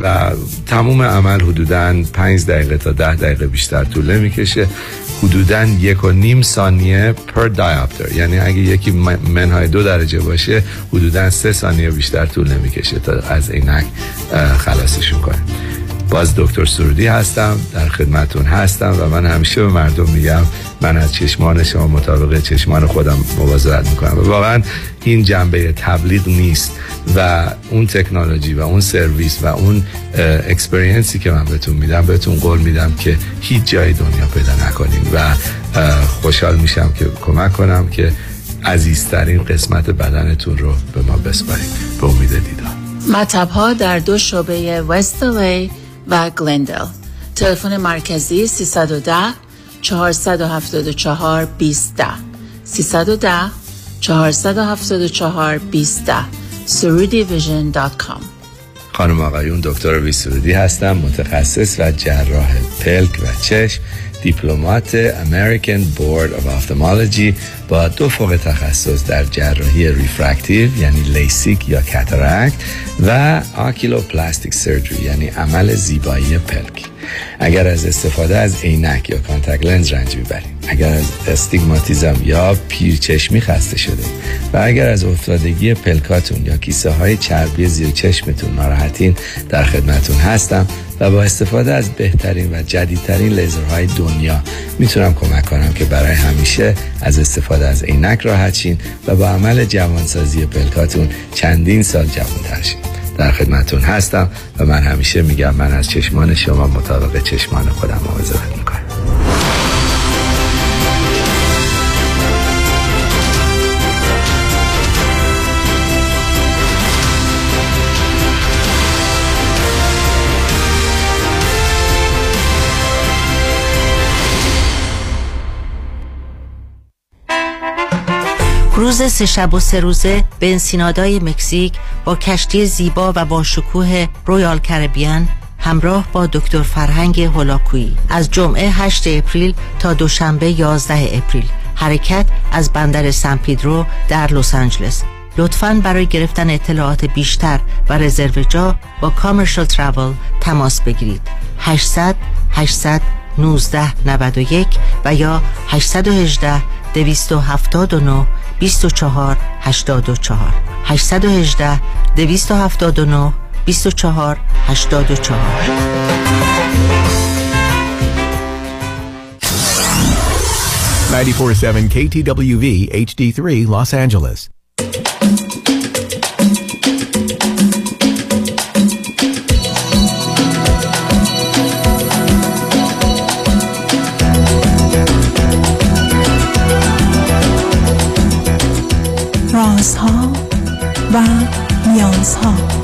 و تموم عمل حدودا پنج دقیقه تا ده دقیقه بیشتر طول نمی‌کشه. حدودا یک و نیم ثانیه پر دایاپتر یعنی اگه یکی منهای دو درجه باشه حدودا سه ثانیه بیشتر طول نمی‌کشه تا از عینک خلاصشون کنه. باز دکتر سرودی هستم در خدمتون هستم و من همیشه به مردم میگم من از چشمان شما مطابق چشمان خودم مواظبت می‌کنم. واقعا این جنبه تبلیغ نیست و اون تکنولوژی و اون سرویس و اون experience ی که من بهتون میدم بهتون قول میدم که هیچ جای دنیا پیدا نکنین و خوشحال میشم که کمک کنم که عزیزترین قسمت بدنتون رو به ما بسپارید به امید دیدار. مطب ها در دو شعبه وست‌وود و گلندل. تلفن مرکزی 310 474 20 310 474 20 surudivision.com خانم آقایون دکتر ویسرودی هستم متخصص و جراح پلک و چشم diplomate American Board of Ophthalmology با دو فوق تخصص در جراحی refractive یعنی لیسیک یا cataract و oculoplastic surgery یعنی عمل زیبایی پلک. اگر از استفاده از عینک یا contact lens رنج می‌برید اگر از استیگماتیزم یا پیرچشمی خسته شده و اگر از افتادگی پلکاتون یا کیسه های چربی زیر چشمتون ناراحتین در خدمتون هستم و با استفاده از بهترین و جدیدترین لیزرهای دنیا می‌تونم کمک کنم که برای همیشه از استفاده از عینک راحت شین و با عمل جوانسازی پلکاتون چندین سال جوانتر شین. در خدمتون هستم و من همیشه میگم من از چشمان شما مطابق چشمان خودم مواظبت می‌کنم. روز سه شب و سه روزه به انسینادای مکزیک با کشتی زیبا و با شکوه Royal Caribbean همراه با دکتر فرهنگ هولاکویی. از جمعه 8 April تا دوشنبه 11 April. حرکت از بندر سان پیدرو در لس آنجلس. لطفا برای گرفتن اطلاعات بیشتر و رزرو جا با Commercial Travel تماس بگیرید. 800 800 1991 و یا 818 279 24 84 818 279 24 84 94.7 KTWV HD3 Los Angeles. رازها و نیازها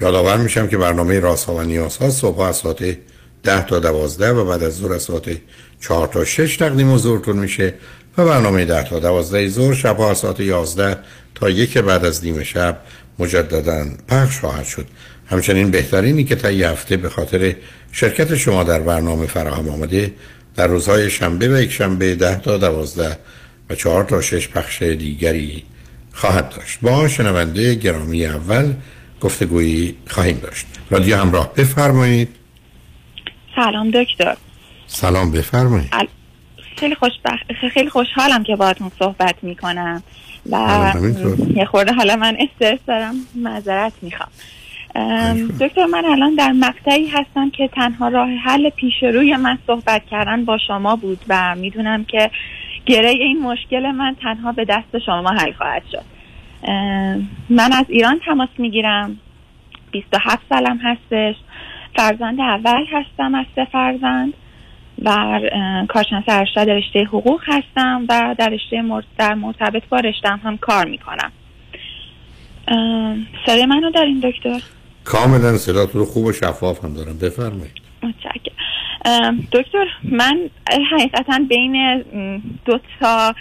یادآور میشم که برنامه ها و نیازها صبح از ساعت 10 تا 12 و بعد از ظهر از ساعت 4 تا 6 تقدیم حضورتون میشه و برنامه 10 تا 12 ظهر شب از ساعت 11 تا یک بعد از نیمه شب مجددا پخش خواهد شد. همچنین بهترینی که تا هفته به خاطر شرکت شما در برنامه فراهم آمده در روزهای شنبه و یک شنبه 10 تا 12 و 4 تا 6 پخش دیگری خواهد داشت. با شنونده گرامی اول گفتگویی خواهیم داشت. رادیو همراه بفرمایید. سلام دکتر. سلام بفرمایید. ال- خیلی خوشبخت خیلی خوشحالم که باهاتون صحبت می‌کنم و یه خورده حالا من استرس دارم معذرت می‌خوام. دکتر من الان در مقطعی هستم که تنها راه حل پیش روی من صحبت کردن با شما بود و می‌دونم که گره این مشکل من تنها به دست شما حل خواهد شد. من از ایران تماس می‌گیرم. 27 سالم هستش. فرزند اول هستم از سه فرزند. و کارشناس ارشد رشته حقوق هستم و در رشته در مرتبط با رشتم هم کار می‌کنم. صدای منو دارین دکتر؟ کاملا صداتون رو خوب و شفاف هم دارم. بفرمایید. متشکرم. دکتر من حقیقتا بین دو تا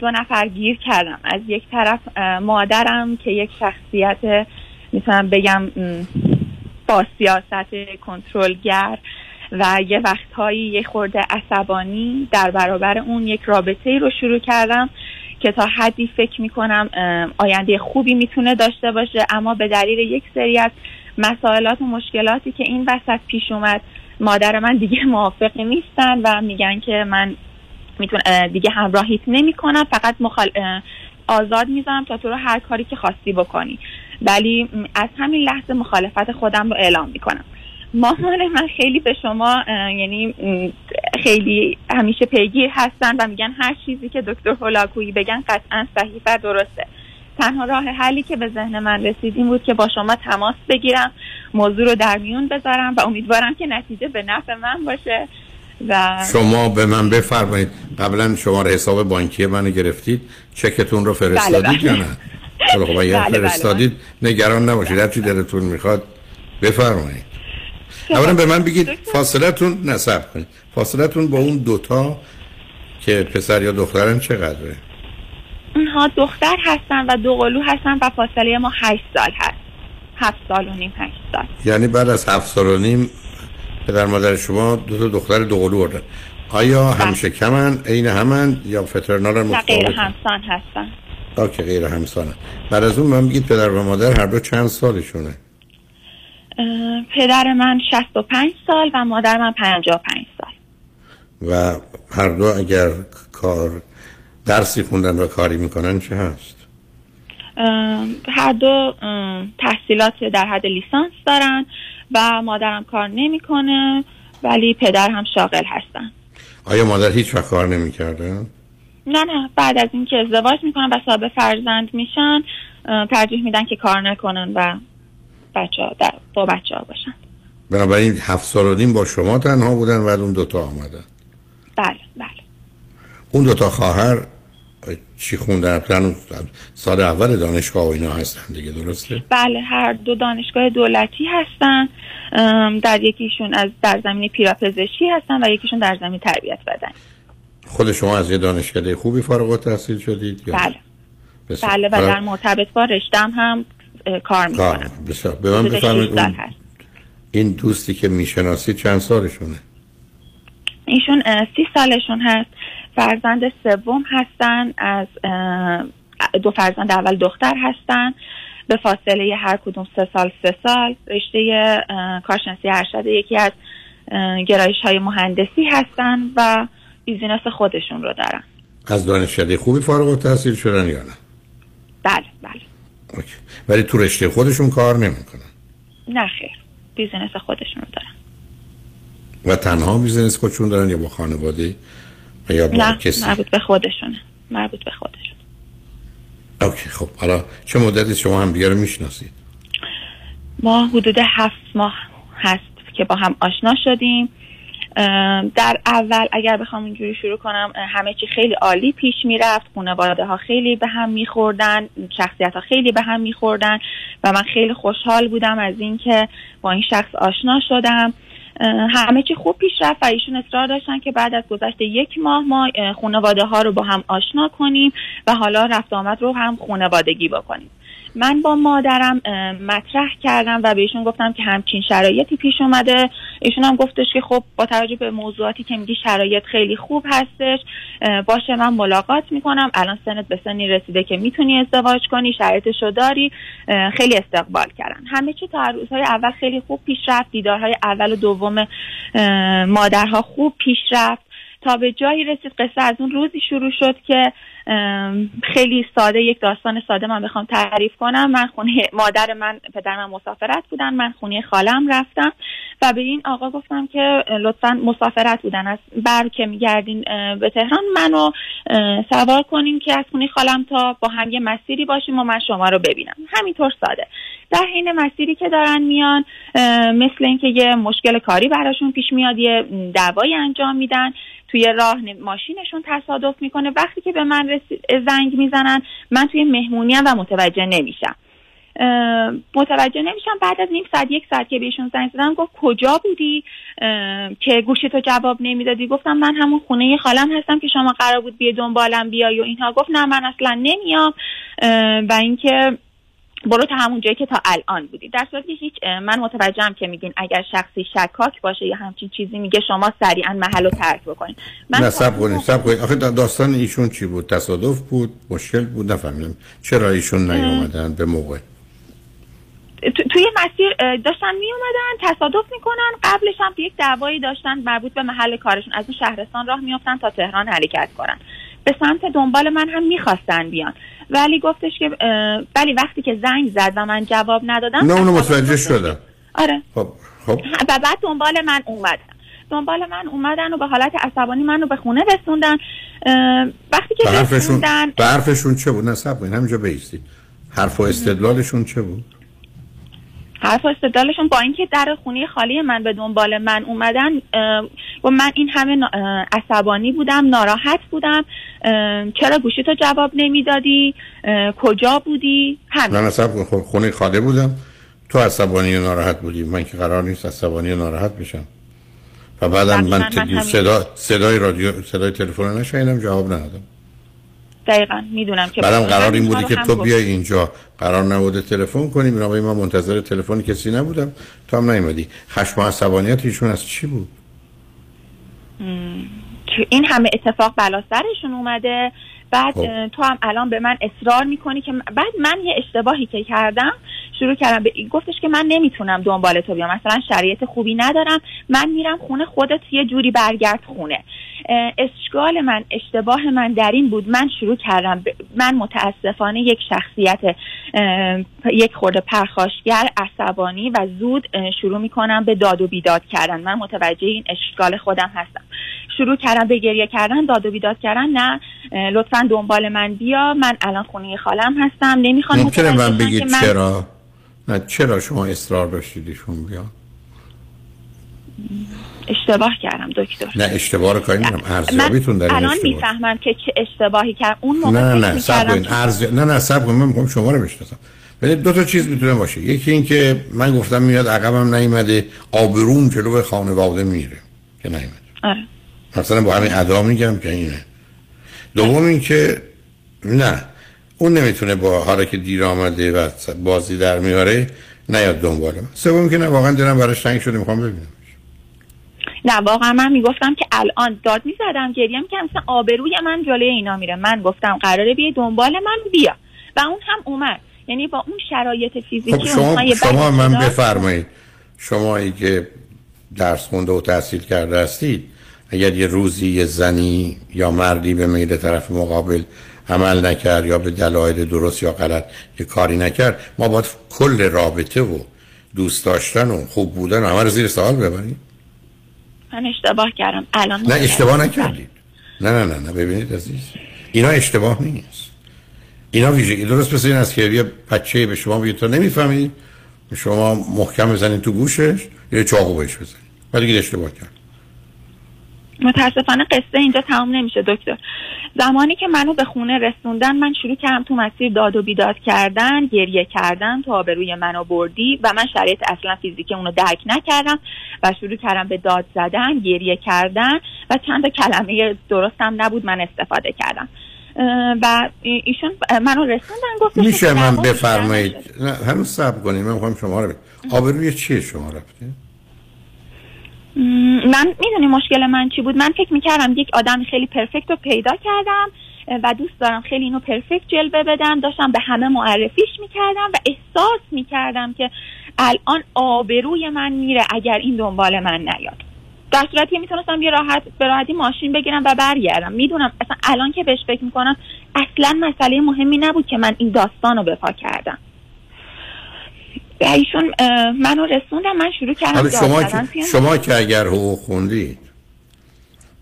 دو نفر گیر کردم. از یک طرف مادرم که یک شخصیت می‌تونم بگم با سیاست کنترلگر و یه وقتهایی یه خورده عصبانی در برابر اون یک رابطه ای رو شروع کردم که تا حدی فکر می‌کنم آینده خوبی می‌تونه داشته باشه. اما به دلیل یک سری از مسائلات و مشکلاتی که این وسط پیش اومد مادر من دیگه موافق نیستن و میگن که من میتون دیگه همراهیت نمی‌کنم فقط مخال... آزاد می‌ذارم تا تو رو هر کاری که خواستی بکنی. ولی از همین لحظه مخالفت خودم رو اعلام می‌کنم. مامان من خیلی به شما یعنی خیلی همیشه پیگیر هستن و میگن هر چیزی که دکتر هولاکویی بگن قطعا صحیح و درسته. تنها راه حلی که به ذهن من رسید این بود که با شما تماس بگیرم موضوع رو در میون بذارم و امیدوارم که نتیجه به نفع من باشه. و شما به من بفرمایید. قبلا شماره حساب بانکی منو گرفتید. چکتون رو فرستادید بله، بله. یا نه خب اگر بله، بله، فرستادید نگران نباشید. هر چی دلتون می‌خواد بفرمایید. اولا به من بگید فاصلتون نصب کنید. فاصلتون با اون دوتا که پسر یا دخترن چقدره؟ اونها دختر هستن و دو قلو هستن و فاصله ما هشت سال هست. هفت سال و نیم هشت سال. یعنی بعد از هفت سال و نیم پدر مادر شما دو تا دختر دو قلو بردن. آیا همشه کمن؟ عین همن؟ یا فترنال و غیر همسان هستن. که غیر همسانه بعد از اون من بگید پدر و مادر هر دو چند سالشونه؟ پدر من 65 سال و مادر من 55 سال. و هر دو اگر کار درسی خوندن و کاری می‌کنن چه هست؟ هر دو تحصیلات در حد لیسانس دارن. و مادرم کار نمی‌کنه ولی پدر هم شاغل هستن. آیا مادر هیچ وقت کار نمی‌کردن نه نه. بعد از اینکه ازدواج می‌کنن و صاحب فرزند میشن ترجیح میدن که کار نکنن و بچه در با بچه ها باشن. بنابراین هفت سال و نیم با شما تنها بودن و اون دوتا آمدن. بله بله. اون دوتا خواهر چی خوندن؟ سال اول دانشگاه و اینا هستن دیگه درسته؟ بله هر دو دانشگاه دولتی هستن. در یکیشون از در زمینه پیراپزشکی هستن و یکیشون در زمینه تربیت بدن خود شما از یه دانشکده خوبی فارغ التحصیل شدید یا؟ بله. بسیار. بله و در مرتبط با رشتم هم کار می‌کنم. بسیار. به من حدود بفرمایید 6 سال اون این دوستی که می‌شناسید چند سالشونه؟ ایشون سی سالشون هست. فرزند سوم هستن از دو فرزند اول دختر هستن. به فاصله هر کدوم سه سال سه سال. رشته کارشناسی ارشد یکی از گرایش های مهندسی هستن و بیزینس خودشون رو دارن. از دانشکده خوبی فارغ التحصیل شدن یا نه؟ بله بله. OK. ولی تو رشته خودشون کار نمی‌کنن. نه خیر. business خودشون رو دارن. و تنها business خودشون دارن یا با خانواده؟ یا نه کسی؟ مربوط به خودشونه. مربوط به خودشون OK خب حالا چه مدتی شما هم دیگه رو می‌شناسید؟ ما حدود هفت ماه هست که با هم آشنا شدیم. در اول اگر بخوام اینجوری شروع کنم همه چی خیلی عالی پیش می‌رفت. خانواده ها خیلی به هم میخوردن شخصیت ها خیلی به هم میخوردن و من خیلی خوشحال بودم از اینکه با این شخص آشنا شدم. همه چی خوب پیش رفت و ایشون اصرار داشتن که بعد از گذشت یک ماه ما خانواده ها رو با هم آشنا کنیم و حالا رفت آمد رو هم خانوادگی بکنیم. من با مادرم مطرح کردم و بهشون گفتم که همچین شرایطی پیش اومده. ایشون هم گفتش که خب با توجه به موضوعاتی که میگی شرایط خیلی خوب هستش. باشه من ملاقات می‌کنم. الان سنت به سنی رسیده که می‌تونی ازدواج کنی شرایطشو داری. خیلی استقبال کردن. همه چی تا روزهای اول خیلی خوب پیش رفت. دیدارهای اول و دوم مادرها خوب پیش رفت. تا به جایی رسید قصه از اون روزی شروع شد که خیلی ساده یک داستان ساده من بخوام تعریف کنم. من خونه مادر من پدر من مسافرت بودن. من خونه خالم رفتم و به این آقا گفتم که لطفا مسافرت بودن. از بر که میگردین به تهران منو سوار کنیم که از خونه خالم تا با هم یه مسیری باشیم و من شما رو ببینم. همینطور ساده. در حین مسیری که دارن میان مثل اینکه یه مشکل کاری براشون پیش میاد یه دعوایی انجام میدن. توی راه ماشینشون تصادف می‌کنه. وقتی که به من زنگ می‌زنن من توی مهمونی و متوجه نمیشم. متوجه نمیشم. بعد از نیم ساعت یک ساعت که بهشون زنگ زدم گفت کجا بودی؟ که گوشی تو جواب نمی‌دادی. گفتم من همون خونه خالم هستم که شما قرار بود بیه دنبالم بیای و اینها. گفت نه من اصلا نمیام. و اینکه برو تا همون جایی که تا الان بودی. در صورتی هیچ من متوجهم که میگین اگر شخصی شکاک باشه یا همچین چیزی میگه شما سریعا محل رو ترک بکنین. من نه سب کنید سب کنید آخه داستان ایشون چی بود؟ تصادف بود؟ مشکل بود؟ نفهمیدم. چرا ایشون نیومدن به موقع؟ توی مسیر داشتن می اومدن تصادف می‌کنن. قبلش هم یک دعوایی داشتن مربوط به محل کارشون. از اون شهرستان راه میافتن تا تهران حرکت کنن. به سمت دنبال من هم می‌خواستن بیان. ولی گفتش که ولی وقتی که زنگ زد و من جواب ندادم نه اونو متوجه شدم. آره. خب خب. و بعد دنبال من اومدن. دنبال من اومدن و به حالت عصبانی منو به خونه رسوندن. وقتی که رسوندن حرفشون چه بود؟ نصب کنید همینجا بیستید حرف و استدلالشون چه بود؟ حرف استدلالشون با اینکه در خونه خالی من به دنبال من اومدن و من این همه عصبانی بودم ناراحت بودم چرا گوشی تو جواب نمی‌دادی؟ کجا بودی؟ همین. من اصلا خونه خاله بودم. تو عصبانی و ناراحت بودی. من که قرار نیست عصبانی و ناراحت بشم. و بعدم من, من صدا صدای رادیو صدای تلفن نشنیدم جواب ندادم. دقیقا می‌دونم که بعدم قرار این بودی که تو بیای اینجا. قرار نبوده تلفن کنیم بنابراین من منتظر تلفن کسی نبودم. تو هم نیومدی. خشم و عصبانیت ایشون از چی بود؟ این همه اتفاق بلا سرشون اومده. بعد خب. تو هم الان به من اصرار می‌کنی که بعد من یه اشتباهی که کردم شروع کردم به گفتش که من نمی‌تونم دنبال تو بیام. مثلا شرایط خوبی ندارم. من میرم خونه خودت یه جوری برگرد خونه. اشکال من اشتباه من در این بود. من شروع کردم من متاسفانه یک شخصیت یک خورده پرخاشگر عصبانی و زود شروع می‌کنم به داد و بیداد کردن. من متوجه این اشکال خودم هستم. شروع کردم به گریه کردن داد و بیداد کردن نه لطفا دنبال من بیا من الان خونه خالم هستم. نمی‌خوام ممکنه من بگید چرا؟ نه چرا شما اصرار داشتید ایشون بیا؟ اشتباه کردم دکتر. نه اشتباه رو کاری نمی‌دونم ارزیابیتون در الان می‌فهمم که چه اشتباهی کردم اون موقع نه نه سب ارزی... نه نه سب من می‌خوام شما رو بشناسم. ولی دو تا چیز می‌تونه باشه. یکی این که من گفتم میاد عقبم نیومده آبروم جلو خانواده میره که نیومده. آره. مثلا با همین ادا میگم که اینه. دوم این که نه اون نمی‌تونه با حالا که دیر آمده و بازی در میاره نیاد دنبال من. سوم که نه واقعا دلم براش تنگ شده می‌خوام ببینم. نه واقعا من می‌گفتم که الان داد می‌زدم گریم که مثلا آبروی من جلوی اینا میره. من گفتم قراره بیه دنبال من بیا. و اون هم اومد. یعنی با اون شرایط فیزیکی خب شما, شما من بفرمایید. شما که درس خونده و تحصیل کرده هستید اگر یه روزی یه زنی یا مردی به میل طرف مقابل عمل نکرد یا به دلایل درست یا غلط یه کاری نکرد ما باید کل رابطه و دوست داشتن و خوب بودن و همه رو زیر سوال ببریم. من اشتباه کردم. الان نه اشتباه نکردید. نه نه نه نه ببینید عزیز. اینا اشتباه نیست. اینا ویژگی درست مثل این است که یه بچه به شما بگید تو نمی‌فهمید شما محکم بزنید تو گوشش یه چاقو بهش بزنید ولی اشتباه کرد متاسفانه قصه اینجا تمام نمیشه دکتر. زمانی که منو به خونه رسوندن من شروع کردم تو مسیر داد و بیداد کردن گریه کردن تو آبروی منو بردی و من شرایط اصلا فیزیکی اونو درک نکردم و شروع کردم به داد زدن گریه کردن و چند تا کلمه درستم نبود من استفاده کردم. و ایشون منو رسوندن گفتش میشه من بفرمایید. هنوز صبر کنید من می‌خوام شما رو. آبروی چیه شما رفته م، من می‌دونی مشکل من چی بود؟ من فکر می‌کردم یک آدم خیلی پرفکت رو پیدا کردم و دوست دارم خیلی اینو پرفکت جلوه بدم. داشتم به همه معرفیش می‌کردم و احساس می‌کردم که الان آبروی من میره اگر این دنبال من نیاد. در صورتی که می‌تونستم یه راحت به راحتی ماشین بگیرم و برگردم. می‌دونم اصلا الان که بهش فکر می‌کنم اصلا مسئله مهمی نبود که من این داستان رو بپا کردم. ایشون منو رسوندم من شروع کردم شما که شما که اگر حقوق خوندید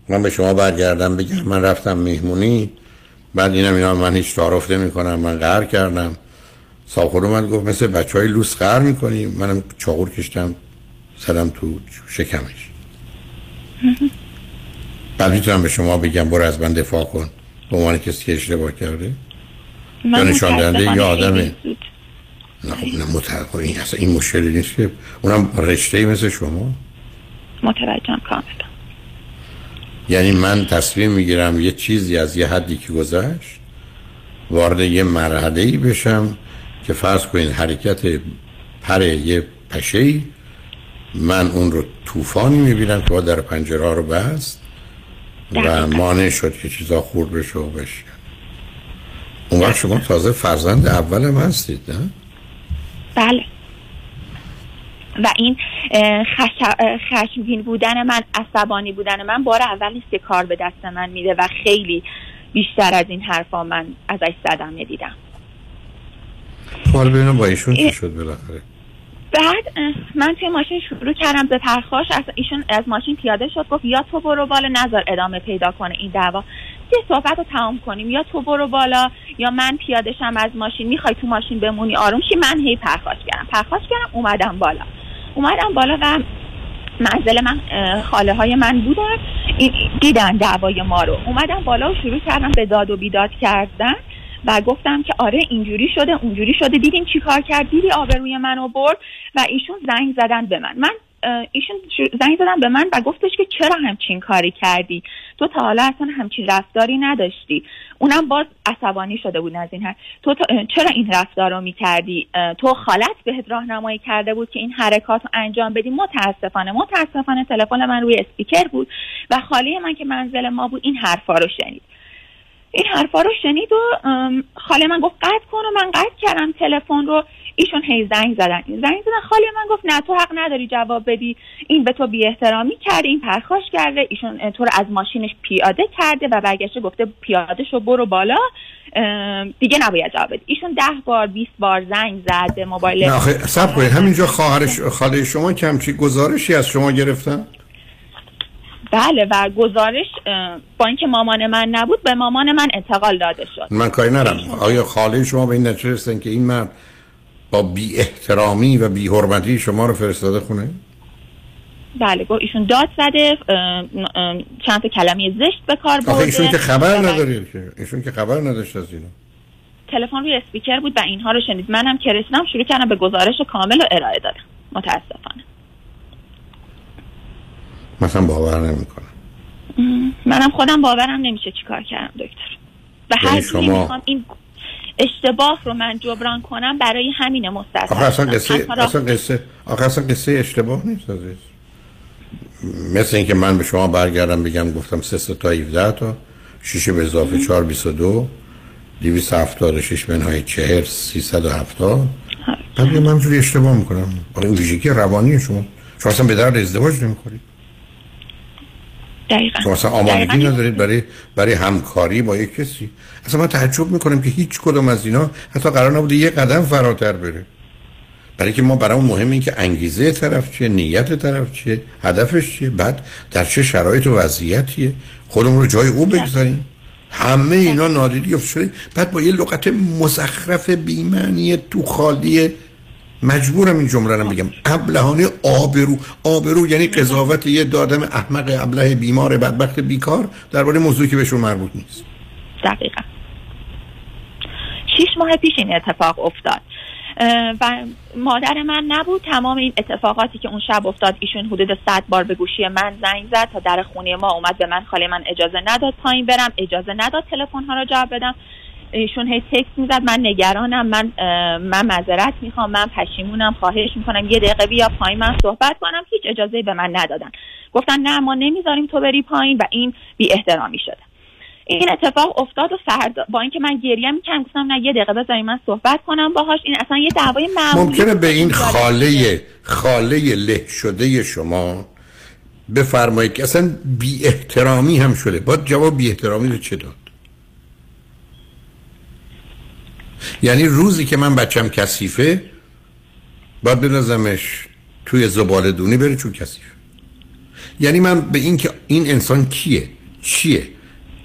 من به شما برگردم بگم من رفتم مهمونی بعد اینم اینا من هیچ تعارف نمی کنم من قهر کردم. ساخور من گفت مثل بچه های لوس قهر می‌کنی؟ منم چاقور کشتم زدم تو شکمش. بعد می‌تونم به شما بگم برو از من دفاع کن به عنوان کسی که اشتباه کرده. من یا نشان دهنده یه آدمه. نه خب متعلق این اصلا این مشکلی نیست که اونم رشته مثل شما متوجهم کاملا یعنی من تصمیم می‌گیرم یه چیزی از یه حدی که گذشت وارد یه مرحله ای بشم که فرض کنین حرکت پر یه پشه من اون رو طوفانی می‌بینم که با در پنجره رو بست و. مانع شد که چیزا خورد بشه و بشه اون وقت شما تازه فرزند اولم هستید نه؟ بله. و این خشمگین بودن من عصبانی بودن من بار اول نیست که کار به دست من میده و خیلی بیشتر از این حرفا من ازش صدمه دیدم حال ببینم با ایشون چی. شد بالاخره؟ بعد من توی ماشین شروع کردم به پرخاش از ایشون از ماشین پیاده شد گفت یا تو برو بالا نظر ادامه پیدا کنه این دعوا. یه صحبت رو تمام کنیم. یا تو برو بالا یا من پیاده شم از ماشین. می‌خوای تو ماشین بمونی آروم شی. من هی پرخاش کردم. پرخاش کردم اومدم بالا. اومدم بالا و منزل من خاله های من بودن. دیدن دعوای ما رو. اومدم بالا و شروع کردم به داد و بیداد کردن و گفتم که آره اینجوری شده اونجوری شده. دیدین چی کار کرد؟ دیدی آبروی منو برد و ایشون زنگ زدن به من. من ایشون شو- زنگ زدن به من و گفتش که چرا همچین کاری کردی؟ تو تا حالا اصلا همچین رفتاری نداشتی. اونم باز عصبانی شده بود از این حرف. تو تا- چرا این رفتار رو می‌کردی؟ تو خالت بهت راهنمایی کرده بود که این حرکات رو انجام بدی؟ متاسفانه متاسفانه تلفن من روی اسپیکر بود و خاله من که منزل ما بود این حرفا رو شنید. این حرفا رو شنید و خاله من گفت قطع کن و من قطع کردم تلفن رو. ایشون هی زنگ زدن. زنگ زدن خاله من گفت نه تو حق نداری جواب بدی. این به تو بی احترامی کرده این پرخاش کرده. ایشون تو رو از ماشینش پیاده کرده و برگشته گفته پیاده شو برو بالا. دیگه نباید جواب بدی. ایشون ده بار 20 بار زنگ زد به موبایل. سب کنید. همینجا خواهرش خاله شما که همچی گزارشی از شما گرفتن؟ بله و گزارش با اینکه مامان من نبود به مامان من انتقال داده شد. من کاری نرم آیا خاله شما به این نتیجه رسیدن که این مرد با بی احترامی و بی حرمتی شما رو فرستاده خونه؟ بله گفت ایشون داد زده چند تا کلمه زشت به کار برده. ایشون که خبر و ندارید که ایشون که خبر نداشت از اینا. تلفن روی اسپیکر بود و اینها رو شنید. منم که رسیدم شروع کردم به گزارش کامل رو ارائه دادم. متاسفانه. مثلا باور نمی‌کنم. منم خودم باورم نمیشه چیکار کردم دکتر. و یعنی هر جوری شما- می‌خوام این اشتباه رو من جبران کنم برای همین مستثنا آخه اصلا. قصه اصلا قصه آخه اصلا قصه اشتباه نیست عزیز. مثل اینکه من به شما برگردم بگم گفتم سه سه تا 17 تا شیشه به اضافه 4 22 276 منهای 40 370 بعد میگم من جوری اشتباه می‌کنم. این ویژگی روانی شما. شما اصلا به درد ازدواج نمی‌خورید. دقیقاً. شما اصلا آمادگی ندارید. برای برای همکاری با یک کسی. اصلا من تعجب می‌کنم که هیچ کدوم از اینا حتی قرار نبوده یه قدم فراتر بره. برای که ما برای مهم این که انگیزه طرف چیه نیت طرف چیه هدفش چیه بعد در چه شرایط و وضعیتیه. خودمون رو جای او بگذاریم. همه اینا نادیدی شده. بعد با یه لغت مزخرف بیمعنی تو خالی مجبورم این جمله رو بگم. ابلهانه آبرو. آبرو یعنی قضاوت یه دادم احمق ابله بیمار بدبخت بیکار درباره موضوعی که بهشون مربوط نیست. دقیقا. شیش ماه پیش این اتفاق افتاد. و مادر من نبود. تمام این اتفاقاتی که اون شب افتاد ایشون حدود صد بار به گوشی من زنگ زد تا در خونه ما اومد به من خاله من اجازه نداد پایین برم اجازه نداد تلفن ها رو جواب بدم. ایشون هی تکس می‌زد. من نگرانم. من من معذرت می‌خوام. من پشیمونم. خواهش می‌کنم. یه دقیقه بیا پایین. من صحبت کنم. هیچ اجازه به من ندادن. گفتن نه ما نمی‌ذاریم تو بری پایین و این بی احترامی شده. این اتفاق افتاد و فردا با اینکه من گریه می‌کردم گفتم نه یه دقیقه بذاریم من صحبت کنم باهاش. این اصلا یه دعوای معمولی ممکنه به این. خاله خاله له شده شما بفرمایید که اصلا بی احترامی هم شده. باید جواب بی احترامی رو چه داد؟ یعنی روزی که من بچم کثیفه باید بندازمش توی زباله دونی بره چون کثیفه. یعنی من به این که این انسان کیه؟ چیه؟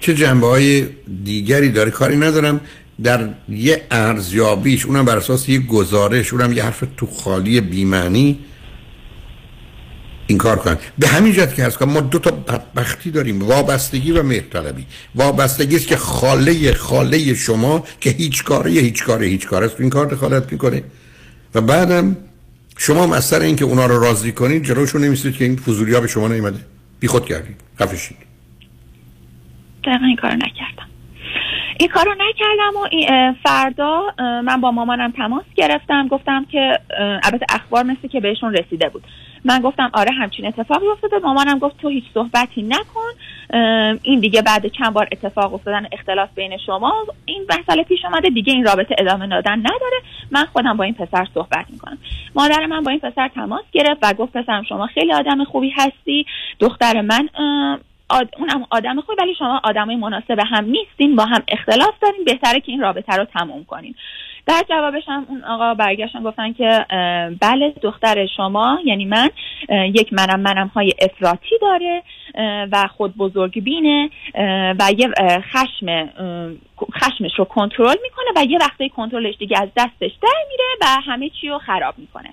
چه جنبه های دیگری داره؟ کاری ندارم. در یه ارزیابیش اونم بر اساس یه گزارش اونم یه حرف تو خالی بیمعنی این کار کنن. به همین جهت که هست کنم ما دو تا بدبختی داریم وابستگی و مهرطلبی وابستگی است که خاله خاله شما که هیچ کاره هیچ کاره هیچ کاره است. این کار دخالت می‌کنه. و بعدم شما هم از سر اینکه اونا رو راضی کنید جلوشون نمیستید که این فضولی ها به شما نیومده. بی خود کردید. خفشید دقیقا این کارو نکردم. این کارو نکردم و فردا من با مامانم تماس گرفتم. گفتم که البته اخبار مثل که بهشون رسیده بود. من گفتم آره همچین اتفاقی افتاده. مامانم گفت تو هیچ صحبتی نکن. این دیگه بعد چند بار اتفاق افتادن اختلاف بین شما. این مسئله پیش اومده دیگه این رابطه ادامه دادن نداره. من خودم با این پسر صحبت می‌کنم. مادر من با این پسر تماس گرفت و گفت پسرم شما خیلی آدم خوبی هستی. دختر من آد... اونم آدم خوبی ولی شما آدمای مناسب هم نیستین. با هم اختلاف دارین بهتره که این رابطه رو تموم کنین. در جوابش هم اون آقا برگشتن گفتن که بله دختر شما یعنی من یک منم منم های افراطی داره و خود بزرگ بینه و یه خشم خشمش رو کنترل می‌کنه و یه وقتای کنترلش دیگه از دستش در میره و همه چی رو خراب می‌کنه.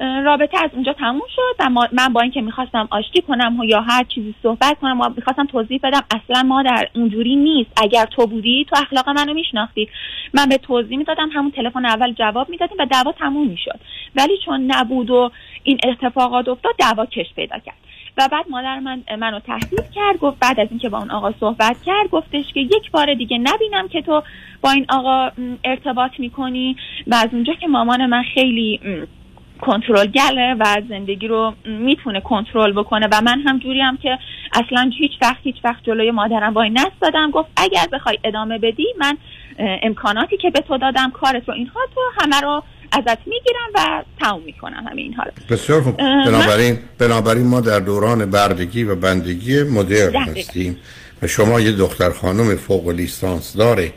رابطه از اونجا تموم شد و من با اینکه می‌خواستم آشتی کنم و یا هر چیزی صحبت کنم و می‌خواستم توضیح بدم اصلا ما در اونجوری نیست. اگر تو بودی تو اخلاق منو میشناختی. من به توضیح می‌دادم همون تلفن اول جواب می‌دادیم و دعوا تموم می‌شد. ولی چون نبود و این اتفاقات افتاد دعوا کش پیدا کرد. و بعد مادر من منو تهدید کرد گفت بعد از اینکه با اون آقا صحبت کرد گفتش که یک بار دیگه نبینم که تو با این آقا ارتباط می‌کنی. و از اونجا که مامان من خیلی کنترلگره و زندگی رو می‌تونه کنترل بکنه. و من هم جوری هم که اصلا هیچ وقت هیچ وقت جلوی مادرم وای نستادم. گفت اگر بخوای ادامه بدی من امکاناتی که به تو دادم کارت رو اینها تو همه رو ازت می‌گیرم و تموم می‌کنم همه اینها رو. بسیار خوب. بنابراین بنابراین ما در دوران بردگی و بندگی مدرن. هستیم و شما یه دختر خانم فوق لیسانس داره.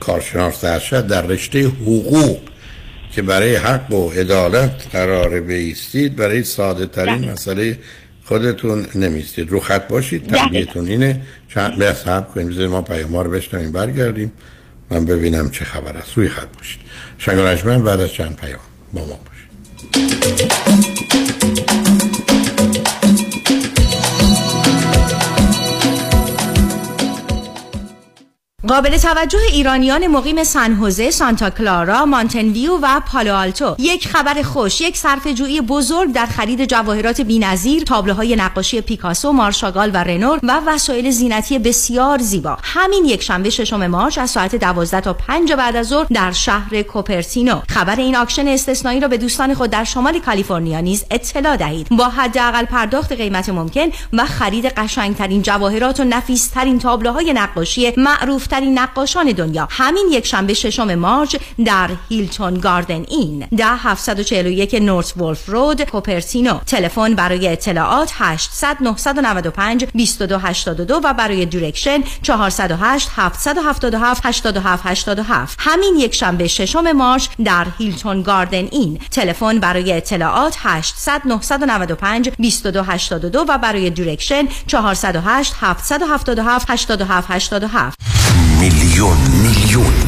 کارشناس ارشد در رشته حقوق. که برای حق و عدالت قرار بیستید برای ساده ترین. مسئله خودتون نمیستید. رو خط باشید. تنبیهتون اینه. چند به صبر کنیم. بذارید ما پیام رو بشنویم. برگردیم. من ببینم چه خبر است. روی خط باشید. شنگ بعد از چند پیام با ما باشید. قابل توجه ایرانیان مقیم سن هوزه، سانتا کلارا، مانتن ویو و پالو آلتو. یک خبر خوش، یک صرفه‌جویی بزرگ در خرید جواهرات بی‌نظیر، تابلوهای نقاشی پیکاسو، مارک شاگال و رنوار و وسایل زینتی بسیار زیبا. همین یک شنبه ششم March از ساعت 12 تا 5 بعد از ظهر در شهر کوپرتینو. خبر این auction استثنایی را به دوستان خود در شمال کالیفرنیا نیز اطلاع دهید. با حداقل پرداخت قیمت ممکن و خرید قشنگترین جواهرات و نفیسترین تابلوهای نقاشی معروف ترین نقاشان دنیا. همین یک شنبه ششم March در Hilton Garden Inn. ده 741 North Wolfe Road کوپرتینو تلفن برای اطلاعات 800 995 2282 و برای direction 408 777 87 87 همین یک شنبه ششم March در Hilton Garden Inn. تلفن برای اطلاعات 800 995 2282 و برای direction 408 777 87 87 میلیون میلیون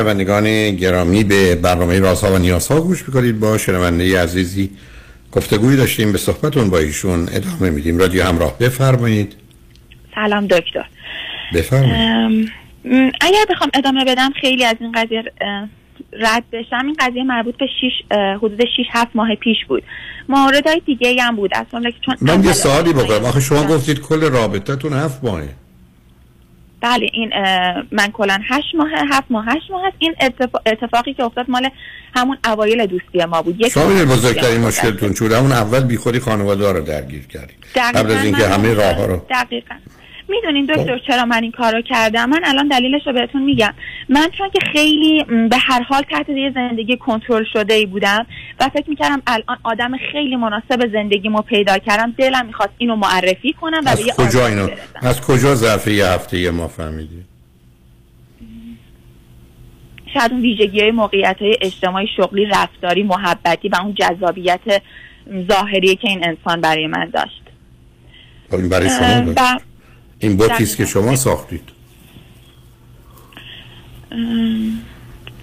شنوندگان گرامی به برنامه رازها و نیازها گوش می‌کنید. با شنونده عزیزی گفتگوی داشتیم. به صحبتون با ایشون ادامه میدیم. رادیو همراه. بفرمایید. سلام دکتر. بفرمایید. اگر بخوام ادامه بدم خیلی از این قضیه رد بشم. این قضیه مربوط به شیش حدود 6 7 ماه پیش بود. موردهای دیگه هم بود. اصلا که چون من یه سوالی بکنم. آخه شما گفتید کل رابطتون 7 ماهه. بله این من کلا هشت ماه هفت ماه هشت ماه هست. این اتفاقی که افتاد مال همون اوایل دوستی ما بود. یک شما بزرگترین مشکلتون چون همون اول بیخودی خانواده رو درگیر کردیم قبل از اینکه همه راه ها رو دقیقا. می‌دونین دکتر چرا من این کارو کردم؟ من الان دلیلش رو بهتون میگم. من چون که خیلی به هر حال تحت یه زندگی کنترل شده ای بودم و فکر می‌کردم الان آدم خیلی مناسب زندگیمو پیدا کردم دلم می‌خواست اینو معرفی کنم و از به کجا اینو؟ برسم. از کجا ظرف یه هفته یه ما فهمیدی؟ شاید اون ویژگی های موقعیت های اجتماعی شغلی رفتاری محبتی و اون جذابیت ظاهری که این انسان برای من داشت. خب برای شما. و این بوتی است که شما ساختید.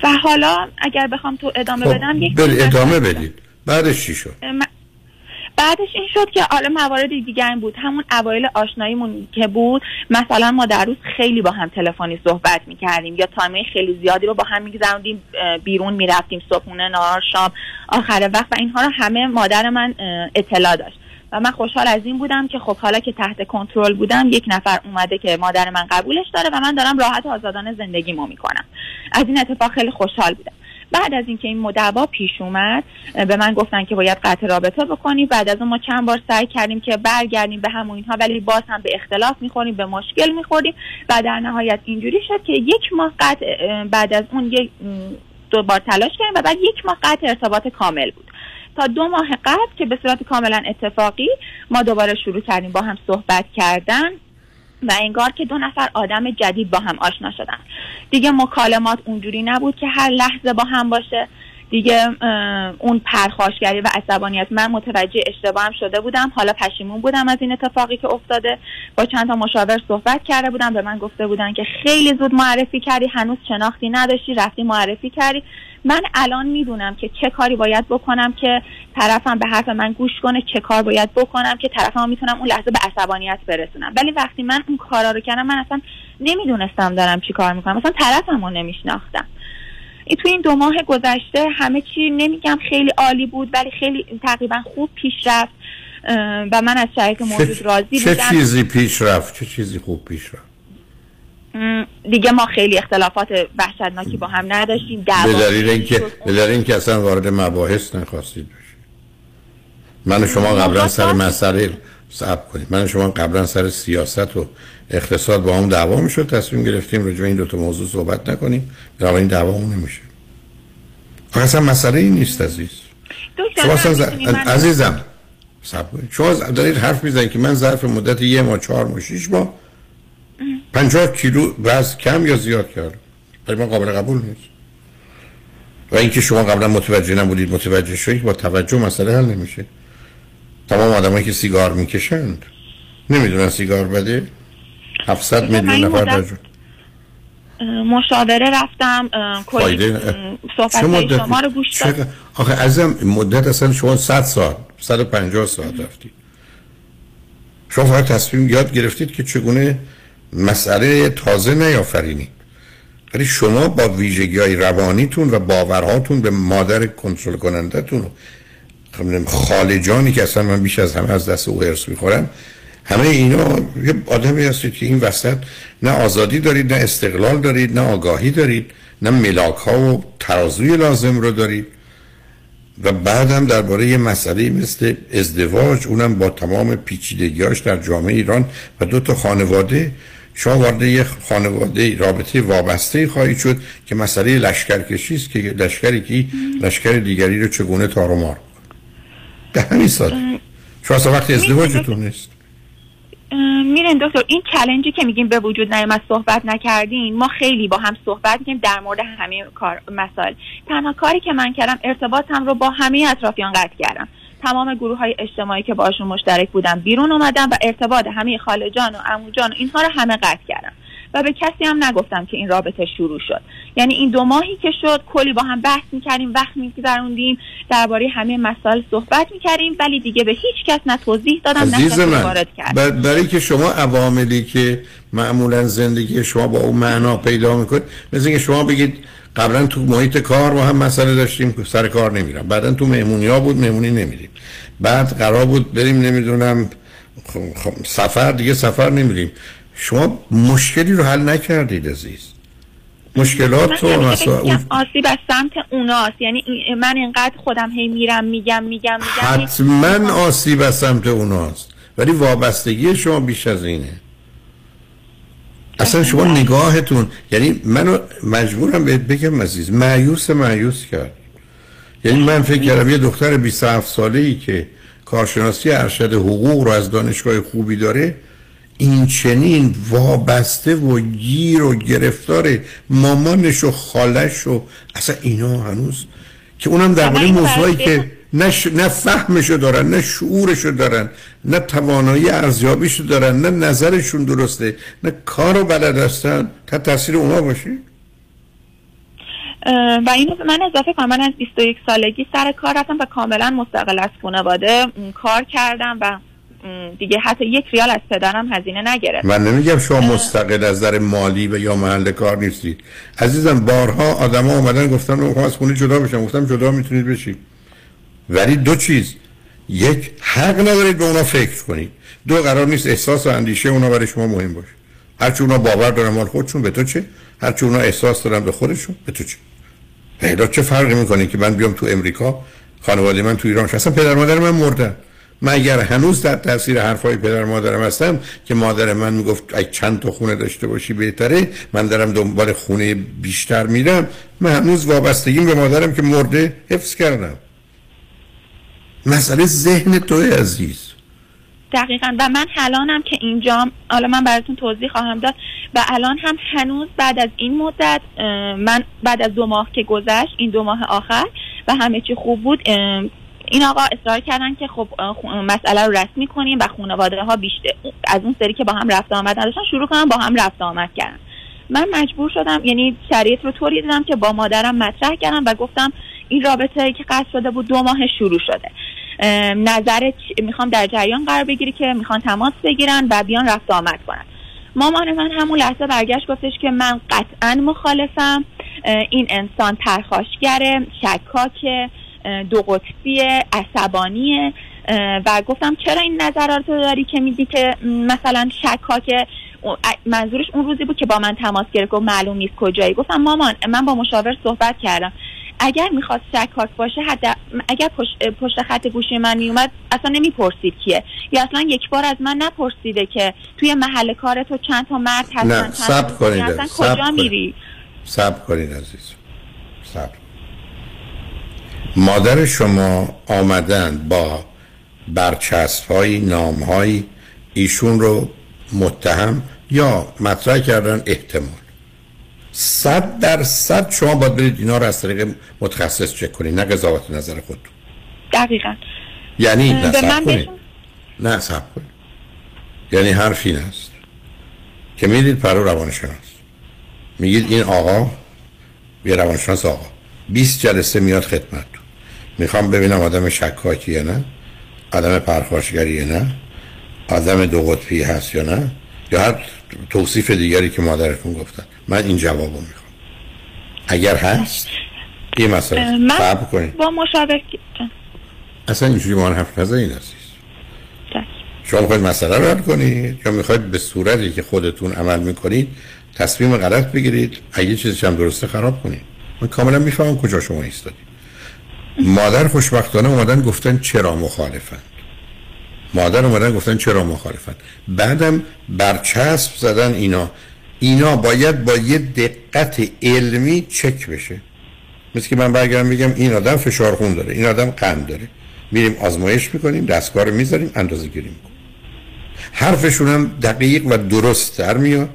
و حالا اگر بخوام تو ادامه خب بدم یک چیز ادامه. بدید. بعدش چی شد؟ بعدش این شد که حالا موارد دیگر این بود. همون اوایل آشناییمون که بود مثلا ما در روز خیلی با هم تلفنی صحبت می‌کردیم یا تایمه خیلی زیادی رو با هم میگذروندیم بیرون می‌رفتیم صبحونه نهار شام آخر وقت و اینها رو همه مادر من اطلاع داشت. و من خوشحال از این بودم که خب حالا که تحت کنترل بودم یک نفر اومده که مادر من قبولش داره و من دارم راحت و آزادانه زندگیمو می‌کنم. از این اتفاق خیلی خوشحال بودم. بعد از اینکه این مدعوا پیش اومد به من گفتن که باید قطع رابطه بکنی. بعد از اون ما چند بار سعی کردیم که برگردیم به همون اینها ولی باز هم به اختلاف می‌خوریم به مشکل می‌خوریم و در نهایت اینجوری شد که یک ماه قطع بعد از اون یک دو بار تلاش کردیم و بعد یک ماه قطع ارتباط کامل بود. تا دو ماه قبل که به صورت کاملا اتفاقی ما دوباره شروع کردیم با هم صحبت کردن و انگار که دو نفر آدم جدید با هم آشنا شدن. دیگه مکالمات اونجوری نبود که هر لحظه با هم باشه. دیگه اون پرخاشگری و عصبانیت من متوجه اشتباهم شده بودم. حالا پشیمون بودم از این اتفاقی که افتاده. با چند تا مشاور صحبت کرده بودم. به من گفته بودن که خیلی زود معرفی کردی. هنوز شناختی نداشتی. رفتی معرفی کردی. من الان می‌دونم که چه کاری باید بکنم که طرفم به حرف من گوش کنه. چه کار باید بکنم که طرفم می‌تونم اون لحظه به عصبانیت برسونم. ولی وقتی من اون کارا رو کردم من اصلا نمی‌دونستم دارم چی کار می‌کنم. اصلا طرفم رو نمیشناختم. این تو این دو ماه گذشته همه چی نمیگم خیلی عالی بود ولی خیلی تقریبا خوب پیش رفت. و من از شرایط موجود چه, راضی چه بودم. چیزی پیش رفت؟ چه چیزی خوب پیش رفت؟ دیگه ما خیلی اختلافات وحشتناکی با هم نداشتیم. به دلیل اینکه به دلیل اینکه اصلا وارد مباحث نخواستید بشید. من و شما قبلا سر مسئله صبر کنید. من و شما قبلا سر سیاست و اقتصاد با هم دعوا می‌شد تصمیم گرفتیم راجع به این دو تا موضوع صحبت نکنیم. بنابراین دعوامون نمیشه. آخه اصلا مسئله این نیست عزیز. شما ز- عزیزم صبر شما دارید حرف می‌زنید که من ظرف مدت یه ماه چهار ماه شیش ماه پنجاه کیلو وزن کم یا زیاد کردم؟ برای من قابل قبول نیست. و اینکه شما قبلا متوجه نبودید متوجه شدید با توجه مسئله حل نمیشه. تمام آدمایی که سیگار می‌کشند نمی‌دونن سیگار بده؟ 700 من میلیون نفر در. اه، مشاوره رفتم کلی صحبت مدتی؟ شما رو گوش دادم. آخه ازم مدت اصلا شما 100 ساعت 150 ساعت رفتید شما فقط تصمیم یاد گرفتید که چگونه مسئله تازه نیافرینید. ولی شما با ویژگی های روانیتون و باورهاتون به مادر کنترل کنندتون خب خالجانی که اصلا من بیش از همه از دست او هرس می‌خورم همه اینا یه آدمی هستید که این وسط نه آزادی دارید نه استقلال دارید نه آگاهی دارید نه ملاک ها و ترازوی لازم رو دارید. و بعدم درباره یه مسئله مثل ازدواج اونم با تمام پیچیدگیاش در جامعه ایران و دو تا خانواده. شما وارد یه خانواده رابطه وابسته خواهید شد که مسئله لشکرکشی است که لشکری که لشکر دیگری رو چگونه تار و مار به همین ساده. شما اصلا وقتی ازدواجتون نیست. میرین دکتر این چلنجی که میگیم به وجود نیامد صحبت نکردین ما خیلی با هم صحبت می‌کنیم در مورد همه کار مسائل. تنها کاری که من کردم ارتباطم رو با همه اطرافیان قطع کردم. تمام گروه های اجتماعی که باشون مشترک بودم بیرون اومدم و ارتباط همه خالجان و عموجان و اینها رو همه قطع کردم. و به کسی هم نگفتم که این رابطه شروع شد. یعنی این دو ماهی که شد کلی با هم بحث می‌کردیم وقت میگذروندیم درباره همه مسائل صحبت می‌کردیم ولی دیگه به هیچ کس نه توضیح دادم نه وارد کرد بر- برای که شما عواملی که معمولا زندگی شما با اون معنا پیدا می‌کنید مثل اینکه شما بگید قبلا تو محیط کار با هم مسئله داشتیم سر کار نمیرم. بعدا تو مهمونی ها بود مهمونی نمیریم بعد قرار بود بریم نمی‌دونم خب سفر دیگه سفر نمیریم. شما مشکلی رو حل نکردید عزیز. مشکلات من و همیشه مسائل آسیب از سمت اوناست. یعنی من اینقدر خودم هی میرم میگم میگم میگم. حتما آسیب از سمت اوناست. ولی وابستگی شما بیش از اینه. اصلا شما نگاهتون یعنی منو مجبورم بهت بگم عزیز معیوس معیوس کرد. یعنی من فکر کردم یه دختر 27 ساله ای که کارشناسی ارشد حقوق رو از دانشگاه خوبی داره این چنین وابسته و گیر و گرفتار مامانش و خالش و اصلا اینا هنوز که اونم در مورد موضوعی که نه, ش... نه فهمشو دارن نه شعورشو دارن نه توانایی ارزیابیشو دارن نه نظرشون درسته نه کارو بلد هستن. تا تاثیر اونا باشه؟ و اینو من اضافه کنم من از 21 سالگی سر کار رفتم و کاملا مستقل از خانواده کار کردم و دیگه حتی یک ریال از پدرم هزینه نگرفت. من نمیگم شما مستقل از نظر مالی و یا محل کار نیستید عزیزم بارها آدما اومدن گفتن من از خونه جدا بشم. گفتم جدا می‌تونید بشید ولی دو چیز. یک حق ندارید به اونا فکر کنید. دو قرار نیست احساس و اندیشه اونا برای شما مهم باشه. هرچی اونا باور دارن مال خودشون به تو چه؟ هرچی اونا احساس دارن به خودشون به تو چه؟ پیدا چه فرقی می‌کنه که من بیام تو امریکا خانواده من تو ایران اصلا پدر مادر من مردن. من اگر هنوز در تاثیر حرفای پدر مادرم هستم که مادر من می‌گفت ای چند تا خونه داشته باشی بهتره من دارم دنبال خونه بیشتر میرم. من هنوز وابستگیم به مادرم که مرده حفظ کردم. مسئله ذهن توی عزیز. دقیقا. و من الانم که اینجام حالا من براتون توضیح خواهم داد. و الان هم هنوز بعد از این مدت من بعد از دو ماه که گذشت این دو ماه آخر و همه چی خوب بود این آقا اصرار کردن که خب مسئله رو رسمی کنیم و خانواده ها بیشتر از اون سری که با هم رفت آمد نداشتن شروع کنم با هم رفت آمد کردن. من مجبور شدم یعنی شریعت رو طوری دیدم که با مادرم مطرح کردم و گفتم این رابطه که قصد شده بود دو ماه شروع شده. نظرت می‌خوام در جریان قرار بگیری که می‌خوان تماس بگیرن و بیان رفت آمد کنن. مامان من همون لحظه برگشت گفتش که من قطعا مخالفم این انسان پرخاشگره شکاکه. دو قطبی عصبانیه و گفتم چرا این نظرات رو داری که میگی که مثلا شکاکه منظورش اون روزی بود که با من تماس گرفت و معلوم نیست کجایی. گفتم مامان من با مشاور صحبت کردم. اگر می‌خواست شکاک باشه حد اگر پشت, پشت خط گوشی من میومد اصلا نمی‌پرسید کیه. یا اصلا یک بار از من نپرسیده که توی محل کار تو چند تا مرد هستن نه سب کنید اصلا کجا میری؟ سب کنید عزیز. سب مادر شما آمدن با برچسب های نام های ایشون رو متهم یا مطرح کردن احتمال؟ صد در صد شما باید برید اینا رو از طریق متخصص چک کنید نه قضاوت نظر خود دقیقا. یعنی نه کنید. نه سب کنید. یعنی حرف این است که می‌دید پرو روانشناس. میگید این آقا یه روانشناس آقا. 20 جلسه میاد خدمت می‌خوام ببینم آدم شکاکیه نه؟ آدم پرخاشگریه نه؟ آدم دو قطبی هست یا نه؟ یا هر توصیف دیگری که مادرتون گفتن. من این جوابو می‌خوام. اگر هست این مسئله من کنید. با مشابه اصلا اینجوری ما حرف نزنید عزیز. شما می‌خواید مسئله رو حل کنید یا می‌خواید به صورتی که خودتون عمل می‌کنید تصمیم غلط بگیرید اگه چیزش هم درسته خراب کنید. من کاملا می‌فهمم کجا شما ایستادید. مادر خوشبختانه اومدن گفتن چرا مخالفن؟ مادر اومدن گفتن چرا مخالفن؟ بعدم برچسب زدن اینا. اینا باید با یه دقت علمی چک بشه. مثل که من برگردم بگم این آدم فشار خون داره این آدم قند داره. میریم آزمایش می‌کنیم دستگاه رو می‌ذاریم اندازه گیری می‌کنیم. حرفشون هم دقیق و درست در میاد.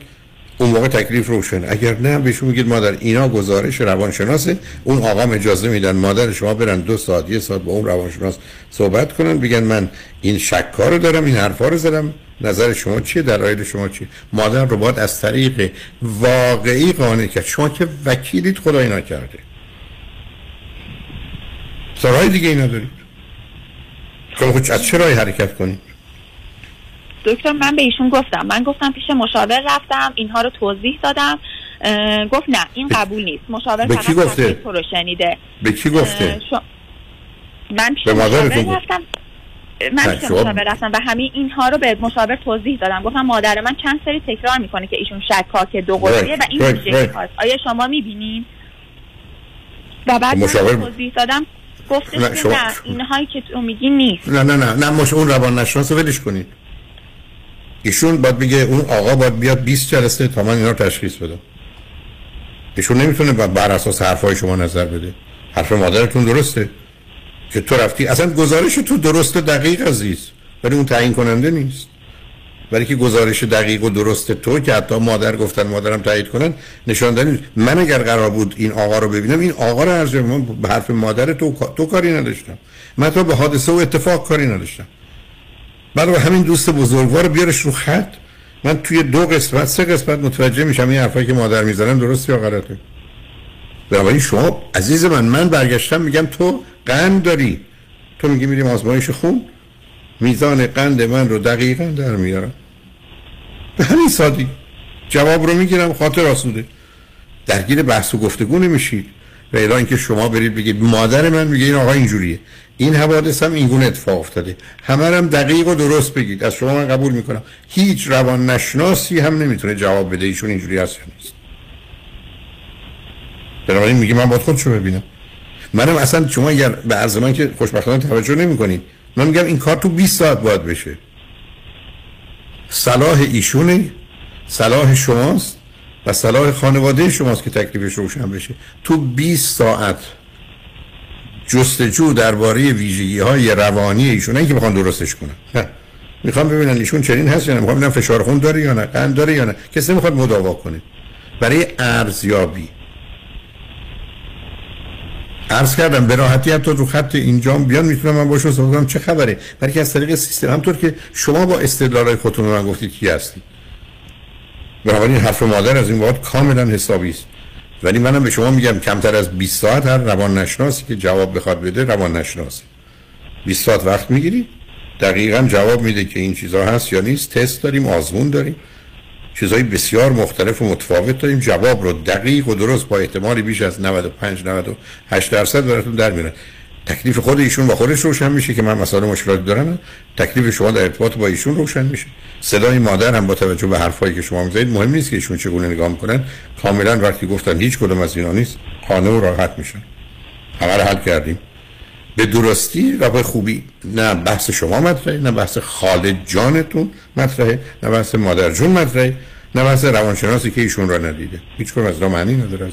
اون موقع تکلیف روشن اگر نه بهشون میگید مادر اینا گزارش روانشناسه. اون آقا اجازه میدن مادر شما برن دو ساعت یه ساعت با اون روانشناس صحبت کنن بگن من این شکار رو دارم این حرفا رو زدم. نظر شما چیه؟ دلایل شما چیه؟ مادر رو باید از طریق واقعی قانع کرد. شما که وکیلیت خدای نکرده سرای دیگه اینا دارید. خود از چه حرکت کنید؟ دکتر من به ایشون گفتم. من گفتم پیش مشاور رفتم اینها رو توضیح دادم. گفت نه این قبول نیست. مشاور به کی گفته؟ تو رو شنیده. به کی گفته؟ من پیش مشاور رفتم. من پیش مشاور رفتم و همین اینها رو به مشاور توضیح دادم. گفتم مادر من چند سری تکرار می‌کنه که ایشون شکاک دو قطبیه و این میشه آیا شما می‌بینین؟ و بعد مشاور توضیح دادم. گفتش نه, شما... نه اینهایی که تو میگی نیست. نه نه نه. نه مش اون روان نشناس ولش کنید. ایشون باید بگه اون آقا باید بیاد 20 جلسه تا من اینا رو تشخیص بدم. ایشون نمی‌تونه بر اساس حرفای شما نظر بده. حرف مادرتون درسته. که تو رفتی اصلا گزارش تو درسته دقیق عزیز. ولی اون تعیین کننده نیست. ولی که گزارش دقیق و درست تو که حتی مادر گفتن مادرم تایید کنن نشان دادن. من اگر قرار بود این آقا رو ببینم این آقا رو از من به حرف مادر تو تو کاری نداشتم. من تو به حادثه و اتفاق کاری نداشتم. برای همین دوست بزرگوار بیارش رو خط. من توی دو قسمت سه قسمت متوجه میشم این حرفایی که مادر می‌زنن درست یا غلطه. بنابراین شما عزیز من من برگشتم میگم تو قند داری. تو میگی میریم آزمایش خون. میزان قند من رو دقیقا در میارم. به همین سادی جواب رو می‌گیرم خاطر آسوده. درگیر بحث و گفتگو نمیشید. و اعلان که شما برید بگید مادر من میگه این آقا اینجوریه. این حوادث هم اینگونه اتفاق افتاده. همه هم دقیق و درست بگید. از شما من قبول می‌کنم. هیچ روان نشناسی هم نمی‌تونه جواب بده. ایشون اینجوری هست یا نیست. بنابراین میگه من باید خودشو ببینم. منم اصلا شما اگر به عرض من که خوشبختانه توجه نمی‌کنید من میگم این کار تو 20 ساعت باید بشه. صلاح ایشونه صلاح شماست و صلاح خانواده شماست که تکلیفش روشن بشه. تو 20 ساعت جستجو درباره ویژگی های روانی ایشون که بخوان درستش کنن. نه. می‌خوام ببینن ایشون چنین هست یا نه. می‌خوام ببینن فشار خون داره یا نه قند داره یا نه. کسی می‌خواد مداوا کنه. برای ارزیابی. عرض کردم به راحتی حتی رو خط اینجام بیان می‌تونم من باشون صحبت کنم. چه خبره؟ برای که از طریق سیستم همطور که شما با استدلالای خودتون من گفتید کی هستید بنابراین حرف مادر از این بعد کاملا حسابی است. ولی منم به شما میگم کمتر از 20 ساعت هر روان نشناسی که جواب بخواد بده روان نشناسی 20 ساعت وقت می‌گیری؟ دقیقا جواب میده که این چیزا هست یا نیست. تست داریم آزمون داریم. چیزهای بسیار مختلف و متفاوت داریم. جواب رو دقیق و درست با احتمالی بیش از 95 98 درصد براتون در میارن تکلیف خود ایشون با خودش روشن میشه که من مسائل مشکلات دارم تکلیف شما در ارتباط با ایشون روشن میشه. صدای مادر هم با توجه به حرفایی که شما می‌زنید مهم نیست که ایشون چگونه نگاه می‌کنن. کاملا وقتی گفتن هیچ کدوم از اینا نیست خانه و راحت میشن. همه رو حل کردیم. به درستی و به خوبی. نه بحث شما مطرحه نه بحث خالد جانتون مطرحه نه بحث مادر جون مطرحه نه بحث روانشناسی که ایشون را ندیده. هیچ از معنی نداره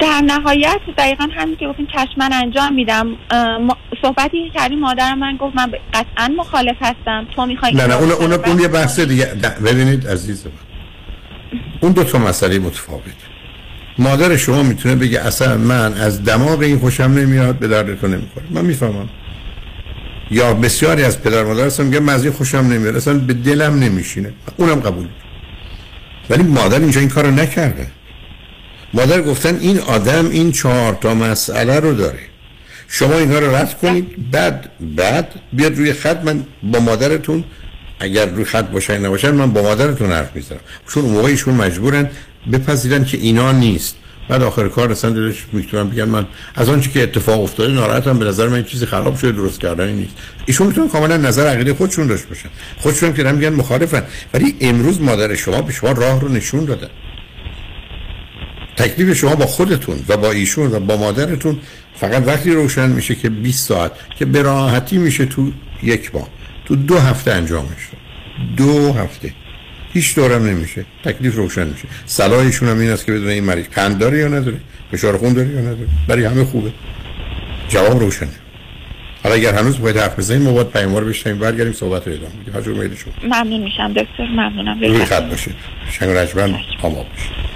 در نهایت دقیقا همین که گفتین چشمن انجام میدم صحبتی که کردیم مادرم من گفت من قطعا مخالف هستم تو می‌خوای نه نه اون, اون, اون یه بحث دیگه ببینید عزیز من. اون دو تا مسئله متفاوت. مادر شما می‌تونه بگه اصلا من از دماغ این خوشم نمیاد به دردتون نمی‌خوره. من می‌فهمم. یا بسیاری از پدر مادر هستن میگه من خوشم نمیاد اصلا به دلم نمیشینه. اونم قبول. ولی مادر اینجا این کارو نکرده. مادر گفتن این آدم این چهار تا مسئله رو داره. شما اینا رو رد کنید بعد بعد بیاد روی خط من با مادرتون اگر روی خط باشن نباشن من با مادرتون حرف می‌زنم. چون مجبورن بپذیرن که اینا نیست. بعد آخر کار رسن دلش می‌تونن بگن من از آنچه که اتفاق افتاده ناراحتم به نظر من چیزی خراب شده درست کردنی نیست. ایشون می‌تونن کاملا نظر عقیده خودشون داشته باشن. خودشون که میگن مخالفن. ولی امروز مادر شما به شما راه رو نشون داده تکلیف شما با خودتون و با ایشون و با مادرتون فقط وقتی روشن میشه که 20 ساعت که به راحتی میشه تو یک ماه. تو دو هفته انجامش دو هفته. هیچ دورم نمیشه. تکلیف روشن میشه. صلاحشون هم این است که بدون این مریض قند داره یا نداره؟ فشار خون داره یا نداره؟ برای همه خوبه. جواب روشنه. حالا اگر هنوز باید حرف بزنیم ما باید پیام رو بشنیم برگردیم صحبت رو ادامه بدیم. هر جور میل شما. ممنون میشم. دکتر ممنونم. روی خط باشید شنگ رجمن آماد باشید.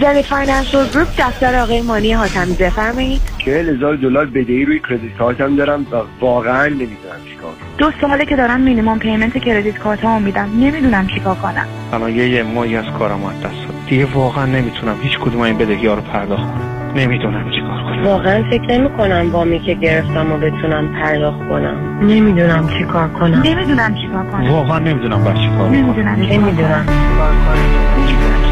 زنی Financial Group دفتر آقای مانی حاتمی بفرمایید. چهل هزار دلار بدهی روی credit card م دارم و واقعا نمی‌دونم چیکار دو ساله که دارم minimum payment credit card مو میدم. نمی‌دونم چیکار کنم. الان یه یه ماهی از کارم از دست داد دیگه واقعا نمی‌تونم هیچ کدوم این بدهی ها رو پرداخت کنم. نمی‌دونم چیکار کنم. واقعا فکر نمی کنم وامی که گرفتم و بتونم پرداخت کنم. نمی‌دونم چیکار کنم. نمی‌دونم چیکار کنم. واقعا نمی‌دونم باید چیکار کنم نمی‌دونم نمی‌دونم. چیکار کنم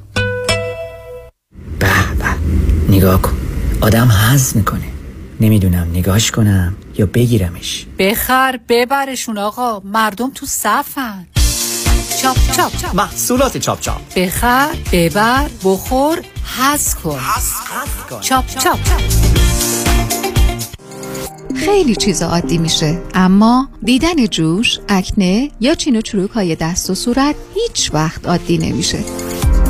نگاه کن. آدم حز می‌کنه. نمی‌دونم نگاهش کنم یا بگیرمش. بخر ببرشون آقا. مردم تو صفن. چاپ چاپ محصولات چاپ چاپ. بخر ببر بخور حز کن. چاپ چاپ خیلی چیزا عادی میشه. اما دیدن جوش، اکنه یا چین و چروک های دست و صورت هیچ وقت عادی نمیشه.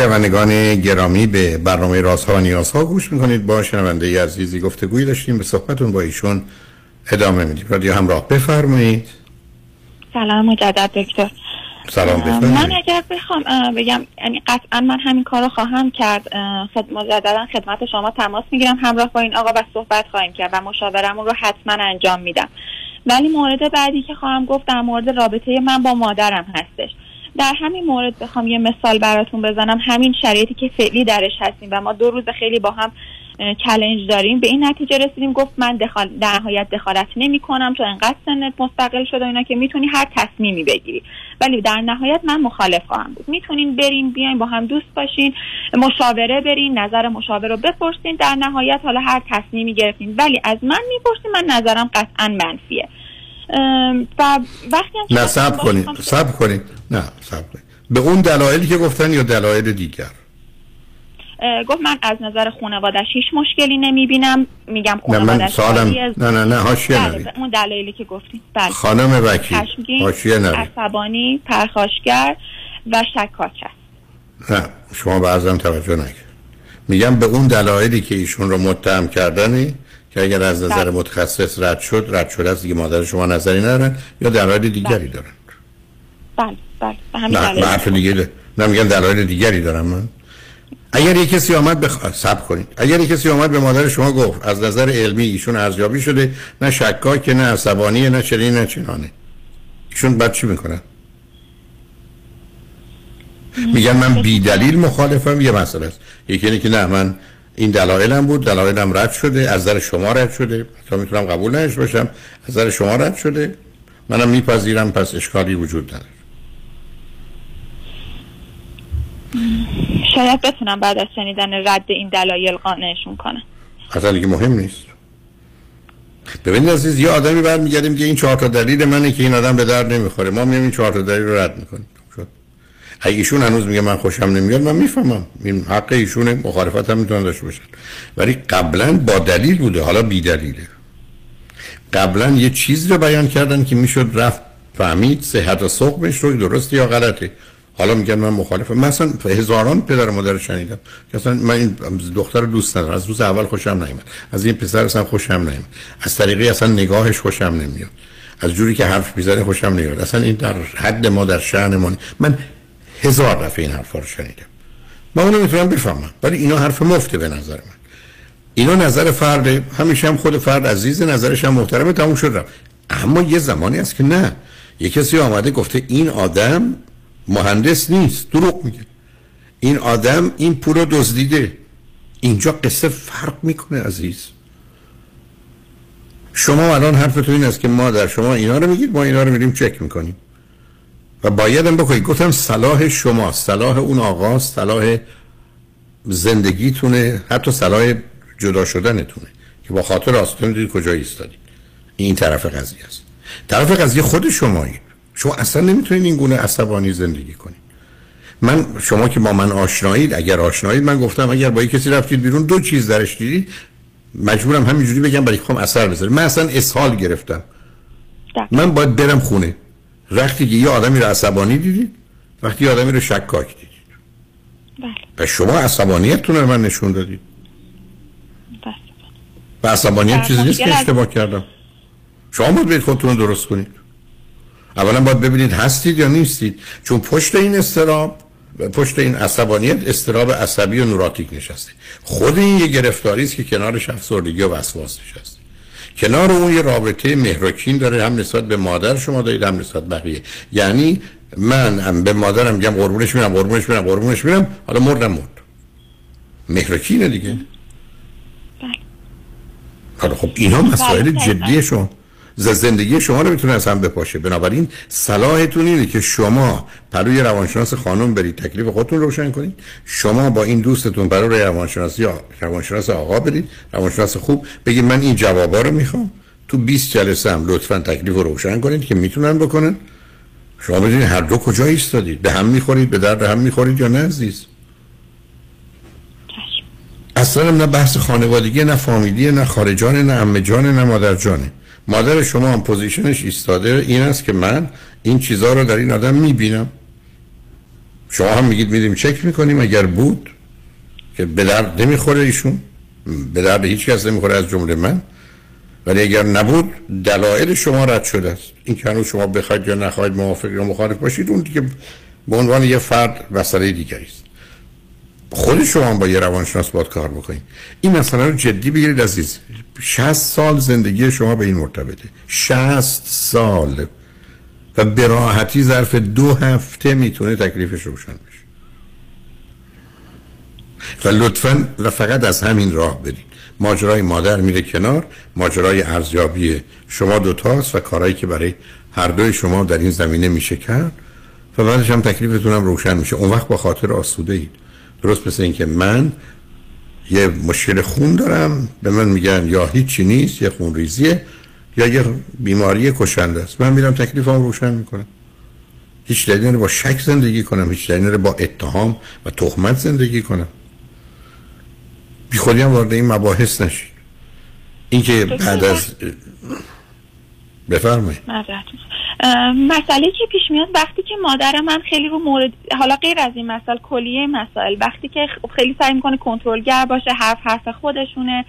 شنوندگان گرامی به برنامه رازها و نیازها گوش می‌کنید. با شنونده عزیزی گفتگوی داشتیم. به صحبتون با ایشون ادامه میدیم. رادیو همراه بفرمایید. سلام مجدد دکتر. سلام من بفرمایید. اگر بخوام بگم یعنی قطعا من همین کار رو خواهم کرد. اه، خد مجددا خدمت شما تماس می‌گیرم. همراه با این آقا و صحبت خواهیم کرد و مشاورمون رو حتما انجام میدم. ولی مورد بعدی که خواهم گفت در مورد رابطه من با مادرم هستش. در همین مورد بخوام یه مثال براتون بزنم. همین شرایطی که فعلی درش هستیم و ما دو روز خیلی با هم چلنج داریم. به این نتیجه رسیدیم گفت من دخال... در نهایت دخالت نمی کنم چون انقدر سنت مستقل شده اینا که می‌تونی هر تصمیمی بگیری. ولی در نهایت من مخالف خواهم بود. می‌تونین برین بیاین با هم دوست باشین مشاوره برین نظر مشاور رو بپرسین. در نهایت حالا هر تصمیمی گرفتین. ولی از من می‌پرسین من نظرم قطعا منفیه. و وقتی هم نه با- کنید صبر کنید. نه صبر کنید. به اون دلایلی که گفتن یا دلایل دیگر؟ گفت من از نظر خانوادش هیچ مشکلی نمی‌بینم. میگم نه من خانوادش از... نه نه نه حاشیه بله به اون دلایلی که گفتین. بله. خانم وکیل حاشیه نرید عصبانی پرخاشگر و شکاک است. نه شما بعضم توجه نکرد. میگم به اون دلایلی که ایشون رو متهم کردنی که اگر از نظر بله. متخصص رد شد رد شده است. دیگه مادر شما نظری ندارن یا دلایل دیگری دارن؟ بله بله. همین نه نه میگم دلایل دیگری دارم من اگر یه کسی آمد بخ... سب کنید. اگر یه کسی آمد به مادر شما گفت از نظر علمی ایشون ارزیابی شده نه شکاک نه عصبانیه نه چنین نه چنانه. ایشون بعد چی می‌کنن؟ میگن من بی دلیل مخالفم یه مسئله است. یکی اینه که نه من این دلایلم بود دلایلم رد شده از نظر شما رد شده. تا می‌تونم قبول نش باشم از نظر شما رد شده. منم میپذیرم پس اشکالی وجود نداره. شاید بتونم بعد از شنیدن رد این دلایل قانعشون کنم. اصلا دیگه مهم نیست. ببینید عزیز یه آدمی برمیگردیم که این چهار تا دلیل منه که این آدم به درد نمی‌خوره. ما میایم این چهار تا دلیل رو رد می‌کنیم. اگه ایشون هنوز میگه من خوشم نمیاد من می‌فهمم. این حق ایشونه مخالفت هم می‌تونن داشته باشن ولی قبلا با دلیل بوده حالا بی دلیله. قبلا یه چیز رو بیان کردن که می‌شد رفت فهمید صحت و سقمش رو درست یا غلطه. حالا میگن من مخالفم. من اصلا هزاران پدر و مادر شنیدم که اصلا من این دختر دوست ندارم. از روز اول خوشم نمیاد از این پسر اصلا خوشم نمیاد از طریقی اصلا نگاهش خوشم نمیاد. از جوری که حرف می‌زنه خوشم نمیاد. اصلا این در حد ما در شأن من هزار دفعه این حرفا رو شنیدم. من اونو می‌تونم بفهمم ولی اینا حرف مفته به نظر من. اینا نظر فرد همیشه هم خود فرد عزیز نظرش هم محترمه تموم شد اما یه زمانی است که نه. یه کسی آمده گفته این آدم مهندس نیست دروغ میگه. این آدم این پول رو دزدیده. اینجا قصه فرق می‌کنه عزیز. شما الان حرفتون این است که ما در شما اینا رو میگید ما اینا رو میریم چک می‌کنیم. و باید هم بکنید. گفتم صلاح شما صلاح اون آقا صلاح زندگیتونه. حتی صلاح جدا شدنتونه. که با خاطر آستون دید کجا ایستادید این طرف قضیه است. طرف قضیه خود شمایید شما اصلا نمی‌تونید این گونه عصبانی زندگی کنید. من شما که با من آشنایید اگر آشنایید من گفتم اگر با کسی رفتید بیرون دو چیز درش دیدید. مجبورم همینجوری بگم برای خودم اثر بذاره من اصلا اسهال گرفتم. من باید برم خونه. وقتی که یه آدمی رو عصبانی دیدید وقتی یه آدمی رو شکاک دیدید و شما عصبانیتتون رو من نشون دادید و عصبانیت چیزی نیست که اشتباه کردم. شما باید برید خودتون رو درست کنید. اولا باید ببینید هستید یا نیستید. چون پشت این استراب پشت این عصبانیت استراب عصبی و نوراتیک نشسته. خود این یه گرفتاری است که کنارش افسردگی و وسواس نشسته. کنار اون یه رابطه مهرکین داره هم نسبت به مادر شما دارید هم نسبت بقیه. یعنی من هم به مادرم میگم قربونش میرم قربونش میرم قربونش میرم حالا مردم مرد. مهرکینه دیگه. حالا خب اینا مسائل جدی شما. زندگی شما رو می‌تونه اصلا بپاشه. بنابراین صلاحتون اینه که شما پروی روانشناس خانم برید تکلیف خودتون روشن کنید. شما با این دوستتون پروی روانشناسی یا روانشناس آقا برید روانشناس خوب. بگید من این جوابا رو می‌خوام. تو 20 جلسه هم لطفا تکلیف رو روشن کنید که می‌تونن بکنن. شما بدونید هر دو کجا ایستادید. به هم می‌خورید به درد هم می‌خورید یا نه عزیز؟ اصلا نه بحث خانوادگی نه فامیلی نه خارجانه نه جانه نه مادر جانه مادر شما هم پوزیشنش ایستاده این است که من این چیزها رو در این آدم می‌بینم. شما هم میگید میدیم چک می‌کنیم اگر بود که به درد نمی‌خوره ایشون به درد هیچ کس نمی‌خوره از جمله من. ولی اگر نبود دلایل شما رد شده است. این که هنوز شما بخواید یا نخواید موافق یا مخالف باشید اون دیگه به عنوان یه فرد مسئله دیگری است. خود شما با یه روانشناس باید کار بکنید این مسئله رو جدی بگیرید عزیز. 60 سال زندگی شما به این مرتبطه. 60 سال. و به راحتی ظرف دو هفته می‌تونه تکلیفش روشن بشه. و لطفا و فقط از همین راه برید. ماجرای مادر میره کنار. ماجرای ارزیابی شما دوتاست و کارهایی که برای هر دوی شما در این زمینه میشه کرد و بعدش هم تکلیفتون هم روشن میشه. اون وقت با خاطر آسوده اید. درست مثل اینکه من یه مشکل خون دارم به من میگن یا هیچی نیست یه خون ریزیه یا یه بیماری کشنده است. من میرم تکلیفم روشن می‌کنم. هیچ نداره با شک زندگی کنم هیچ نداره با اتهام و تهمت زندگی کنم. بی خودی هم وارد این مباحث نشید اینکه بعد از بفرمایید. مسئله که پیش میاد وقتی که مادر من خیلی رو مورد حالا غیر از این مسائل کلیه مسائل وقتی که خیلی سعی می‌کنه کنترلگر باشه حرف حرف خودشونه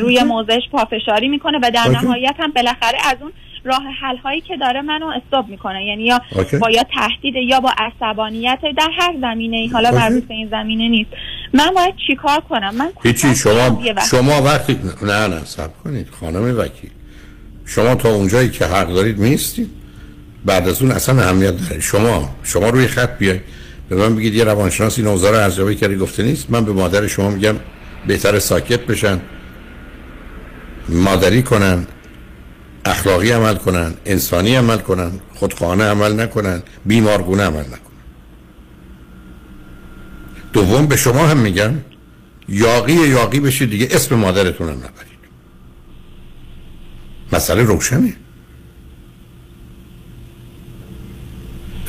روی موضعش پافشاری می‌کنه و در نهایت هم بالاخره از اون راه حل هایی که داره منو استاب می‌کنه. یعنی یا با یا تهدید یا با عصبانیت در هر زمینه ای حالا مربوط به این زمینه نیست. من باید چیکار کنم؟ من هیچی شما شما وقتی نه نه صبر کنید خانم وکیل. شما تا اونجایی که حق دارید میستید بعد از اون اصلا اهمیت داره شما شما روی خط بیاید به من بگید یه روانشناس این اوضاع رو ارزیابی کردی گفته نیست. من به مادر شما میگم بهتر ساکت بشن مادری کنن اخلاقی عمل کنن انسانی عمل کنن خودخواهانه عمل نکنن بیمارگونه عمل نکنن. دوم به شما هم میگم یاقی یاقی بشید دیگه اسم مادرتون هم نبرید. مسئله روشنه.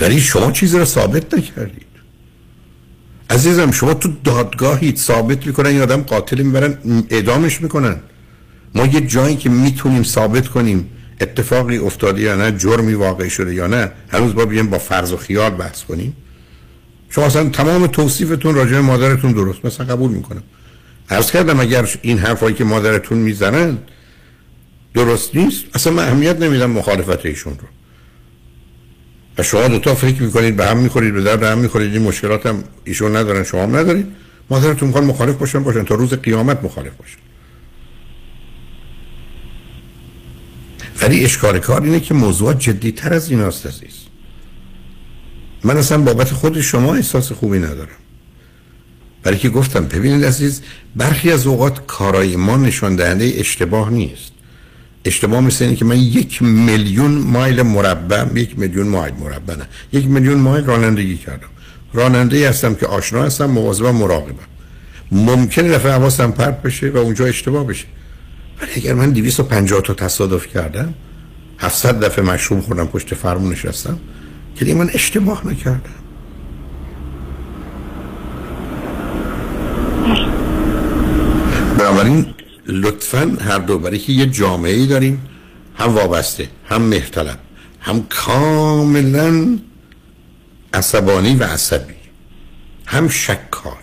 ولی شما چیزی رو ثابت نکردید. عزیزم شما تو دادگاهید ثابت می‌کنن این آدم قاتل می‌برن اعدامش می‌کنن. ما یه جایی که می‌تونیم ثابت کنیم اتفاقی افتاده یا نه جرمی واقع شده یا نه هنوز با بیایم با فرض و خیال بحث کنیم. شما اصلا تمام توصیفتون راجع مادرتون درست مثلا قبول می‌کنم. عرض کردم اگر این حرفایی که مادرتون می‌زنن درست نیست؟ اصلا من اهمیت نمیدم مخالفت ایشون رو. و شما دوتا فکر می‌کنید به هم می‌خورید به درد هم می‌خورید این مشکلات هم ایشون ندارن شما هم ندارید. مادرتون می‌خوان مخالف باشن باشن. تا روز قیامت مخالف باشن. ولی اشکال کار اینه که موضوعات جدی تر از این است عزیز. من اصلا بابت خود شما احساس خوبی ندارم. برای که گفتم ببینید عزیز برخی از اوقات کارای ما نشان دهنده اشتباه نیست. اشتباه مثل اینه که من یک میلیون مایل مربع یک میلیون مایل مربع نه یک میلیون مایل رانندگی کردم. راننده هستم که آشنا هستم مواظبم مراقبم. ممکنه دفعه حواسم پرت بشه و اونجا اشتباه بشه. ولی اگر من 250 تا تصادف کردم 700 دفعه مشروب خوردم پشت فرمون نشستم که من اشتباه نکردم بنابراین لطفا هر دو برای که یه جامعه ای داریم هم وابسته هم مهتلم هم کاملا عصبانی و عصبی هم شکاک.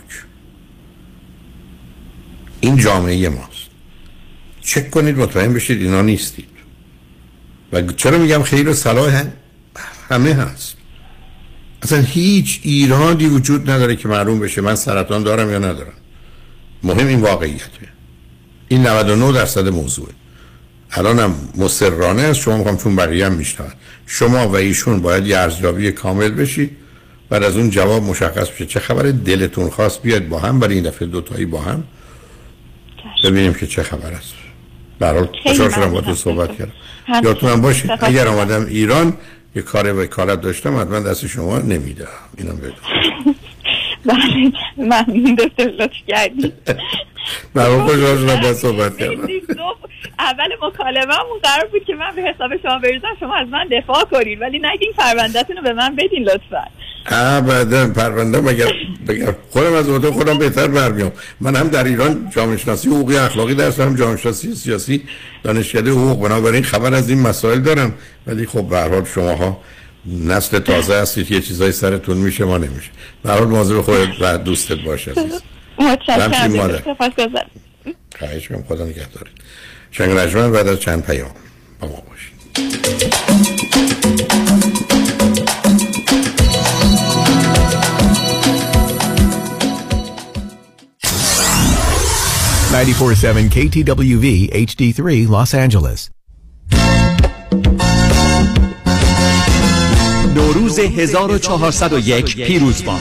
این جامعه ماست. چک کنید مطمئن بشید اینا نیستید. و چرا میگم خیر و صلاح همه هست. اصلا هیچ ایرادی وجود نداره که معلوم بشه من سرطان دارم یا ندارم. مهم این واقعیته. این 99 درصد موضوعه. الانم مصرانه است شما می‌خوام چون بقیه هم میشنون شما و ایشون باید یه ارزیابی کامل بشید بعد از اون جواب مشخص بشه. چه خبر دلتون خواست بیاد با هم برای این دفعه دوتایی با هم. ببینیم که چه خبر است. برحال خوشحال شدم با تو صحبت کردم. یادتونم باشید اگر آمدم ایران یه کار وکالت داشتم حتما دست شما نمیدم. اینم بدون بله ممنون دکتر لطف کردی. من خوشحال شدم با صحبت کردم؟ اول مکالمه همون قرار بود که من به حساب شما بریزم شما از من دفاع کنید ولی نگین پروندهتون رو به من بدین لطفا. ابدا پرونده مگر بگم خودم از اوضاع خودم بهتر برمیام. من هم در ایران جامعه شناسی حقوقی اخلاقی درس هم جامعه شناسی سیاسی دانشکده حقوق. بنابراین خبر از این مسائل دارم. ولی خب به هر حال شماها نسل تازه هستید یه چیزای سرتون میشه ما نمیشه. به حال مواظب خودت و دوستت باشه عزیز. متشکرم. سپاسگزارم خواهش می‌کنم. خدا نگهدارت شنگ بعد از چند پیام با ما باشید. 947 KTWV HD3 Los Angeles. نوروز 1401 پیروز باد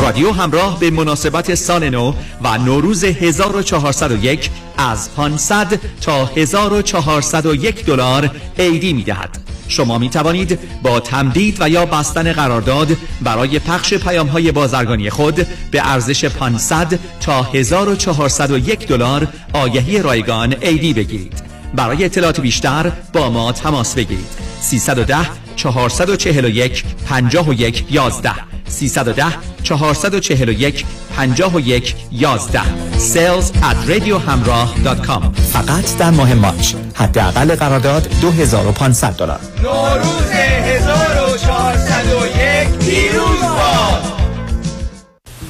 رادیو همراه به مناسبت سال نو و نوروز 1401 از 500 تا 1401 دلار عیدی می دهد. شما می توانید با تمدید و یا بستن قرارداد برای پخش پیام های بازرگانی خود به ارزش 500 تا 1401 دلار آگهی رایگان عیدی بگیرید. برای اطلاعات بیشتر با ما تماس بگیرید. 310 441 51 11 310 441 51 11 sales at radiohamrah.com فقط در ماه مارچ. حداقل قرارداد 2500 دلار. نوروز 1401 پیروز باد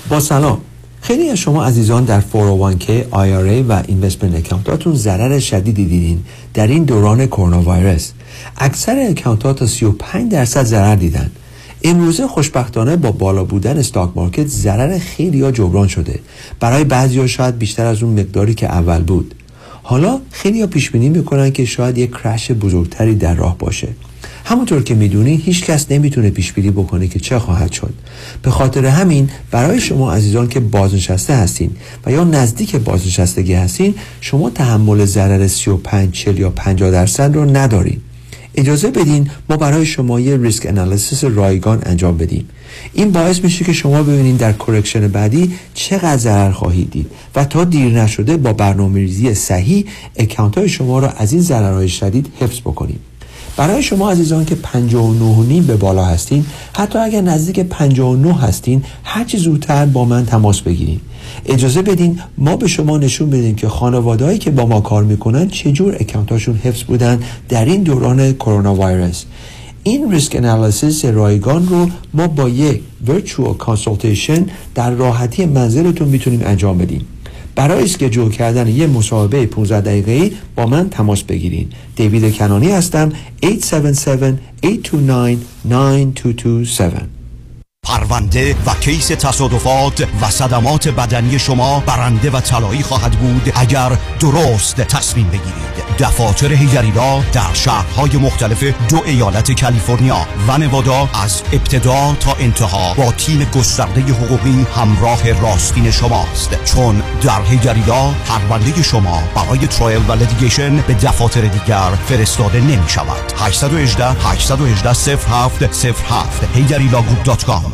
با سلام. خیلی از شما عزیزان در 401k, IRA و اینوستمنت اکانتاتون ضرر شدیدی دیدین در این دوران کرونا ویروس. اکثر اکانتات تا 35 درصد ضرر دیدن. امروزه خوشبختانه با بالا بودن استاک مارکت ضرر خیلی ها جبران شده. برای بعضی ها شاید بیشتر از اون مقداری که اول بود. حالا خیلی ها پیش بینی می‌کنن که شاید یک کرش بزرگتری در راه باشه. همونطور که می‌دونی هیچ کس نمی‌تونه پیش بینی بکنه که چه خواهد شد. به خاطر همین برای شما عزیزان که بازنشسته هستین و یا نزدیک بازنشستگی هستین شما تحمل ضرر 35 40 یا 50 درصد رو ندارین. اجازه بدین ما برای شما یه risk analysis رایگان انجام بدیم. این باعث میشه که شما ببینید در correction بعدی چقدر ضرر خواهید دید و تا دیر نشده با برنامه ریزی صحیح account های شما را از این ضررهای شدید حفظ بکنیم برای شما عزیزان که 59 نیم به بالا هستین حتی اگر نزدیک 59 هستین هرچی زودتر با من تماس بگیرین. اجازه بدین ما به شما نشون بدیم که خانوادهایی که با ما کار می‌کنن چجور account اشون حفظ بودن در این دوران کرونا ویروس این risk analysis رایگان رو ما با یک virtual consultation در راحتی منزلتون می‌تونیم انجام بدیم. برای schedule کردن یه مصاحبه 15 دقیقه‌ای با من تماس بگیرین. دیوید کنانی هستم 877-829-9227. پرونده و case تصادفات و صدمات بدنی شما برنده و طلایی خواهد بود اگر درست تصمیم بگیرید. دفاتر هیگریلا در شهرهای مختلف دو ایالت کالیفرنیا و نوادا از ابتدا تا انتها با تیم گسترده حقوقی همراه راستین شماست. چون در هیگریلا پرونده شما برای trial و litigation به دفاتر دیگر فرستاده نمی شود 818 818 07 07 هیگریلاگروپ.com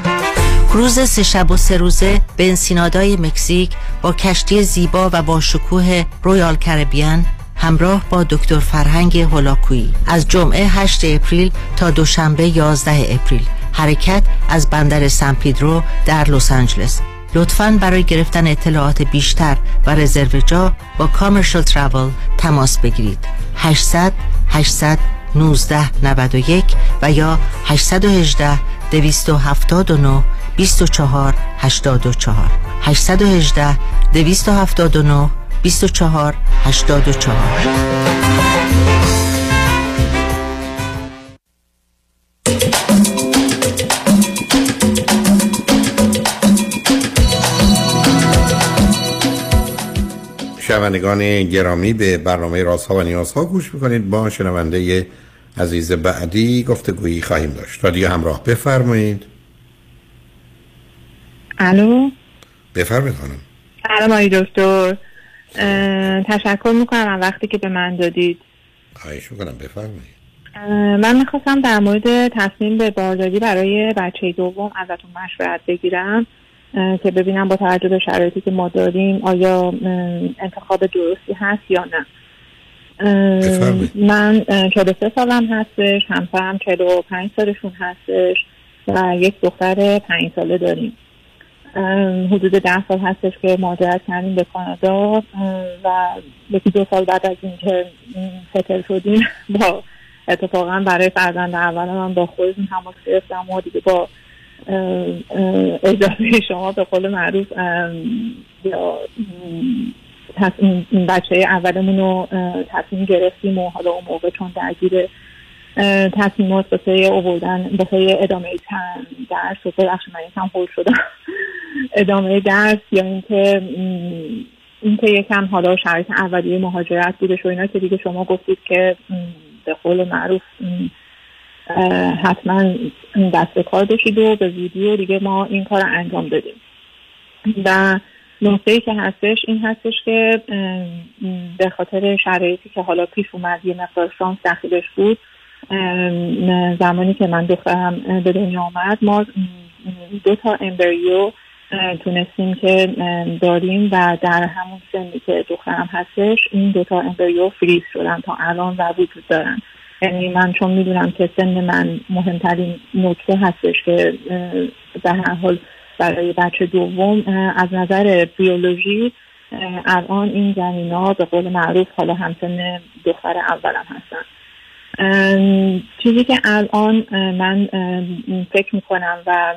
روز سه شب و سه روزه به انسینادای مکزیک با کشتی زیبا و با شکوه رویال کربیان همراه با دکتر فرهنگ هولاکویی. از جمعه 8 اپریل تا دوشنبه 11 اپریل. حرکت از بندر سان پیدرو در لس آنجلس. لطفاً برای گرفتن اطلاعات بیشتر و رزرو جا با کامرشل تراول تماس بگیرید. 800 800 1991 و یا 818 279 24 84 818 279 24 84 6 شنوندگان گرامی به برنامه رازها و نیازها گوش می‌کنید. با شنونده عزیز بعدی گفتگویی خواهیم داشت. رادیو همراه بفرمایید. الو؟ بفرمایید خانم. سلام آقای دکتر. تشکر می‌کنم از وقتی که به من دادید. خواهش می‌کنم بفرمایید. من می‌خواستم در مورد تصمیم به بارداری برای بچه دوم ازتون مشورت بگیرم که ببینم با توجه به شرایطی که ما داریم آیا انتخاب درستی هست یا نه. من اه، 43 سالم هستش همسرم 45 سالشون هستش و یک دختر 5 ساله داریم. حدود ده سال هستش که مهاجرت کردیم به کانادا و یکی دو سال بعد از اینکه ستل شدیم با اتفاقا برای فرزند اول من با خودتون تماس گرفتم و دیگه با اجازه شما به قول معروف یا بچه اولمون رو تصمیم گرفتیم و حالا اون موقع چون درگیر تصمیمات واسه اووردن واسه ادامه درس و ببخشید من یکم هول شدم ادامه درس یا اینکه اینکه یکم حالا شرایط اولیه مهاجرت بودش و اینا که دیگه شما گفتید که به قول معروف حتما دست به کار بشید و به ویدیو دیگه ما این کار رو انجام دادیم و نکته که هستش این هستش که به خاطر شرایطی که حالا پیش اومد یه مقدار شانس داخلش بود زمانی که من دخترم به دنیا آمد ما دو تا امبریو تونستیم که داریم و در همون سنی که دخترم هستش این دو تا امبریو فریز شدن تا الان و وجود دارن. یعنی من چون می‌دونم که سن من مهمترین نکته هستش که به هر حال برای بچه دوم از نظر بیولوژی الان این جنینا به قول معروف حالا همسن دختر اولم هستن. چیزی که الان من فکر می‌کنم و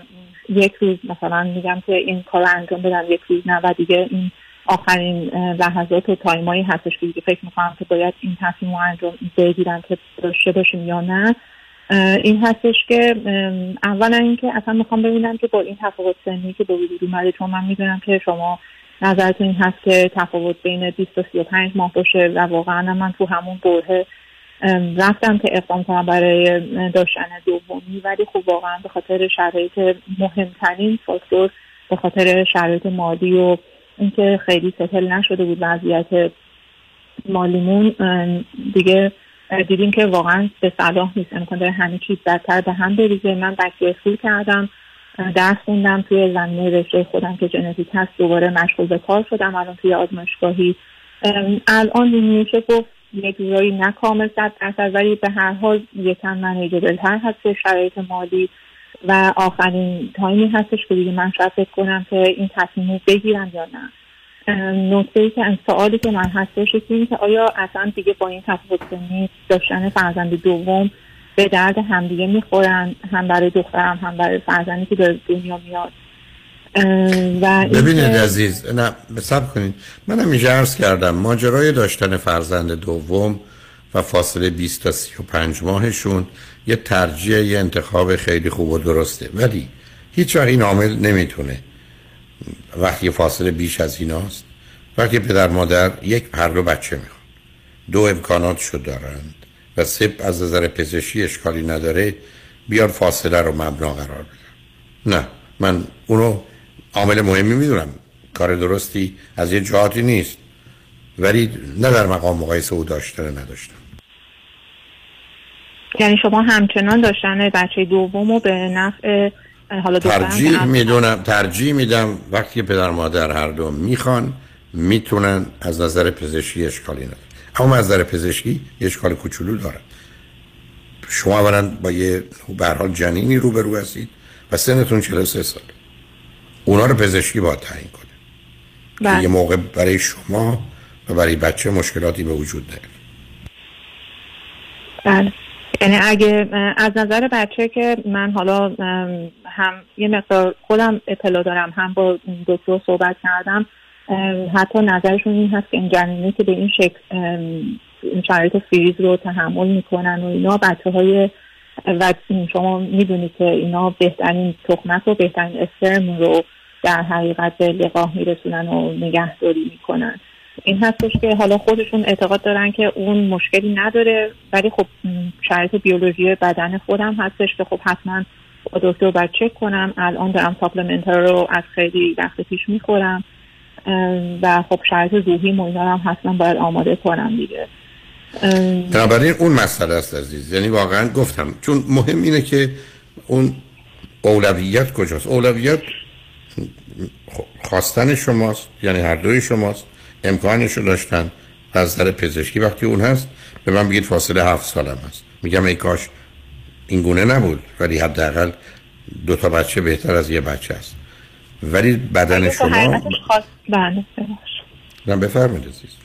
یک روز مثلا میگم که این کار انجام بدم یک روز نه و دیگه این آخرین لحظات و تایمایی هستش که فکر می‌کنم که باید این تصمیم رو انجام بگیرم که داشته باشیم یا نه. این هستش که اولا اینکه اصلا می‌خوام ببینم که با این تفاوت سنی که به وجود اومده چون من می‌دونم که شما نظرتون این هست که تفاوت بین 20 تا 35 ماه باشه و واقعا من تو همون بره ام، رفتم که اقدام کنم برای داشتن دومی ولی خب واقعا به خاطر شرایط مهمترین فاکتور به خاطر شرایط مالی و اینکه خیلی ستل نشده بود وضعیت مالیمون دیگه دیدیم که واقعا به صلاح نیست. امکان داره همه چیز بدتر به هم بریزه. من بکی اسکول کردم درس خوندم توی زمینه رشته خودم که ژنتیک هست دوباره مشغول به کار شدم. الان توی آزمایشگاهی. الان میشه گفت؟ یه جورایی نه کامل صد درصد ولی به هر حال یکم منیجبل تر هست شرایط مالی. و آخرین تایمی هستش که دیگه من شاید فکر کنم که این تصمیم رو بگیرم یا نه. نکته ای که سوالی که من هستش این که آیا اصلا دیگه با این تفاوت سنی داشتن فرزند دوم به درد همدیگه می‌خورن؟ هم برای دخترم هم برای فرزندی که به دنیا میاد. و ببینید عزیز نه سب کنید. من همیشه عرض کردم ماجرای داشتن فرزند دوم و فاصله 20 تا 35 ماهشون یه ترجیح یه انتخاب خیلی خوب و درسته. ولی هیچ این عامل نمی‌تونه وقتی فاصله بیش از ایناست وقتی پدر مادر یک هر دو بچه می‌خوان. دو امکانات شد دارند و سه از نظر پزشکی اشکالی نداره بیان فاصله رو مبنا قرار بدن. نه من اونو عامل مهمی می‌دونم. کار درستی از یه جهاتی نیست. ولی نه در مقام مقایسه او داشتن نداشتن. یعنی شما همچنان داشتن بچه دوم رو به نفع حالا ترجیح می‌دونم ترجیح میدم وقتی پدر مادر هر دو می‌خوان می‌تونن از نظر پزشکی اشکالی نداره اما از نظر پزشکی یه اشکال کوچولو داره شما اولا با یه به حال جنینی روبرو هستید و سنتون 43 سال اونا رو پزشکی باید تعیین کنه. که بله. یه موقع برای شما و برای بچه مشکلاتی به وجود نیاد. بله. یعنی اگه از نظر بچه که من حالا هم یه مقدار خودم اطلاع دارم هم با دکتر صحبت کردم حتی نظرشون این هست که این جنینه که به این شکل این شرایط فریز رو تحمل می‌کنن و اینا بچه های و شما می‌دونید که اینا بهترین تخمک و بهترین اسپرم رو در حقیقت به لقاح میرسونن و نگهداری می‌کنن. این هستش که حالا خودشون اعتقاد دارن که اون مشکلی نداره ولی خب شرایط بیولوژی بدن خودم هستش که خب حتما با دکتر باید چک کنم. الان دارم ساپلمنت رو از خیلی وقت پیش می‌خورم و خب شرایط روحی هم حتما باید آماده کنم دیگه. بنابراین اون مسئله است عزیز. یعنی واقعا گفتم چون مهم اینه که اون اولویت کجاست؟ اولویت خواستن شماست یعنی هر دوی شماست امکانش رو داشتن از نظر پزشکی وقتی اون هست به من بگید فاصله هفت سالم هست میگم ای کاش این گونه نبود ولی حداقل دو تا بچه بهتر از یه بچه است ولی بدن شما. بله. نه بفرمایید عزیز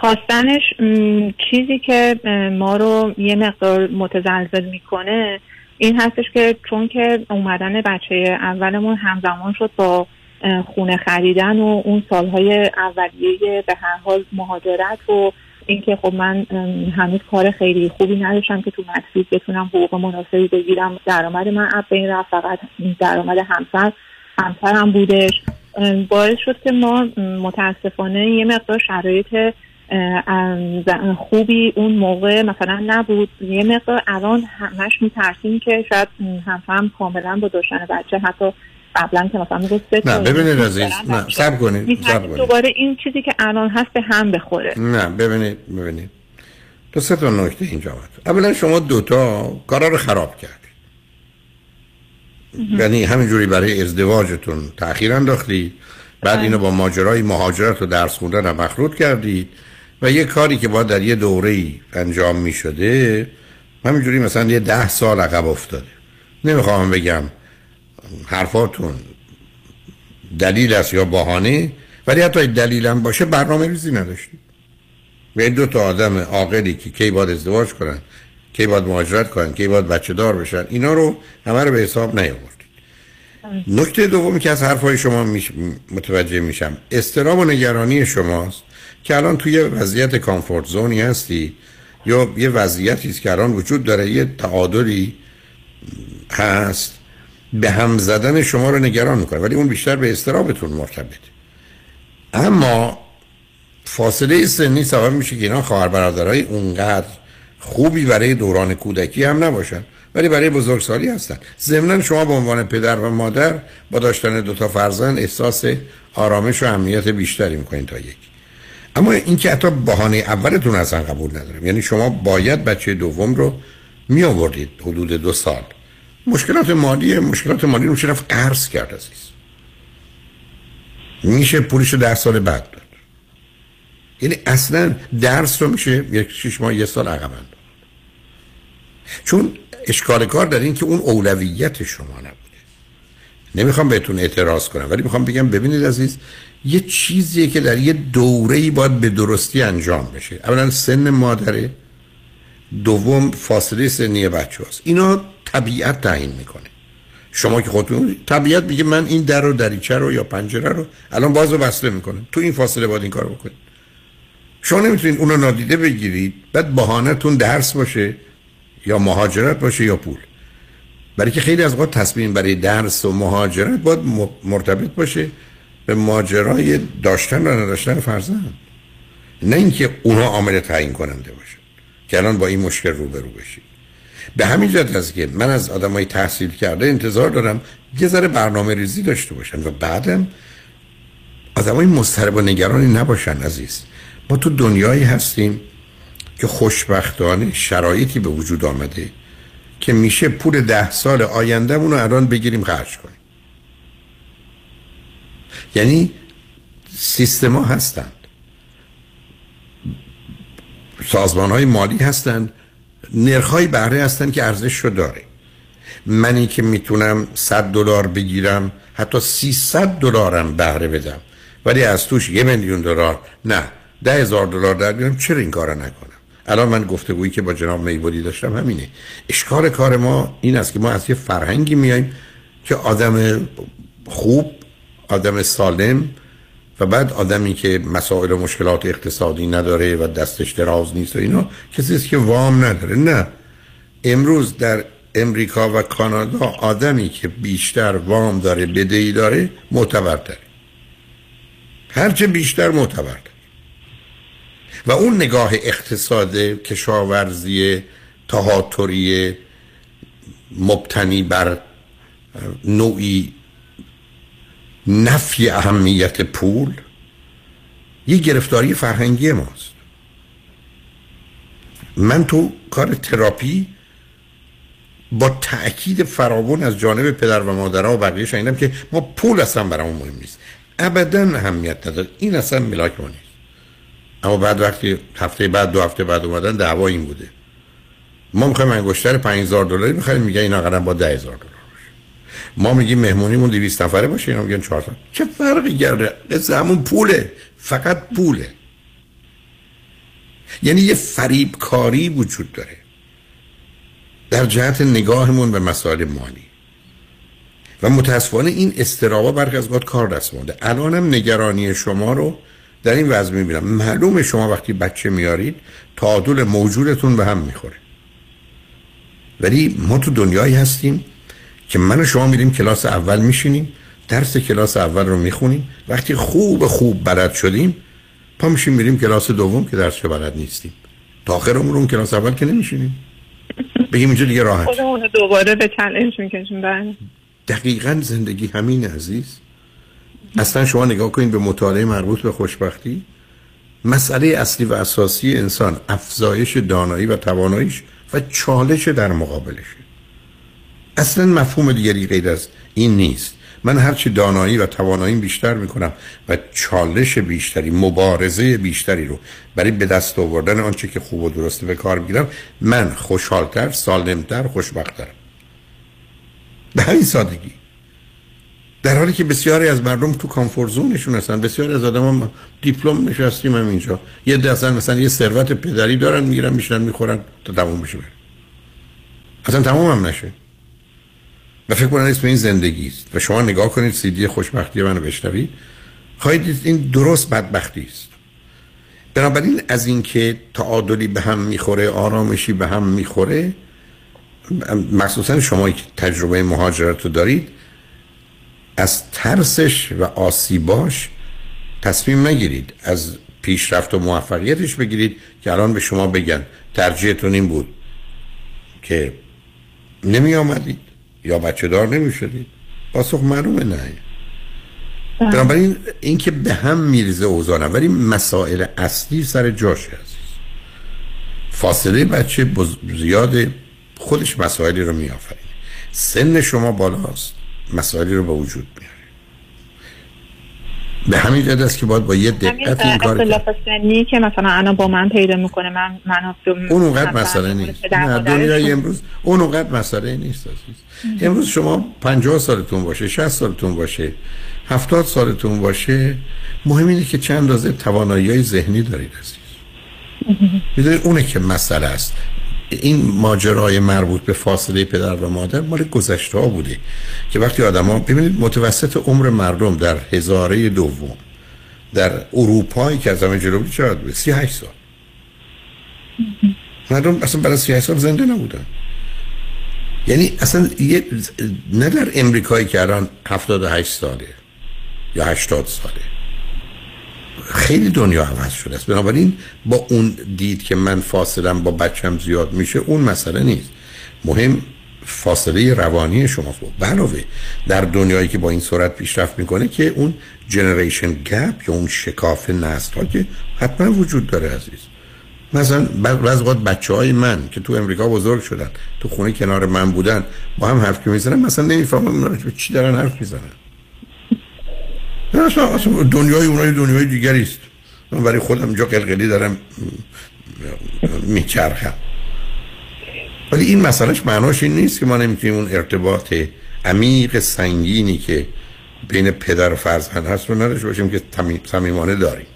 خواستنش چیزی که ما رو یه مقدار متزلزل می‌کنه این هستش که چون که اومدن بچه اولمون همزمان شد با خونه خریدن و اون سالهای اولیه به هر حال مهاجرت و اینکه خب من هنوز کار خیلی خوبی نداشتم که تو مکسیک بتونم حقوق مناسبی بگیرم. درآمد من از بین رفت فقط درآمد همسر همسرم بودش. باعث شد که ما متاسفانه یه مقدار شرایط خوبی اون موقع مثلا نبود. یه مقدار الان همش میترسیم که شاید م، همسرم کاملا با داشتن بچه حتی قبلا که مثلا می‌گفت نه ببینید عزیز نه. سب کنید دوباره این چیزی که الان هست به هم بخوره. نه ببینید ببینید. دو سه تا نکته اینجا هست اولا شما دوتا کارا رو خراب کردید. یعنی همینجوری برای ازدواجتون تأخیر انداختید. بعد اینو با ماجرای مهاجرت و درس خوندن هم مخلوط کردید. و یه کاری که باید در یه دوره ای انجام می شده همینجوری مثلا یه ده سال عقب افتاده. نمی‌خوام بگم حرفاتون دلیل است یا بهانه ولی حتی دلیل هم باشه برنامه ریزی نداشتید به دو تا آدم عاقلی که کی باید ازدواج کنن کی باید مهاجرت کنن کی باید بچه دار بشن اینا رو همه رو به حساب نیاوردید. نکته دومی که از حرفهای شما. متوجه میشم استرام و نگرانی شماست. که الان توی وضعیت کامفورت زونی هستی یا یه وضعیتی است که الان وجود داره یه تعادلی هست به هم زدن شما رو نگران می‌کنه ولی اون بیشتر به استرابتون مرتبطه. اما فاصله سنی سبب میشه که اینا خواهر برادرای اونقدر خوبی برای دوران کودکی هم نباشن ولی برای بزرگسالی هستن. ضمنا شما به عنوان پدر و مادر با داشتن دو تا فرزند احساس آرامش و امنیت بیشتری می‌کنین تا یک. اما این که حتی بهانه اولتون اصلا قبول ندارم. یعنی شما باید بچه دوم رو می آوردید حدود دو سال. مشکلات مالی مشکلات مالی رو رفت قرض کرد عزیز. میشه پولش رو ده سال بعد داد. یعنی اصلا درس رو میشه یک شش ماه یه سال عقب انداخت. چون اشکال کار در این که اون اولویت شما نبوده. نمی‌خوام بهتون اعتراض کنم ولی می‌خوام بگم ببینید عزیز یه چیزیه که در یه دوره‌ای باید به درستی انجام بشه. اولا سن مادره دوم فاصله سنی بچه هست اینا طبیعت تعیین می‌کنه. شما که خودتون طبیعت میگه من این در و دریچه رو یا پنجره رو الان باز رو بسته می‌کنم تو این فاصله باید این کار بکنید. شما نمی‌تونید اونو نادیده بگیرید بعد بهانهتون درس باشه یا مهاجرت باشه یا پول. برای که خیلی از اوقات تصمیم برای درس و مهاجرت باید مرتبط باشه. به ماجرای داشتن و نداشتن فرزند. نه اینکه اونها عامل تعیین کننده باشه که الان با این مشکل روبرو بشید به همین جهت است که من از آدمای تحصیل کرده انتظار دارم یه ذره برنامه ریزی داشته باشن و بعدم آدمای مضطرب و نگرانی نباشن عزیز. ما تو دنیایی هستیم که خوشبختانه شرایطی به وجود آمده که میشه پول ده سال آیندهمون رو الان بگیریم خرج کنیم. یعنی سیستما هستند سازمان های مالی هستند نرخ های بهره هستند که ارزش رو داره. منی که می‌تونم 100 دلار بگیرم حتی 300 دلارم بهره بدم ولی از توش یه میلیون دلار نه ده هزار دلار در بیارم چرا این کارو نکنم؟ الان من گفتگویی که با جناب میبودی داشتم همینه. اشکال کار ما این است که ما از یه فرهنگی میایم که آدم خوب آدم سالم و بعد آدمی که مسائل و مشکلات اقتصادی نداره و دستش دراز نیست و اینا کسی است که وام نداره. نه. امروز در امریکا و کانادا آدمی که بیشتر وام داره بدهی داره معتبرتره هرچه بیشتر معتبرتر و اون نگاه اقتصاد کشاورزی تهاتری مبتنی بر نوعی نفی اهمیت پول یه گرفتاری فرهنگی ماست. من تو کار تراپی با تأکید فراوان از جانب پدر و مادرها و بقیه شنیدم که ما پول اصلا برامون مهم نیست. ابدا اهمیت نداره. این اصلا ملاک ما نیست. اما بعد وقتی هفته بعد دو هفته بعد اومدن دعوا این بوده. ما می‌خوایم انگشتر 5000 دلاری می‌خوایم میگه این اقلا با 10000 دلار. ما میگیم مهمونیمون 200 نفره باشه اینا میگن 400 چه فرقی کرده قصه همون پوله فقط پوله. یعنی یه فریب کاری وجود داره. در جهت نگاهمون به مسائل مالی. و متاسفانه این استرابا برخی از کار دست مونده. الانم نگرانی شما رو در این وضع می‌بینم. معلومه شما وقتی بچه میارید تعادل موجودتون به هم می‌خوره. ولی ما تو دنیایی هستیم که من و شما میریم کلاس اول میشینیم درس کلاس اول رو می‌خونیم. وقتی خوب خوب بلد شدیم پا میشیم میریم کلاس دوم که درس بلد نیستیم. تا آخر عمرمون کلاس اول که نمیشینیم. بگیم اینجا دیگه راحت. خودمون دوباره به چالش می‌کشیم بله. دقیقا زندگی همین عزیز. اصلا شما نگاه کنید به مطالعه مربوط به خوشبختی. مسئله اصلی و اساسی انسان افزایش دانایی و تواناییش و چالش در مقابلشه. اصلا مفهوم دیگری غیر از این نیست. من هرچی دانایی و توانایی بیشتر می‌کنم و چالش بیشتری مبارزه بیشتری رو برای به دست آوردن آنچه که خوب و درسته به کار می‌گیرم من خوشحالتر سالمتر خوشبختترم. به همین سادگی. در حالی که بسیاری از مردم تو کامفورت زونشون هستن بسیاری از آدم دیپلم نشستیم هم اینجا. یه دستن مثلا یه ثروت پدری دارن می‌گیرن میشنن می‌خورن تا تموم بشه. اصلا تموم هم نشه. و فکر کنم اسم این زندگی است. و شما نگاه کنید سیدی خوشبختی منو بشنوید. خواهید این درست بدبختی است. بنابراین از اینکه تعادلی به هم می‌خوره آرامشی به هم می‌خوره مخصوصا شما که تجربه مهاجرت رو دارید از ترسش و آسیباش تصمیم نگیرید. از پیشرفت و موفقیتش بگیرید که الان به شما بگن. ترجیحتون این بود که نمی آمدید یا بچه دار نمی شدید پاسخ معلومه نه. بنابراین این که به هم میریزه اوزانم ولی مسائل اصلی سر جاش هست. فاصله بچه زیاد خودش مسائلی رو میآفرینه. سن شما بالاست مسائلی رو به وجود میاره. به همین جد است که باید با یه دقت این کار سنی که مثلا انا با من پیدا می‌کنه من من اون اونقدر مسئله نیست. نه دنیای امروز اون اونقدر مسئله نیست امروز شما 50 سالتون باشه 60 سالتون باشه 70 سالتون باشه مهم اینه که چند اندازه توانایی ذهنی دارید عزیز. می‌دونید اونه که مسئله است. این ماجرای مربوط به فاصله پدر و مادر مال گذشته ها بوده که وقتی آدم ها ببینید متوسط عمر مردم در هزاره دوم در اروپایی که از همه جلو بود چقدر بود؟ 38 سال. مردم اصلا برای 38 سال زنده نبودن. یعنی اصلا یه نه در امریکایی که الان 78 ساله یا 80 ساله. خیلی دنیا عوض شده است. بنابراین با اون دید که من فاصلم با بچم زیاد میشه اون مسئله نیست. مهم فاصله روانی شما خب علاوه در دنیایی که با این سرعت پیشرفت می‌کنه که اون جنریشن گپ یا اون شکاف نسل ها که حتما وجود داره عزیز. مثلا بعض وقت بچه های من که تو امریکا بزرگ شدن تو خونه کنار من بودن با هم حرف می‌زنن مثلا نمی‌فهمم چی دارن حرف می‌زنن. اصلا دنیای اونای دنیای دیگری است. من برای خودم جا قلقلی دارم میچرخم. ولی این مسئلهش معناش این نیست که ما نمی‌تونیم اون ارتباط عمیق سنگینی که بین پدر و فرزند هست رو نداشته باشیم که صمیمانه داریم.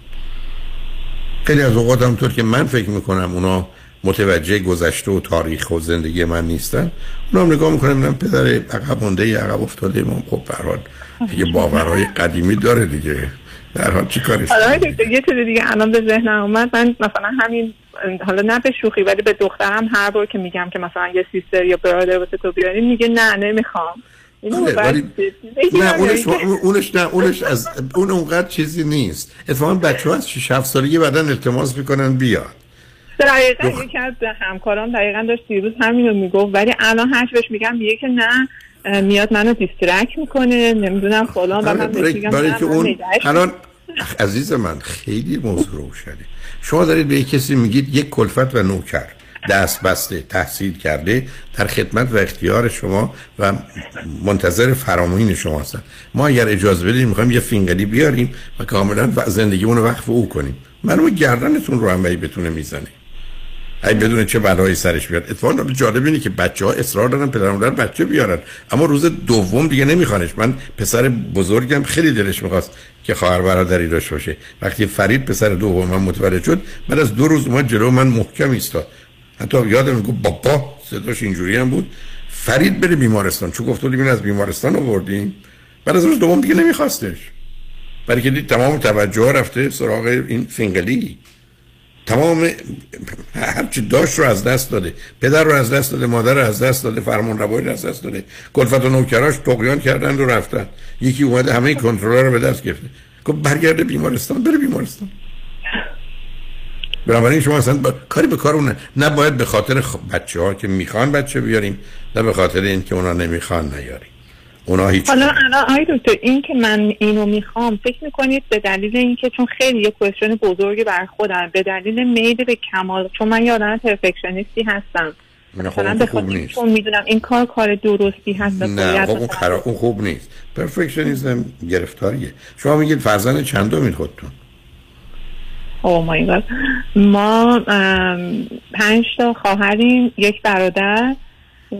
خیلی از اوقات همطور که من فکر می‌کنم اونا متوجه گذشته و تاریخ و زندگی من نیستن. اونا هم نگاه می‌کنم پدر عقب مونده عقب افتاده ما خب یه باورهای قدیمی داره دیگه. در حال چی کارش حالا یه چیز دیگه الان به ذهنم اومد. من مثلا همین حالا نه به شوخی ولی به دخترم هر بار که میگم که مثلا یه سیستر یا برادر واسه تو بیاریم میگه نه نمی‌خوام. ولی- جدی نه اونش اینکه- اونش نه اونش از اون اونقدر چیزی نیست. اتفاقا بچه ها از 6 7 سالگی بعدن التماس می‌کنن بیاد. دقیقا یکی از همکاران دقیقا داشت دیروز همینو می‌گفت ولی الان هرچی بهش میگم میگه که نه میاد منو distract می‌کنه نمی‌دونم فلان و من برای, که اون الان عزیز من خیلی موضوع روشنه. شما دارید به کسی میگید یک کلفت و نوکر دست بسته تحصیل کرده در خدمت و اختیار شما و منتظر فرامین شما هستن. ما اگر اجازه بدیم می‌خوایم یه فینگلی بیاریم و کاملا زندگیمون رو وقف او کنیم. منو گردنتون رو هم بتونه می‌زنه. ای بدون چه بلایی سرش بیاد. اتفاقا جالب اینه که بچه ها اصرار دارن پدر و مادر بچه بیارن. اما روز دوم دیگه نمیخوانش. من پسر بزرگم خیلی دلش می‌خواست که خواهر برادری داشته باشه. وقتی فرید پسر دوم من متولد شد بعد از دو روز اومد جلو من محکم ایستاد. حتی یادم گفت بابا صداش اینجوری هم بود. فرید بره بیمارستان. چون گفت این از بیمارستان آوردیم. بعد از روز دوم دیگه نمیخواستش. برای که دید تمام توجه رفته سراغ این فینگلی تمام هرچی داشت رو از دست داده پدر رو از دست داده مادر رو از دست داده فرمان روایی رو از دست داده کلفت و نوکراش تقیان کردن و رفتن. یکی اومده همه کنترل رو به دست گرفته. گفت برگرده بیمارستان بره بیمارستان. بنابراین شما اصلا با... کاری به کار اون نباید به خاطر خ... بچه ها که می‌خوان بچه بیاریم نه به خاطر این که اونا نمی‌خوان نیاریم. اونا هیچ حالا الان دکتر این که من اینو می‌خوام فکر می‌کنید به دلیل اینکه چون خیلی یه کوشن بزرگی بر خودم به دلیل میل به کمال چون من یه آدم پرفکشنیستی هستم. خب مثلا به خوب نیست. چون می‌دونم این کار کار درستی هست نه خب اون, خرا... اون خوب نیست. پرفکشنیزم گرفتاریه. شما میگید فرزند چندمین خودتون؟ او مای گاد ما پنج تا خواهریم یک برادر.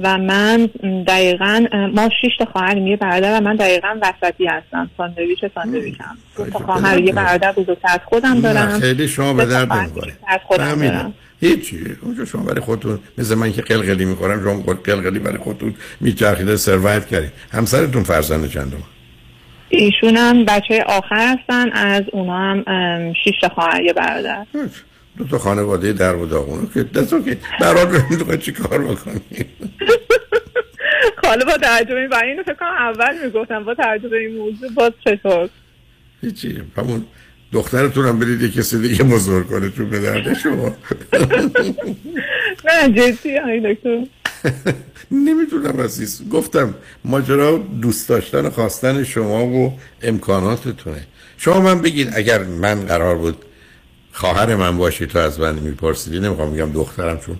و من دقیقا ما شش تا خواهریم یه برادر و من دقیقا وسطی هستم. ساندویچ ساندویچم. دو تا خواهر یه برادر بزرگتر از خودم دارم. خیلی شما به درد خواهر نمی‌خوره از خودم. دارم. هیچی. اونجا شما برای خودتون مثل من که قلقلی می‌خورم شما خود قلقلی برای خودتون میچرخیده سروایو کردید همسرتون فرزند چندم ایشون هم بچه آخر هستن از اونا هم تا خواهر یه برادر. دو تا خانواده در و داغونو که دستو که برات نمی‌دونم چی کار بکنی؟ حالا با این برای اینو فکر کنم اول می‌گفتم با توجه به این موضوع باز چطور؟ هیچی. همون دخترتون هم برید یه کسی دیگه بزرگ کنه چون به درد شما. نه جدی آقای دکتر. نمی‌دونم عزیز. گفتم ماجرا دوست داشتن و خواستن شما و امکاناتتونه. شما من بگید اگر من قرار بود خواهر من باشی تو از من میپرسیدی نمی‌خوام بگم دخترم چون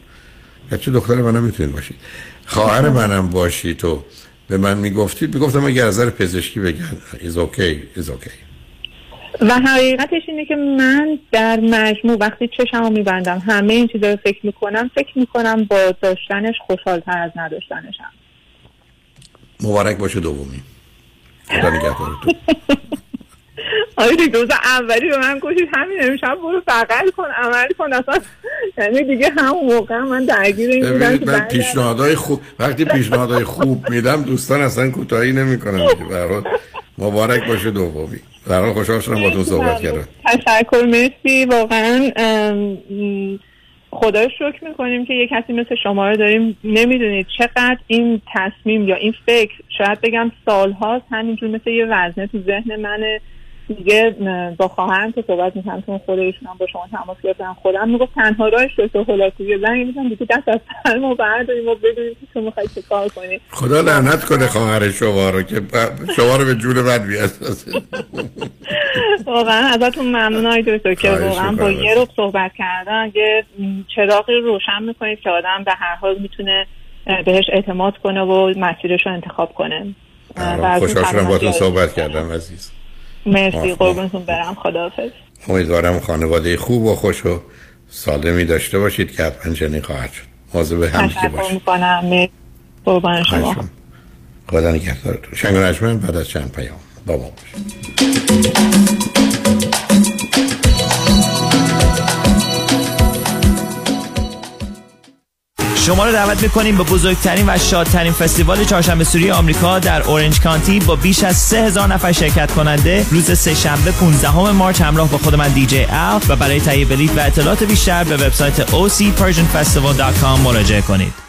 بچه دختر منم می‌تونید باشی. خواهر منم باشی تو. به من می‌گفتید می‌گفتم اگر از نظر پزشکی بگن is okay is okay. و حقیقتش اینه که من در مجموع وقتی چشمو میبندم همه این چیزا رو فکر می‌کنم فکر می‌کنم با داشتنش خوشحالتر از نداشتنشم. مبارک باشه دومی. خدا نگهدارتون. آقای دکتر روز اولی به من گفتید همین امشب برو بغل کن عمل کن. اصلا یعنی دیگه همون موقع من درگیر این بودم من برگردم. پیشنهادهای خوب وقتی پیشنهادهای خوب میدم دوستان اصلا کوتاهی نمی‌کنن که هر حال مبارک باشه دومی. حال خوشحال شدم باتون صحبت کردم تشکر مرسی. واقعا خدا رو شکر می‌کنیم که یه کسی مثل شما رو داریم. نمی‌دونید چقدر این تصمیم یا این فکر شاید بگم سالهاست همینجور مثل یه وزنه تو ذهن منه. دیگه با خواهرم که صحبت می‌کنم چون خود ایشون هم با شما تماس گرفتن خودم می‌گفت تنها راهش دکتر هولاکویه زنگ می‌زنم دیگه دست از سر ما برداریم و بدونیم که تو می‌خوای چه کار کنی. خدا لعنت کنه خواهر شما رو که شما رو به جون بد بیاسازه واقعا ازتون ممنون های دکتر که واقعا با. یه رو صحبت کردن یه چراغی رو روشن می‌کنید که آدم به هر حال می‌تونه بهش اعتماد کنه و مسیرش رو انتخاب کنه. خوشحال شدم سلامتی صحبت کردم عزیز. مرسی. قربونتون برم. خداحافظ. امیدوارم خانواده خوب و خوش و سالمی داشته باشید که حتما چنین خواهد شد. مواظب همدیگه تشکر باشید می‌کنم. مرسی. قربان شما. خدا نگهدارتون. شنگ بعد از چند پیام. با ما باشید. شما رو دعوت می‌کنیم به بزرگترین و شادترین فستیوال چهارشنبه سوری آمریکا در اورنج کانتی با بیش از 3000 نفر شرکت کننده روز سهشنبه 15 مارچ همراه با خود من دیجی ال و برای تهیه بلیط و اطلاعات بیشتر به وبسایت ocpersianfestival.com مراجعه کنید.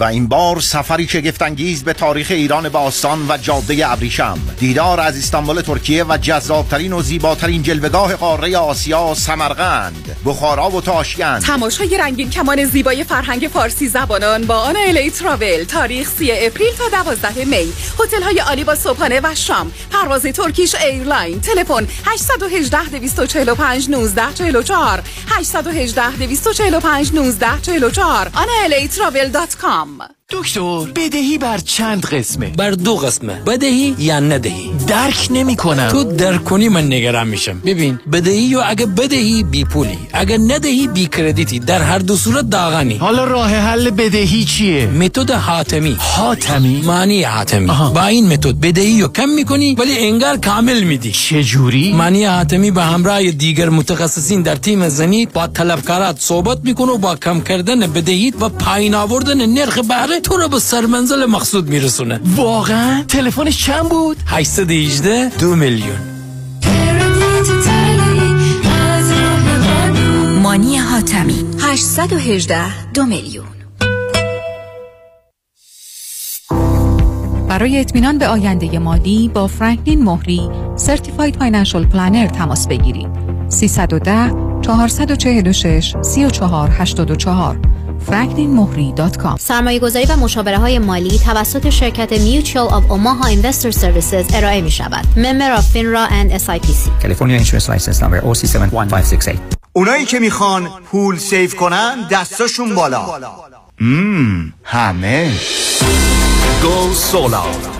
و این بار سفری شگفت‌انگیز به تاریخ ایران باستان و جاده ابریشم. دیدار از استانبول ترکیه و جذابترین و زیباترین جلوگاه قاره آسیا سمرقند. بخارا و تاشکند. تماشای رنگین کمان زیبای فرهنگ فارسی زبانان با آن الی تراول تاریخ 3 April تا 12 می. هتل های عالی با صبحانه و شام. پرواز Turkish Airline. تلفن 818 245 19 44 818 245 19 44 Mom. دکتر بدهی بر چند قسمه؟ بر دو قسمه. بدهی یا ندهی؟ درک نمی کنم تو درک کنی من نگران میشم. ببین بدهی و اگه بدهی بی پولی. اگه ندهی بی کردیتی. در هر دو صورت داغانی. حالا راه حل بدهی چیه؟ متد حاتمی. حاتمی؟ معنی حاتمی. با این متد بدهی رو کم می‌کنی ولی انگار کامل میدی. چه جوری معنی حاتمی به همراه دیگر متخصصین در تیم زنید با طلبکارات صحبت می‌کنه و با کم کردن بدهی و پایین آوردن نرخ بهره تو رو به سرمنزل مقصود میرسونه. واقعا؟ تلفنش چند بود؟ 818 دو میلیون. مانی حاتمی. 818 دو میلیون. برای اطمینان به آینده مالی با فرانکلین مهری Certified Financial Planner تماس بگیرید. 310 446 3484 franklinmohri.com سرمایه گذاری و مشاوره های مالی توسط شرکت Mutual of Omaha Investor Services ارائه می شود. Member of FINRA and SIPC. California Insurance License Number OC71568 اونایی که می‌خوان پول save کنن دستاشون بالا مم. همه go solar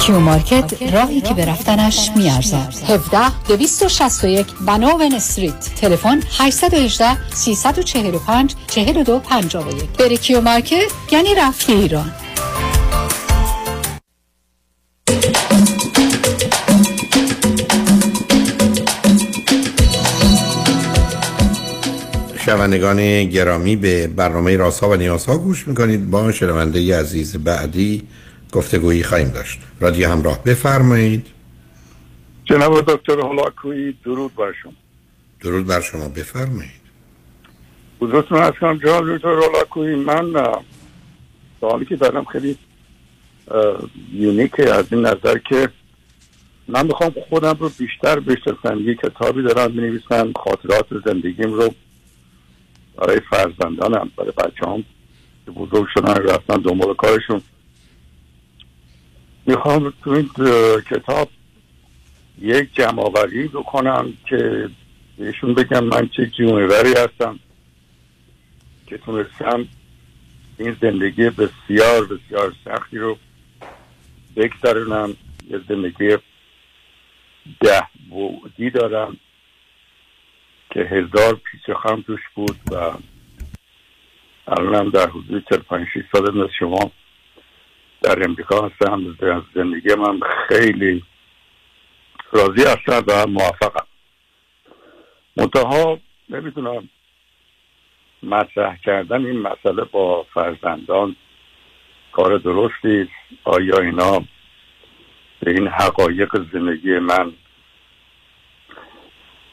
کیو مارکت راهی که به رفتنش می‌ارزد. 17 261 Vanowen Street. تلفن 818 345 42 51 بری کیو مارکت یعنی رفتی ایران. شنوندگان گرامی به برنامه راسا و نیاسا گوش می‌کنید. با شنونده عزیز بعدی گفتگویی خواهیم داشت. رادیو همراه بفرمایید. جناب دکتر هلاکویی درود بر شما. درود بر شما. بفرمایید. حضورتون از کنم جناب دکتر هلاکویی من سوالی که دارم خیلی یونیکه از این نظر که من می‌خوام خودم رو بیشتر بشناسم یه کتابی دارم بنویسم خاطرات زندگیم رو برای فرزندانم برای بچه هم که بزرگ شدن رفتن دنبال کارشون. می‌خوام تو این کتاب یک جمعآوری بکنم که بهشون بگم من چه جونوری هستم که تونستم این زندگی بسیار بسیار سختی رو بگذرونم. یه زندگی ده بودی دارم که هزار پیچ خم توش بود و الان در حدود 45 سال مثل شما در امریکا هستم. از زندگی من خیلی راضی هستم و موفقم. منتها نمی‌تونم مطرح کردن این مسئله با فرزندان کار درستی آیا اینا به این حقایق زندگی من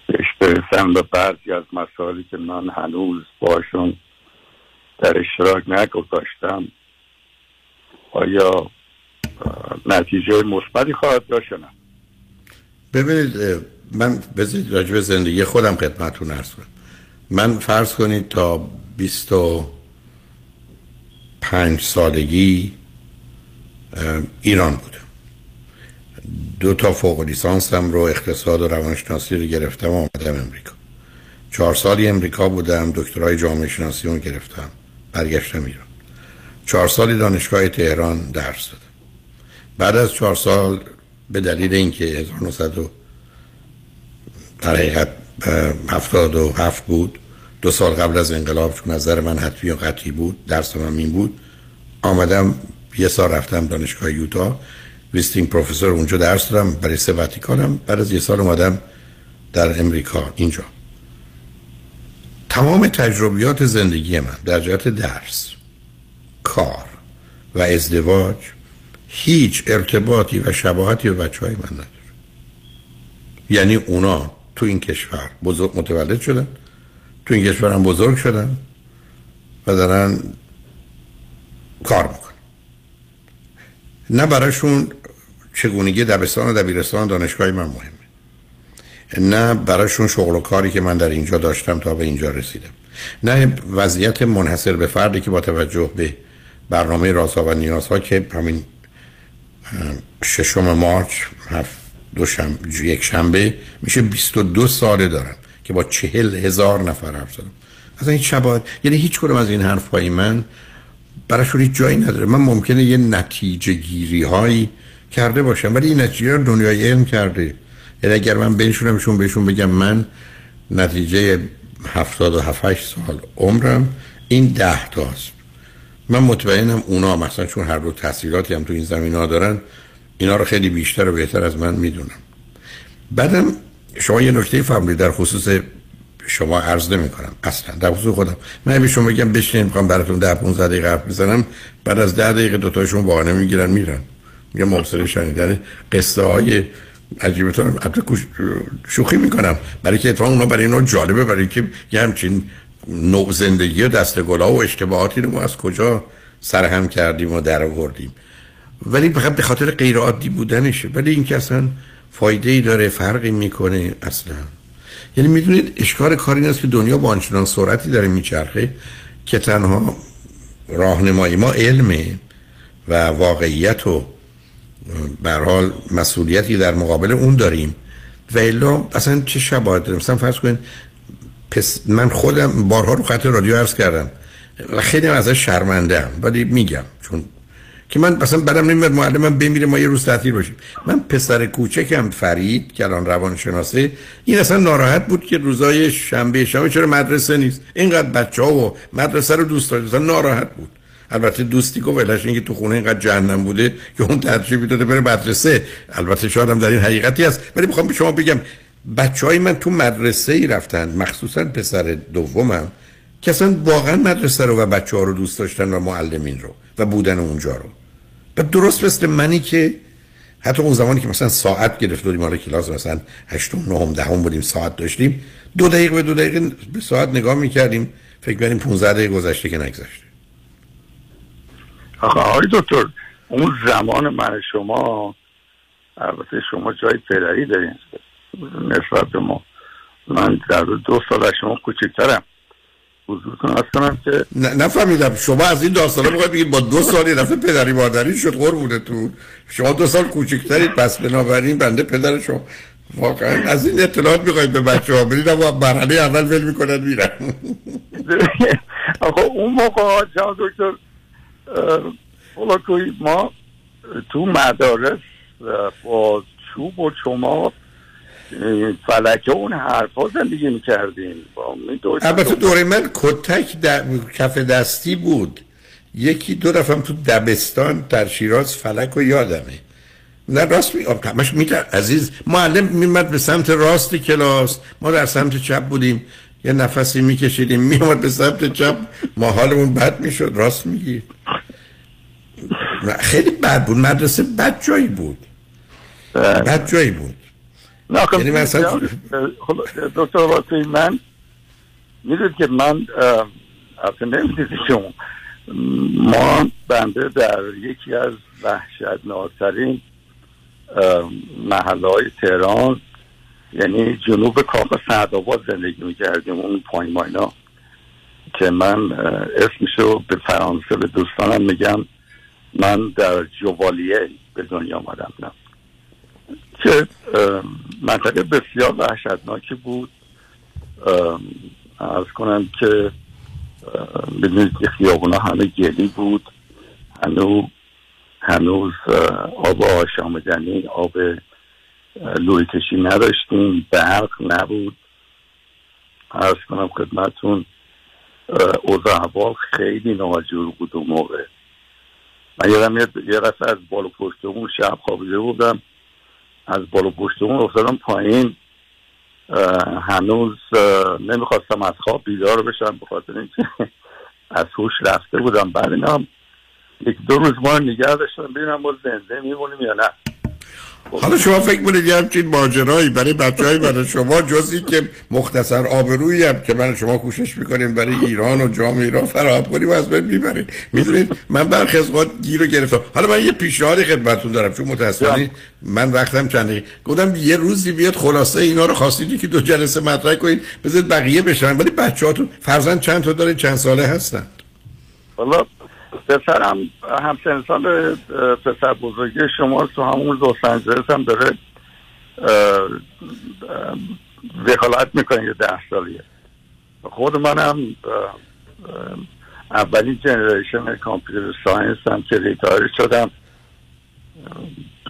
بهش برسن و بعضی از مسائلی که من هنوز باشون در اشتراک نگذاشتم آیا نتیجه مثبتی خواهد داشت نه؟ ببینید من بذارید راجع زندگی خودم خدمتتون عرض کنم. من فرض کنید تا 25 سالگی ایران بودم. دو تا فوق لیسانسم رو اقتصاد و روانشناسی رو گرفتم و آمدم امریکا. چهار سالی امریکا بودم دکترای جامعه شناسی رو گرفتم. برگشتم ایران. چهار سالی دانشگاه تهران درس دادم بعد از چهار سال به دلیل اینکه 1900 در حقیقت هفتاد و هفت بود دو سال قبل از انقلاب چون نظر من حتمی و قطعی بود درس من این بود آمدم یه سال رفتم دانشگاه یوتا ویستینگ پروفسور اونجا درس دادم برای سبتی کنم بعد از یه سال اومدم در امریکا اینجا. تمام تجربیات زندگی من در جهت درس. کار و ازدواج هیچ ارتباطی و شباهتی به بچه های من نداره. یعنی اونا تو این کشور بزرگ متولد شدن تو این کشور هم بزرگ شدن و دارن کار می‌کنن. نه براشون چگونگی دبستان و دبیرستان دانشگاهی من مهمه. نه براشون شغل و کاری که من در اینجا داشتم تا به اینجا رسیدم. نه وضعیت منحصر به فردی که با توجه به برنامه رازها و نیازها که همین ششم مارچ هفت دو شنبه یک شنبه میشه 22 ساله دارم که با چهل هزار نفر حرف زدم. اصلا هیچ شباهت یعنی هیچ کدوم از این حرفهای من براشون هیچ جایی نداره. من ممکنه یه نتیجه گیری هایی کرده باشم ولی این نتیجه رو دنیای علم کرده. یعنی اگر من بهشونمشون بهشون بگم من نتیجه هفتاد و هفت سال عمرم این ده تاست. من مطمئنم اونا مثلا چون هر دو تحصیلاتی هم تو این زمین ها دارن اینا رو خیلی بیشتر و بهتر از من می‌دونم. بعدم شما یه نکته فهمید در خصوص شما عرض نمی کنم اصلا. در خصوص خودم. من به شما بگم بشین می‌خوام براتون ده 15 دقیقه حرف بزنم بعد از ده دقیقه دو تاشون بهانه می‌گیرن میرن. میگم مبصر شنیدن قصه های عجیبتون البته شوخی می‌کنم. برای که اتفاق اونا برای اینا جالبه برای که یه همچین نوع زندگی و دست گلا و اشتباهاتی رو ما از کجا سرهم کردیم و در آوردیم. ولی فقط به خاطر غیر عادی بودنشه ولی این که اصلا فایده ای داره فرقی می‌کنه اصلا. یعنی می‌دونید اشکار کاری این که دنیا با آنچنان سرعتی داره میچرخه که تنها راهنمایی ما علمه و واقعیت و به حال مسئولیتی در مقابل اون داریم. و الا اصلا چه شباهت داریم؟ مثلا فرض کنید پس من خودم بارها رو خط رادیو عرض کردم و خیلی ازش شرمنده هم ولی میگم چون که من مثلا بعدم نمیاد معلمم بمیره ما یه روز تعطیل باشیم. من پسر کوچکم فرید که الان روانشناسه. این اصلا ناراحت بود که روزای شنبه شنبه چرا مدرسه نیست؟ اینقدر بچه ها و مدرسه رو دوست داشت. ناراحت بود. البته دوستی گفت ولش اینکه تو خونه اینقدر جهنم بوده که اون ترجیح می‌داده بره مدرسه. البته شاید هم در این حقیقتی هست. ولی می‌خوام به شما بگم بچه های من تو مدرسه ای رفتن مخصوصا پسر دومم که اصلا واقعا مدرسه رو و بچه ها رو دوست داشتن و معلمین رو و بودن اونجا رو. و درست مثل منی که حتی اون زمانی که مثلا ساعت گرفت بودیم آره کلاس مثلا هشتم نهم دهم بودیم ساعت داشتیم دو دقیقه به دو دقیقه به ساعت نگاه می‌کردیم فکر کنیم 15 دقیقه گذشته که نگذشته. آخه آقای دکتر اون زمان من شما البته شما جای پدری دارین. نسبت به ما. من در دو سال از شما کوچکترم. حضورتون هستم که نفهمیدم. شما از این داستانا می‌خواید بگید با دو سالی رفته پدری مادری شد تو شما دو سال کوچکترید پس بنابراین بنده پدر شما. واقعا از این اطلاعات می‌خواید به بچه ها برید اما مرحله اول ول می‌کنن میرن. آقا اون موقع جان دکتر ما تو مدارس با چوب و چماق فلکه اون حرفا زندگی می‌کردیم. البته دوره من کتک در کف دستی بود. یکی دو دفعه تو دبستان در شیراز فلک و یادمه. نه راست می همش میتر عزیز معلم میمد به سمت راست کلاس. ما در سمت چپ بودیم. یه نفسی میکشیدیم میومد به سمت چپ. ما حالمون بد می‌شد. راست میگی. خیلی بد بود. مدرسه بد جایی بود. بد جایی بود. یعنی مثلا دکتر واسه من می‌دونید که من اصلا نمی‌دید شما ما بنده در یکی از وحشتناکترین محله های تهران یعنی جنوب کاخ سعدآباد زندگی می‌کردیم اون پایین ماینا که من اسمشو به فرانسه به دوستانم میگم من در جوالیه به دنیا آمدم. نه که منطقه بسیار وحشتناکی بود. از کنم که بدونید که خیابونا همه گلی بود. هنوز هنوز آب آشامدنی آب لوری کشی نداشتیم. برق نبود. ارز کنم خدمتون اوضاع خیلی ناجور بود اون موقع. من یادم یه رفت از بالا پشتمون شب خوابیده بودم. از بالا پشتمون افتادم پایین. هنوز نمی‌خواستم از خواب بیدار بشم بخاطر اینکه از هوش رفته بودم. بعد اینم یک دو روز ما نگه داشتم. ببینم ما زنده میمونیم یا نه. حالا شما فکر کنید یه همچین ماجرایی برای بچه های برای شما جزی که مختصر آبرویی هم که من شما کوشش می‌کنیم برای ایران و جامعه ایران فراهم کنیم و از بین می‌برید می‌دونید؟ من برخی از گیر رو گرفتم حالا من یه پیشنهادی خدمتتون دارم چون متاسفانه من وقتم چنده. گفتم یه روزی بیاد خلاصه اینا رو خواستید که دو جلسه مطرح کنید بذارید بقیه بشن. ولی بچه‌هاتون فرزند چند تا داره؟ چند ساله هستن؟ والا پسرم همسن سال پسر بزرگی شما تو همون لس آنجلس هم داره وکالت می‌کنه یه ده سالیه. خود منم اولین generation computer science هم که retire شدم.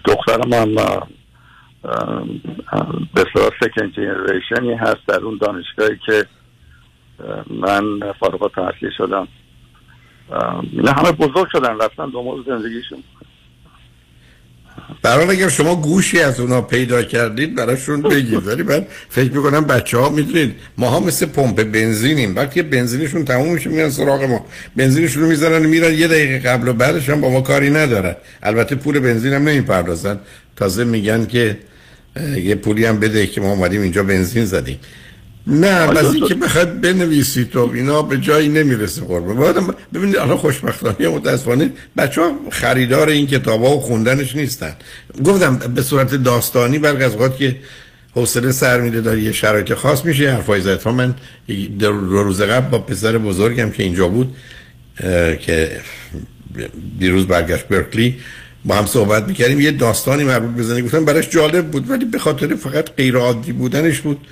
دخترم هم به اصطلاح second generation ی هست در اون دانشگاهی که من فارغ تحصیل شدم. نه همه بزرگ شدن رفتن دنبال زندگیشون. برای اگر شما گوشی از اونا پیدا کردید براشون بگید. ولی من فکر می‌کنم بچه ها می‌دونید ما ها مثل پمپ بنزینیم. وقتی بنزینشون تموم میشه میان سراغ ما. بنزینشون رو می‌زنن میرن یه دقیقه قبل و بعدش هم با ما کاری ندارن. البته پول بنزین هم نمی‌پردازن. تازه میگن که یه پولی هم بده که ما اومدیم اینجا بنزین زدیم. نه از اینکه بخواد بنویسی تو اینا به جایی نمی‌رسه قربه بعدم ببینید الان خوشبختانه متاسفانه بچه ها خریدار این کتاب ها و خوندنش نیستن. گفتم به صورت داستانی برق از که حوصله سر میده داره یه شرایط خاص میشه حرفای زد. ها من دو روز قبل با پسر بزرگم که اینجا بود که دیروز برگشت برکلی با هم صحبت می‌کردیم. یه داستانی مربوط بزنی گفتم براش جالب بود ولی به خاطر فقط غیر عادی بودنش بود.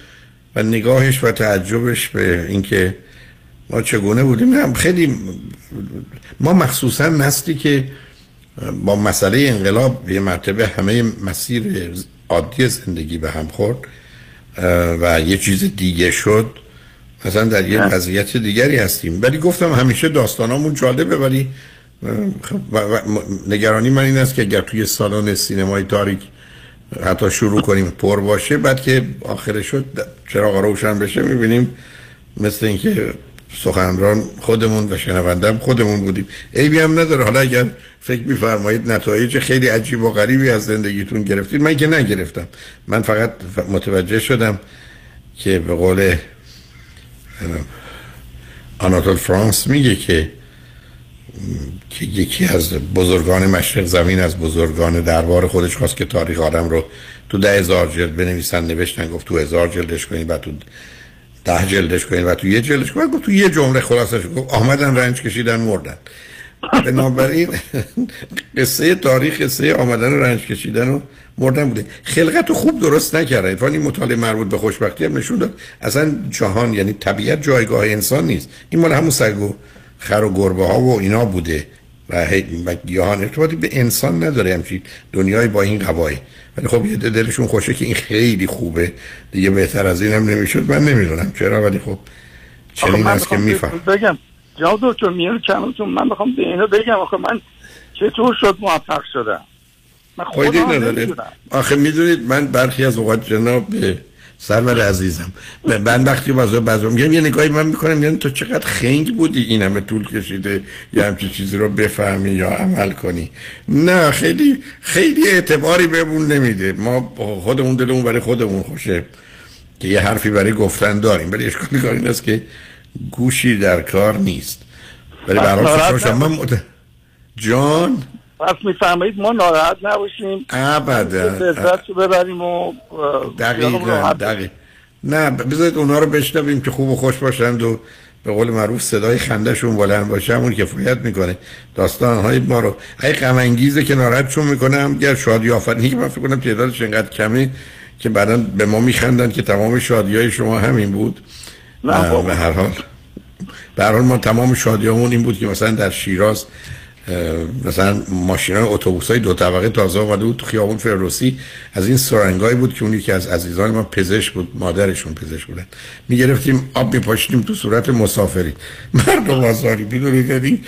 و نگاهش و تعجبش به اینکه ما چگونه بودیم. هم خیلی ما مخصوصا نسلی که با مسئله انقلاب یه مرتبه همه مسیر عادی زندگی به هم خورد و یه چیز دیگه شد. مثلا در یه وضعیت دیگری هستیم. ولی گفتم همیشه داستانامون جالبه ولی خب، نگرانی من این است که اگر توی سالن سینمای تاریک حتی شروع کنیم پر باشه بعد که آخر شد چراغ روشن بشه می‌بینیم مثل اینکه سخنران خودمون و شنوندم خودمون بودیم. عیبی هم نداره. حالا اگر فکر میفرمایید نتایج خیلی عجیب و غریبی از زندگیتون گرفتید. من که نگرفتم. من فقط متوجه شدم که به قول آناتول فرانس میگه که که یکی از بزرگان مشرق زمین از بزرگان دربار خودش خواست که تاریخ آدم رو تو ده هزار جلد بنویسن نوشتن گفت تو هزار جلدش کنید و تو ده جلدش کنید و تو یه جلدش کنید. گفت تو یه جمله خلاصش گفت آمدن رنج کشیدن مردن. بنابراین قصه تاریخ قصه آمدن رنج کشیدن و مردن بوده. خلقت خوب درست نکرده اتفاقا این مطالعه مربوط به خوشبختی هم نشون داد. اصلا جهان یعنی طبیعت جایگاه انسان نیست. این مال همون سگ خر و گربه ها و اینا بوده و گیاهان ارتباطی به انسان نداره همچین دنیای با این قوای ولی خب یه دلشون خوشه که این خیلی خوبه. دیگه بهتر از اینم نمی‌شد. من نمی‌دونم چرا ولی خب چنین است که میفهم. بگم. جناب دکتر میان کلامتون من بخوام به اینو بگم. آخه من چطور شد موفق شدم؟ من خودم نداره. آخه می‌دونید من برخی از اوقات جناب سرور عزیزم. من وقتی بازو بازو میگم یه نگاهی من می‌کنم یعنی تو چقدر خنگ بودی این همه طول کشیده یا همچی چیزی رو بفهمی یا عمل کنی. نه خیلی خیلی اعتباری بهمون نمیده. ما خودمون دلمون برای خودمون خوشه که یه حرفی برای گفتن داریم. ولی اشکالی کار این است که گوشی در کار نیست. ولی برای من مت... جان پس میفرمایید ما ناراحت نباشیم. ابدا. لذت ببریم و دقیقا دقیق. نه بذارید اونا رو بشنویم که خوب و خوش باشند و به قول معروف صدای خندهشون بلند باشه. همون کفایت می‌کنه. داستان های ما رو. ای غم انگیزه که ناراحتشون می‌کنم. گر شادی آفرینی که من فکر کنم تعدادش اینقدر کمه که بعدا به ما میخندن که تمام شادی های شما همین بود. نه به هر حال. به هر حال ما تمام شادیامون این بود که مثلا در شیراز مثلا ماشین اتوبوس های دو طبقه تازه آمده بود تو خیابون فردوسی از این سرنگای بود که اونی که از عزیزان ما پزشک بود مادرشون پزشک بودن. می‌گرفتیم آب میپاشتیم تو صورت مسافری. مردم آزاری می‌دونید یعنی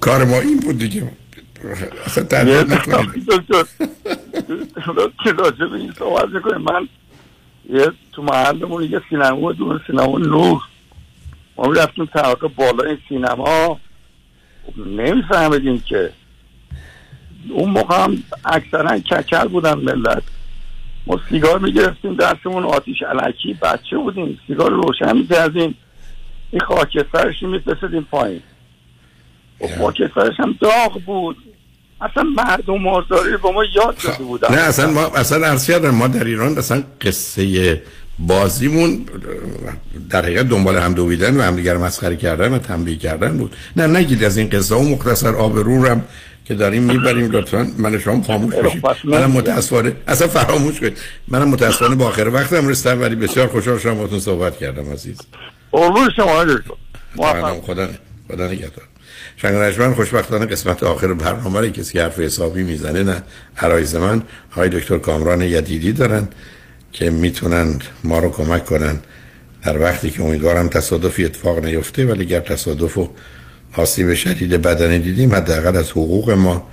کار ما این بود دیگه. اصلا تنها نکنید. راجع به این صحبت من یه تو محلمون یه سینما دون سینما نور ما رفتیم طبقه بالا این سینما. نمیفهمیدیم که. اون موقع هم اکثرا کچل بودن ملت. ما سیگار می‌گرفتیم دستمون آتیش علکی بچه بودیم سیگار روشن می‌کردیم. این خاکسترش میفرستدیم پایین. و خاکسترش هم داغ بود. اصلا مردم آزاری با ما یاد داده بودن. نه اصلا ما اصلا عرض ما در ایران اصلا قصه بازیمون در حقیقت دنبال هم دویدن و همدیگر مسخره کردن و تنبیه کردن بود. نه نگید از این قصه. و مختصر آب هم که داریم می‌بریم لطفا. من شما خاموش باشید منم متاسفانه اصلا فراموش کنید. منم متاسفانه با آخر وقتم رسیدم ولی بسیار خوشحال شدم باهاتون صحبت کردم عزیز. قربون شما خدا خدا نگهدار. شنگ خوشبختانه قسمت آخر برنامه کسی حرف حسابی می‌زنه نه عرایز من های دکتر کامران یدیدی دارن. که می‌تونن ما رو کمک کنن در وقتی که امیدوارم تصادفی اتفاق نیفته ولی گر تصادف و آسیب شدید بدنی دیدیم حداقل از حقوق ما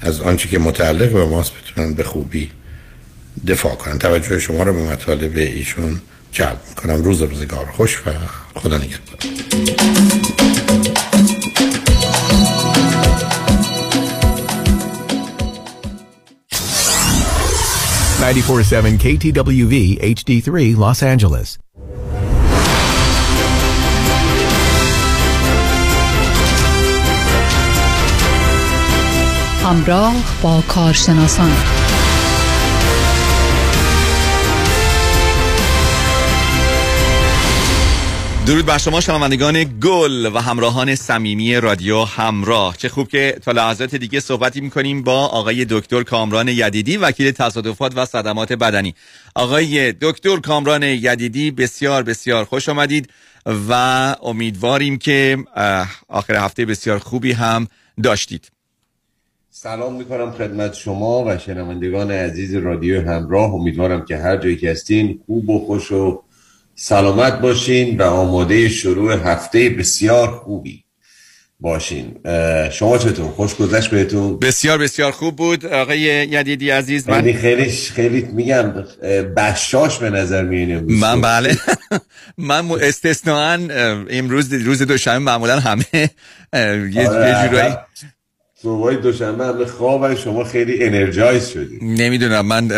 از آنچه که متعلق به ماست بتونن به خوبی دفاع کنن. توجه شما رو به مطالب ایشون جلب می‌کنم. روز روزگار. خوش و خدا نگهدار. 947 KTWV HD3 Los Angeles. همراه با کارشناسان درود بر شما شنوندگان گل و همراهان صمیمی رادیو همراه. چه خوب که تا لحظات دیگه صحبتی می‌کنیم با آقای دکتر کامران یدیدی وکیل تصادفات و صدمات بدنی. آقای دکتر کامران یدیدی بسیار بسیار خوش آمدید و امیدواریم که آخر هفته بسیار خوبی هم داشتید. سلام می‌کنم خدمت شما و شنوندگان عزیز رادیو همراه. امیدوارم که هر جایی که هستین خوب و خوش و سلامت باشین و آماده شروع هفته بسیار خوبی باشین. شما چطور؟ خوش گذشت بهتون؟ بسیار بسیار خوب بود. آقای یدیدی عزیز من خیلی خیلی خیلی میگم بشاش به نظر میینه من بله. من استثناا امروز روز دوشنبه معمولا همه یه آره، جورایی صبحای دوشنبه همه خواب شما خیلی انرژایز شدید نمی‌دونم من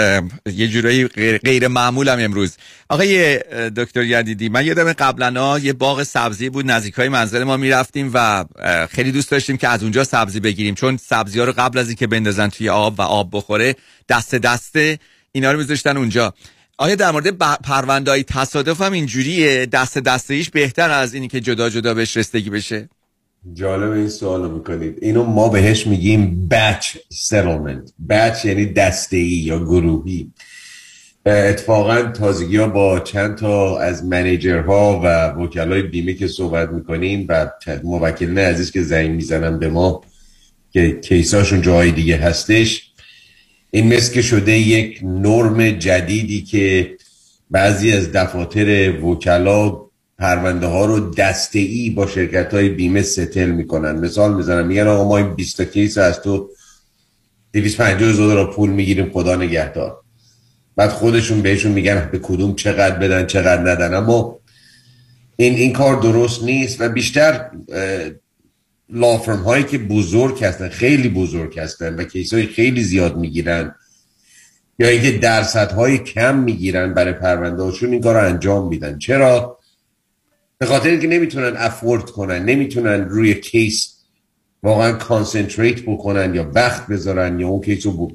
یه جورایی غیر, غیر معمولم امروز. آقای دکتر یدیدی من یادم قبلا یه باغ سبزی بود نزدیک های منزل ما می‌رفتیم و خیلی دوست داشتیم که از اونجا سبزی بگیریم. چون سبزی ها رو قبل از اینکه بندازن توی آب و آب بخوره دست دسته اینا رو میذاشتن اونجا. آیا در مورد پروندهای تصادف هم اینجوریه؟ دسته دسته ایش بهتر از اینی که جدا جدا بهش رسیدگی بشه؟ جالب این سوال می‌کنید. اینو ما بهش میگیم batch settlement batch یعنی دسته ای یا گروهی. اتفاقا تازگی ها با چند تا از manager ها و وکلای بیمه که صحبت می‌کنیم و موکلین عزیز که زنگ می‌زنن به ما که کیساشون جای دیگه هستش. این مثل که شده یک نرم جدیدی که بعضی از دفاتر وکلا پرونده ها رو دسته ای با شرکت های بیمه ستل می‌کنن. مثال می‌زنم میگن آقا ما این 20 کیس از تو 250 هزار پول می‌گیریم خدا نگهدار. بعد خودشون بهشون میگن به کدوم چقدر بدن چقدر ندن. اما این این کار درست نیست و بیشتر law firm هایی که بزرگ هستن خیلی بزرگ هستن و case های خیلی زیاد می‌گیرن یا اینکه درصد های کم می‌گیرن برای پرونده هاشون این کار رو انجام میدن. چرا؟ به خاطر اینکه نمی‌تونن afford کنن نمی‌تونن روی case واقعا concentrate بکنن یا وقت بذارن یا اون case رو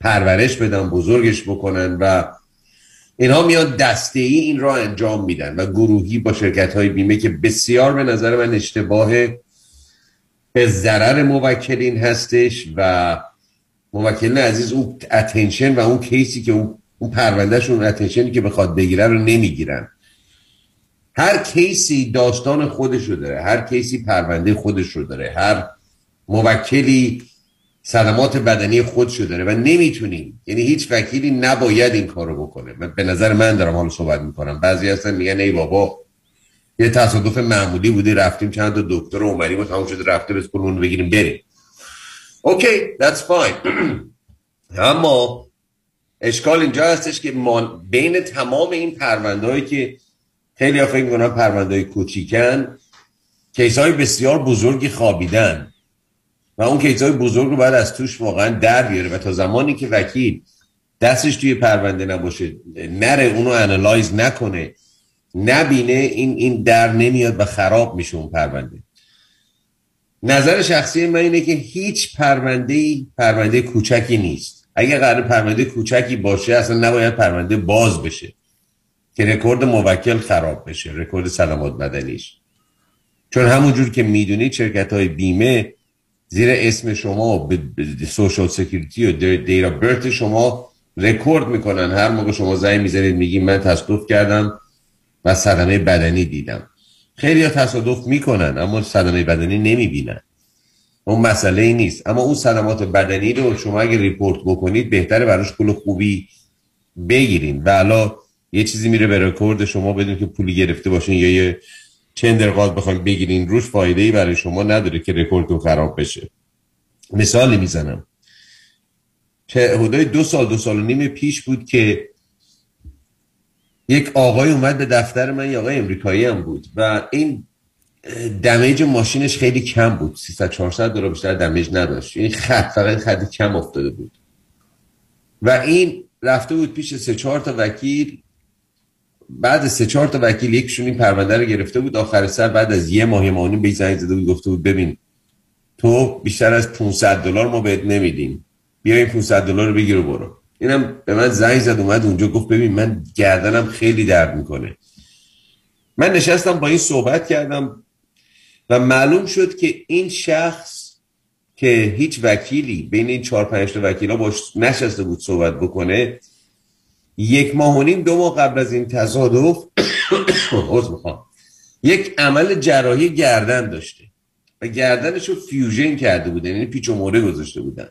پرورش بدن بزرگش بکنن و اینها میان دسته ای این را انجام میدن و گروهی با شرکت های بیمه که بسیار به نظر من اشتباه به ضرر موکلین هستش و موکلین عزیز اون attention و اون case ی که اون, پروندهشون attention ی که بخواد بگیره رو نمی‌گیرن. هر case ی داستان خودش رو داره هر کیسی پرونده خودش رو داره هر موکلی صدمات بدنی خودشو داره و نمی‌تونیم یعنی هیچ وکیلی نباید این کارو بکنه. به نظر من دارم حالا صحبت می‌کنم. بعضی هستن میگن ای بابا یه تصادف معمولی بوده رفتیم چند تا دکتر اومدیم و تمام شده رفته بس پولمون بگیریم بریم. okay that's fine. اما اشکال اینجا هستش که بین تمام این پروندهایی که خیلی ها فکر می‌کنن پرونده کوچیکن. case های بسیار بزرگی خوابیدن. و اون case های بزرگ رو باید از توش واقعا در بیاره. و تا زمانی که وکیل دستش توی پرونده نباشه نره اونو analyze نکنه نبینه این این در نمیاد و خراب میشه اون پرونده. نظر شخصی من اینه که هیچ پرونده پرونده کوچکی نیست. اگه قرار پرونده کوچکی باشه اصلا نباید پرونده باز بشه. که رکورد موکل خراب بشه رکورد سلامت بدنیش. چون همونجور که می‌دونید شرکت های بیمه زیر اسم شما به social security و date of birth شما رکورد می‌کنن. هر موقع شما زنگ می‌زنید میگیم من تصادف کردم و صدمه بدنی دیدم. خیلی ها تصادف می‌کنن اما صدمه بدنی نمی‌بینن. اون مسئله ای نیست. اما اون صدمات بدنی رو شما اگه report بکنید بهتره براش پول خوبی بگیرین. و یه چیزی میره به رکورد شما بدون که پولی گرفته باشین یا یه چندرغاز بخوایم بگیرین روش فایده ای برای شما نداره که رکوردتون خراب بشه. مثالی می‌زنم. که حدای دو سال دو سال و نیم پیش بود که یک آقای اومد به دفتر من یه آقای امریکایی هم بود و این دمیج ماشینش خیلی کم بود. 300 400 دلار بیشتر دمیج نداشت. این خط فقط خط کم افتاده بود. و این رفته بود پیش سه چهار تا وکیل. بعد سه چهار تا وکیل یکشون این پرونده رو گرفته بود. آخر سر بعد از یه ماه ماهی به زنگ زده بود گفته بود ببین تو بیشتر از 500 دلار ما بهت نمیدیم. بیا این 500 دلار رو بگیر و برو. اینم به من زنگ زد اومد اونجا گفت ببین من گردنم خیلی درد می‌کنه. من نشستم با این صحبت کردم و معلوم شد که این شخص که هیچ وکیلی بین این چهار پنج تا وکیلا باش نشسته بود صحبت بکنه یک ماه و نیم دو ماه قبل از این تصادف یک عمل جراحی گردن داشته. و گردنش رو fusion کرده بودن یعنی پیچ و مهره گذاشته بودن.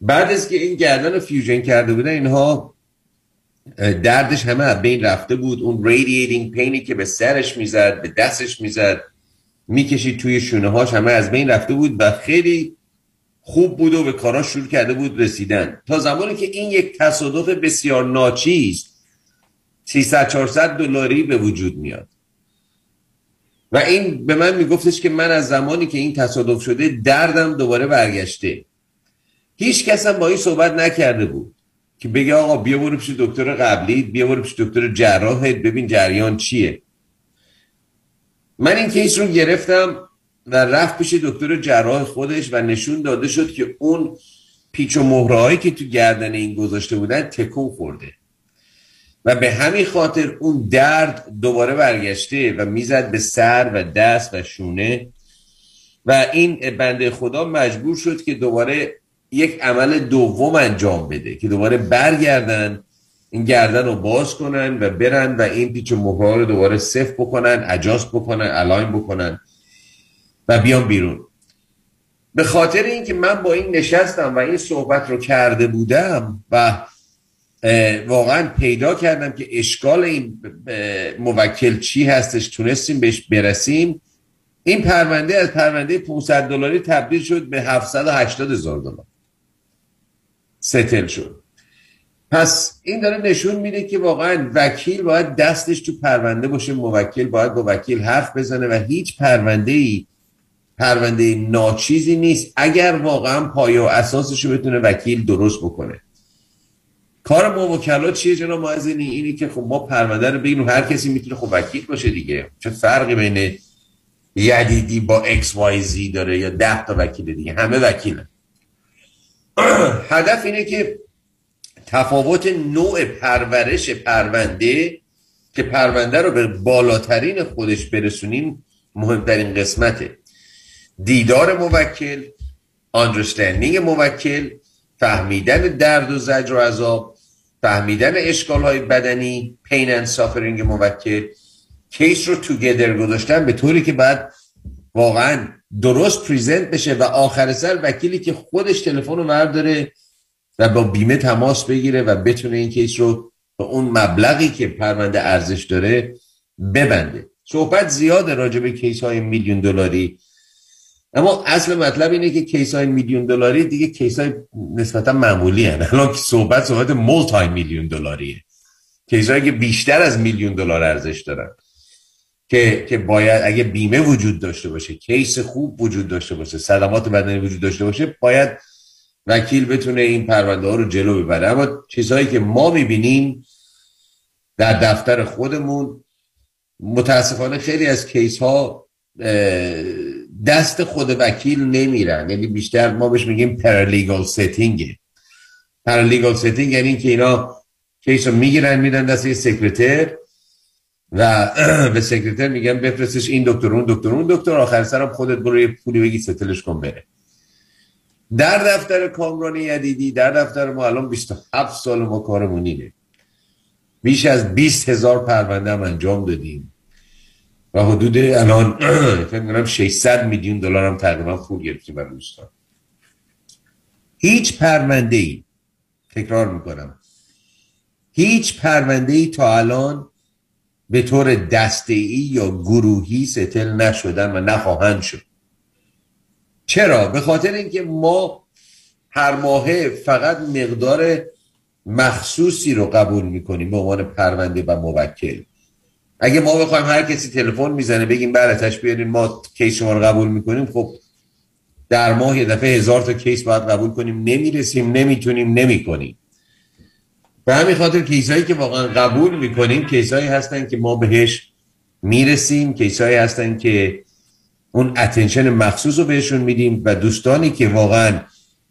بعد از که این گردن رو fusion کرده بودن اینها دردش همه از بین رفته بود. اون radiating pain ی که به سرش می‌زد به دستش می‌زد می‌کشید توی شونه هاش همه از بین رفته بود. و خیلی خوب بود و به کاراش شروع کرده بود رسیدن. تا زمانی که این یک تصادف بسیار ناچیز 300 400 دلاری به وجود میاد. و این به من میگفتش که من از زمانی که این تصادف شده دردم دوباره برگشته. هیچ کس با این صحبت نکرده بود که بگه آقا بیا برو پیش دکتر قبلی بیا برو پیش دکتر جراحت ببین جریان چیه. من این کیس رو گرفتم و رفت پیش دکتر جراح خودش و نشون داده شد که اون پیچ و مهرهایی که تو گردن این گذاشته بودن تکون خورده. و به همین خاطر اون درد دوباره برگشته و می‌زد به سر و دست و شونه. و این بنده خدا مجبور شد که دوباره یک عمل دوم انجام بده که دوباره برگردن این گردن رو باز کنن و برن و این پیچ و رو دوباره صف بکنن اجاست بکنن الاین بکنن. و بیان بیرون. به خاطر اینکه من با این نشستم و این صحبت رو کرده بودم و واقعا پیدا کردم که اشکال این موکل چی هستش تونستیم بهش برسیم. این پرونده از پرونده 500 دلاری تبدیل شد به 780 هزار دلار. ستل شد. پس این داره نشون میده که واقعا وکیل باید دستش تو پرونده باشه موکل باید با وکیل حرف بزنه و هیچ پرونده ای پرونده ناچیزی نیست اگر واقعا پایه و اساسش رو بتونه وکیل درست بکنه. کار ما وکلا چیه جناب معزنی؟ اینی که خب ما پرونده رو بگیم هر کسی می‌تونه خب وکیل باشه دیگه. چه فرقی بین یدیدی با X Y Z داره یا ده تا وکیل دیگه؟ همه وکیلن. هدف اینه که تفاوت نوع پرورش پرونده که پرونده رو به بالاترین خودش برسونیم مهمترین قسمته. دیدار موکل understanding موکل فهمیدن درد و زجر و عذاب فهمیدن اشکال های بدنی pain and suffering موکل. case رو together گذاشتن به طوری که بعد واقعا درست present بشه و آخر سر وکیلی که خودش تلفن رو برداره و با بیمه تماس بگیره و بتونه این case رو به اون مبلغی که پرونده ارزش داره ببنده. صحبت زیاد راجع به case های میلیون دلاری. اما اصل مطلب اینه که case های میلیون دلاری دیگه case های نسبتا معمولی هن. الان صحبت صحبت multi میلیون دلاریه. case هایی که بیشتر از میلیون دلار ارزش دارن. که که باید اگه بیمه وجود داشته باشه case خوب وجود داشته باشه صدمات بدنی وجود داشته باشه باید وکیل بتونه این پرونده ها رو جلو ببره. اما چیزهایی که ما می‌بینیم در دفتر خودمون متاسفانه خیلی از case ها دست خود وکیل نمیرن. یعنی بیشتر ما بهش میگیم paralegal setting paralegal setting یعنی که اینا case رو می‌گیرن میدن دست secretary و به secretary میگن بفرستش این دکتر اون دکتر اون دکتر. آخر سرم خودت برو یه پولی بگی settle ش کن بره. در دفتر کامران یدیدی در دفتر ما الان 27 سال ما کارمون اینه بیش از 20 هزار پرونده هم انجام دادیم. و حدود الان فکر کنم 600 میلیون دلار هم تقریبا پول گرفتیم برای دوستان هیچ پرونده ای تکرار می‌کنم هیچ پرونده ای تا الان به طور دسته ای یا گروهی ستل نشدن و نخواهند شد. چرا؟ به خاطر اینکه ما هر ماهه فقط مقدار مخصوصی رو قبول می‌کنیم به عنوان پرونده و موکل. اگه ما بخوایم هر کسی تلفن می‌زنه بگیم براتش بیارین ما کیس شما رو قبول می‌کنیم خب در ماه یه دفعه هزار تا کیس باید قبول کنیم. نمی‌رسیم نمی‌تونیم نمی‌کنیم. به همین خاطر کیسایی که واقعا قبول می‌کنیم کیسایی هستن که ما بهش می‌رسیم کیسایی هستن که اون اتنشن مخصوص رو بهشون میدیم و دوستانی که واقعا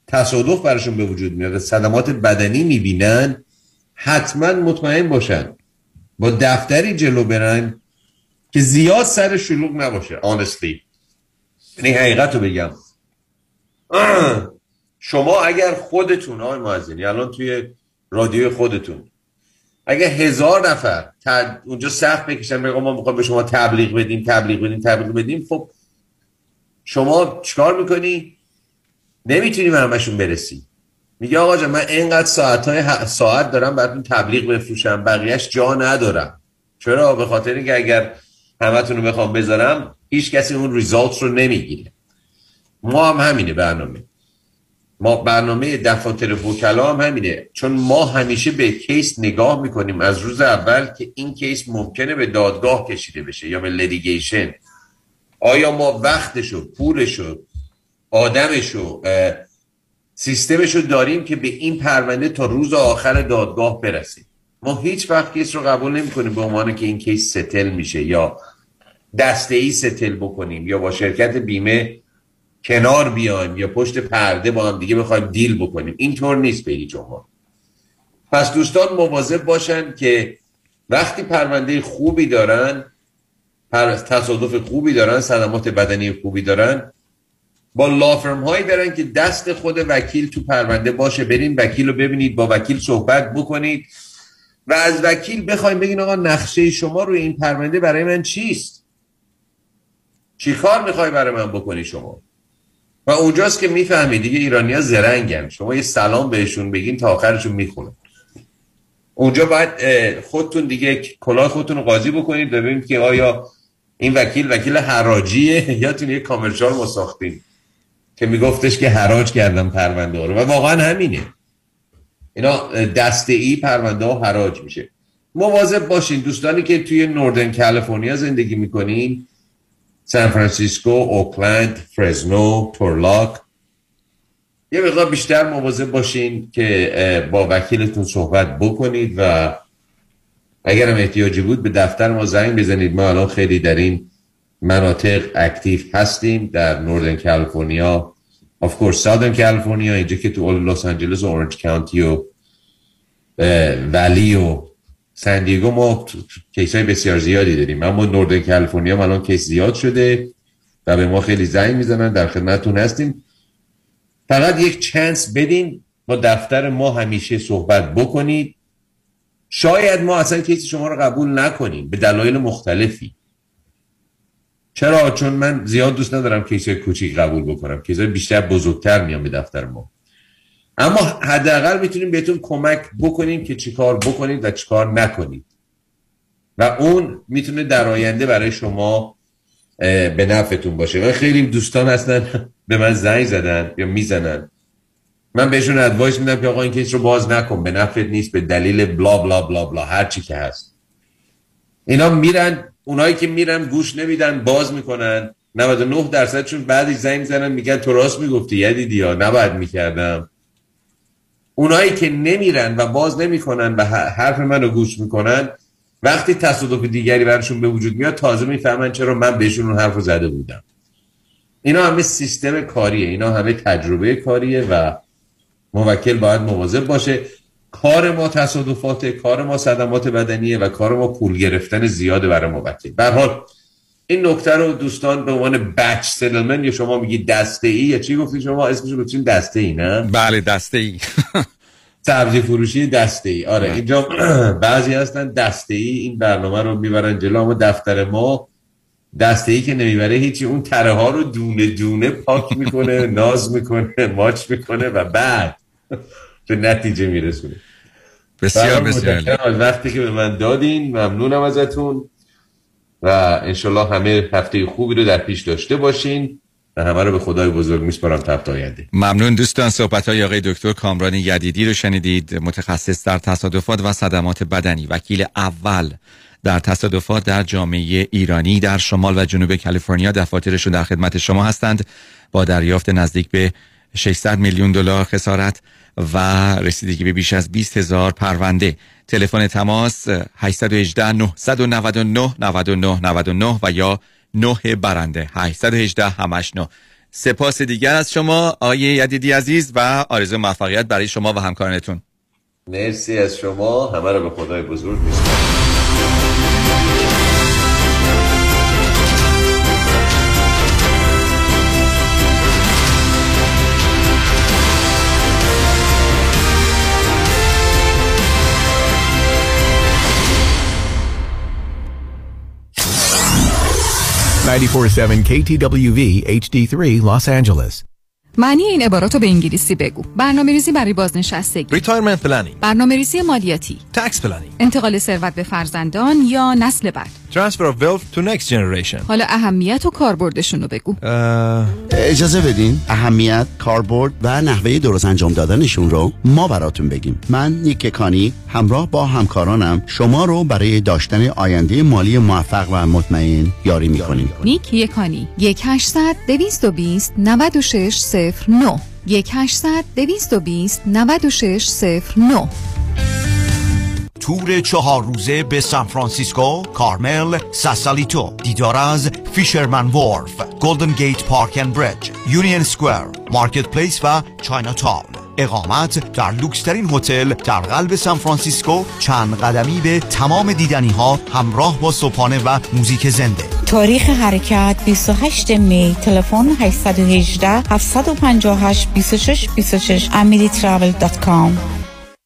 تصادف براشون به وجود میاد صدمات بدنی می‌بینن حتما مطمئن باشن با دفتری جلو برن که زیاد سر شلوغ نباشه honestly. یعنی حقیقت رو بگم. شما اگر خودتون آقای معزینی الان توی رادیوی خودتون اگه هزار نفر اونجا سخت بکشن بگم ما می‌خوام به شما تبلیغ بدیم تبلیغ بدیم تبلیغ بدیم خب شما چیکار می‌کنی؟ نمی‌تونی به همشون برسی. میگه آقا جان من اینقدر ساعت های ساعت دارم براتون تبلیغ بفروشم بقیهش جا ندارم. چرا؟ به خاطر اینکه اگر همتون رو بخوام بذارم هیچ کسی اون result رو نمی‌گیره. ما هم همینه برنامه. ما برنامه دفاتر وکلا هم همینه. چون ما همیشه به case نگاه می‌کنیم. از روز اول که این case ممکنه به دادگاه کشیده بشه یا به litigation آیا ما وقتشو پولشو آدمشو سیستمشو داریم که به این پرونده تا روز آخر دادگاه برسیم. ما هیچ وقت case رو قبول نمی کنیم به عنوان که این case settle میشه یا دسته ای settle بکنیم یا با شرکت بیمه کنار بیایم یا پشت پرده با هم دیگه بخوایم deal بکنیم. اینطور نیست به هیچ پس دوستان مواظب باشن که وقتی پرونده خوبی دارن تصادف خوبی دارن صدمات بدنی خوبی دارن با لافرم هایی برن که دست خود وکیل تو پرونده باشه. برین وکیل رو ببینید با وکیل صحبت بکنید. و از وکیل بخوایم بگین آقا نقشه شما روی این پرونده برای من چیست؟ چی کار می‌خوای برای من بکنی شما؟ و اونجاست که می‌فهمی دیگه ایرانیا زرنگن. شما یه سلام بهشون بگین تا آخرشون می‌خونن. اونجا باید خودتون دیگه کلاه خودتون رو قاضی بکنید ببینید که آیا این وکیل وکیل حراجیه یا تون یه کامرشال ما که میگفتش که حراج کردم پرونده رو. و واقعا همینه. اینا دسته ای پرونده ها حراج میشه. مواظب باشین. دوستانی که توی نوردن کالیفرنیا زندگی می‌کنین سان فرانسیسکو، اوکلند، فرزنو، تورلاک یه مقدار بیشتر مواظب باشین که با وکیلتون صحبت بکنید و اگر هم احتیاجی بود به دفتر ما زنگ بزنید. ما الان خیلی در این مناطق active هستیم در Northern کالیفرنیا. Of course Southern کالیفرنیا اینجا که تو لس آنجلس و Orange County و Valley و سان دیگو ما case های بسیار زیادی داریم. اما Northern کالیفرنیا الان case زیاد شده و به ما خیلی زنگ می‌زنن. در خدمتتون هستیم. فقط یک chance بدین با دفتر ما همیشه صحبت بکنید. شاید ما اصلا case شما رو قبول نکنیم. به دلایل مختلفی. چرا؟ چون من زیاد دوست ندارم case کوچیک قبول بکنم. case بیشتر بزرگتر میام به دفتر ما. اما حداقل می‌تونیم بهتون کمک بکنیم که چیکار بکنید و چیکار نکنید. و اون می‌تونه در آینده برای شما به نفعتون باشه. و خیلی دوستان هستن به من زنگ زدن یا می‌زنن. من بهشون advice میدم که آقا این case رو باز نکن. به نفعت نیست به دلیل blah blah blah blah هر چی که هست. اینا میرن اونایی که میرن گوش نمیدن باز می‌کنن. 99 درصدشون بعدی زنگ زنن میگن تو راست می‌گفتی یدیدی یا نباید می‌کردم. اونایی که نمیرن و باز نمی‌کنن و حرف منو گوش می‌کنن وقتی تصادف دیگری برشون به وجود میاد تازه می‌فهمن چرا من بهشون اون حرف رو زده بودم. اینا همه سیستم کاریه اینا همه تجربه کاریه و موکل باید مواظب باشه. کار ما تصادفات کار ما صدمات بدنیه و کار ما پول گرفتن زیاده برای موکل به حال این نکته رو دوستان به عنوان بچ سلمن یا شما میگی دسته ای یا چی گفتی شما؟ اسمش رو دسته ای نه؟ بله دسته ای سبزی فروشی دسته ای آره اینجا بعضی هستن دسته ای این برنامه رو می‌برن جلو اما دفتر ما دسته ای که نمی‌بره هیچی. اون تره ها رو دونه دونه پاک می‌کنه ناز می‌کنه ماچ می‌کنه و بعد. به نتیجه میرسونه بسیار بسیار. وقتی که به من دادین. ممنونم ازتون. و انشالله همه هفته خوبی رو در پیش داشته باشین و همه رو به خدای بزرگ میسپارم تحت آینده. ممنون دوستان. صحبت های آقای دکتر کامران یدیدی رو شنیدید. متخصص در تصادفات و صدمات بدنی. وکیل اول در تصادفات در جامعه ایرانی در شمال و جنوب کالیفرنیا دفاترشون در خدمت شما هستند. با دریافت نزدیک به 600 میلیون دلار خسارت و رسیدگی به بیش از 20 هزار پرونده. تلفن تماس 818 999 99 99 و یا 9 برنده. 818 همش 9 سپاس دیگر از شما آیه یدیدی عزیز و آرزو موفقیت برای شما و همکارانتون. مرسی از شما. همه رو به خدای بزرگ میسپارم. 947 KTWV HD3 Los Angeles. معنی این عبارات رو به انگلیسی بگو. برنامه ریزی برای بازنشستگی. Retirement planning. برنامه ریزی مالیاتی. Tax planning. انتقال ثروت به فرزندان یا نسل بعد. Transfer of wealth to next generation. حالا اهمیت و کاربردشون رو بگو. اجازه بدین. اهمیت کاربرد و نحوه درست انجام دادنشون رو ما براتون بگیم. من نیک کانی همراه با همکارانم شما رو برای داشتن آینده مالی موفق و مطمئن یاری می‌کنیم. نیک یکانی 1 800 220 96 09 1 800 220 96 09 تور چهار روزه به سان فرانسیسکو، کارمل، ساسالیتو دیدار از Fisherman's Wharf، Golden Gate Park and Bridge، Union Square، Marketplace و Chinatown اقامت در لوکسترین هتل در قلب سان فرانسیسکو چند قدمی به تمام دیدنی ها همراه با صبحانه و موزیک زنده. تاریخ حرکت 28 می تلفن 818 758 26 26 amiritravel.com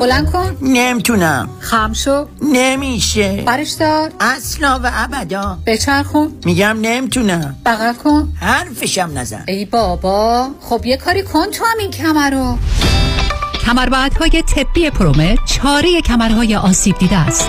بلند کن. نمی‌تونم. خم شو. نمیشه. برش دار. اصلا و ابدا. بچرخون. میگم نمی‌تونم. بغل کن. حرفشم نزن. ای بابا. خب یه کاری کن تو هم این کمر رو. کمربندهای طبی پرومت چاره کمرهای آسیب دیده است.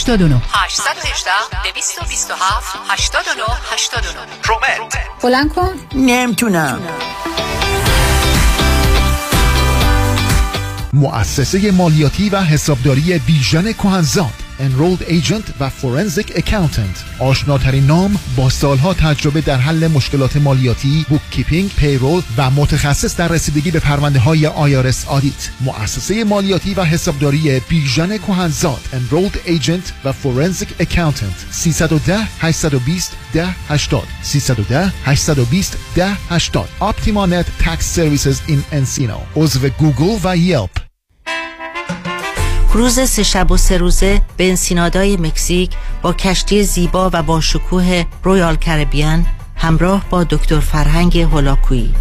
89 818 227 89 89 پرومت بلند کن. نمی‌تونم. مؤسسه مالیاتی و حسابداری بیژن کهنزاد Enrolled Agent و Forensic Accountant. آشناترین نام با سالها تجربه در حل مشکلات مالیاتی bookkeeping، payroll و متخصص در رسیدگی به پرونده های IRS audit مؤسسه مالیاتی و حسابداری بیژن کهنزاد Enrolled Agent و Forensic Accountant. 310 820 1080 310 820 1080 OptimaNet Tax Services in Encino. عضو گوگل و Yelp. روز سه شب و سه روزه به انسینادای مکزیک با کشتی زیبا و با شکوه رویال کربیان همراه با دکتر فرهنگ هولاکویی.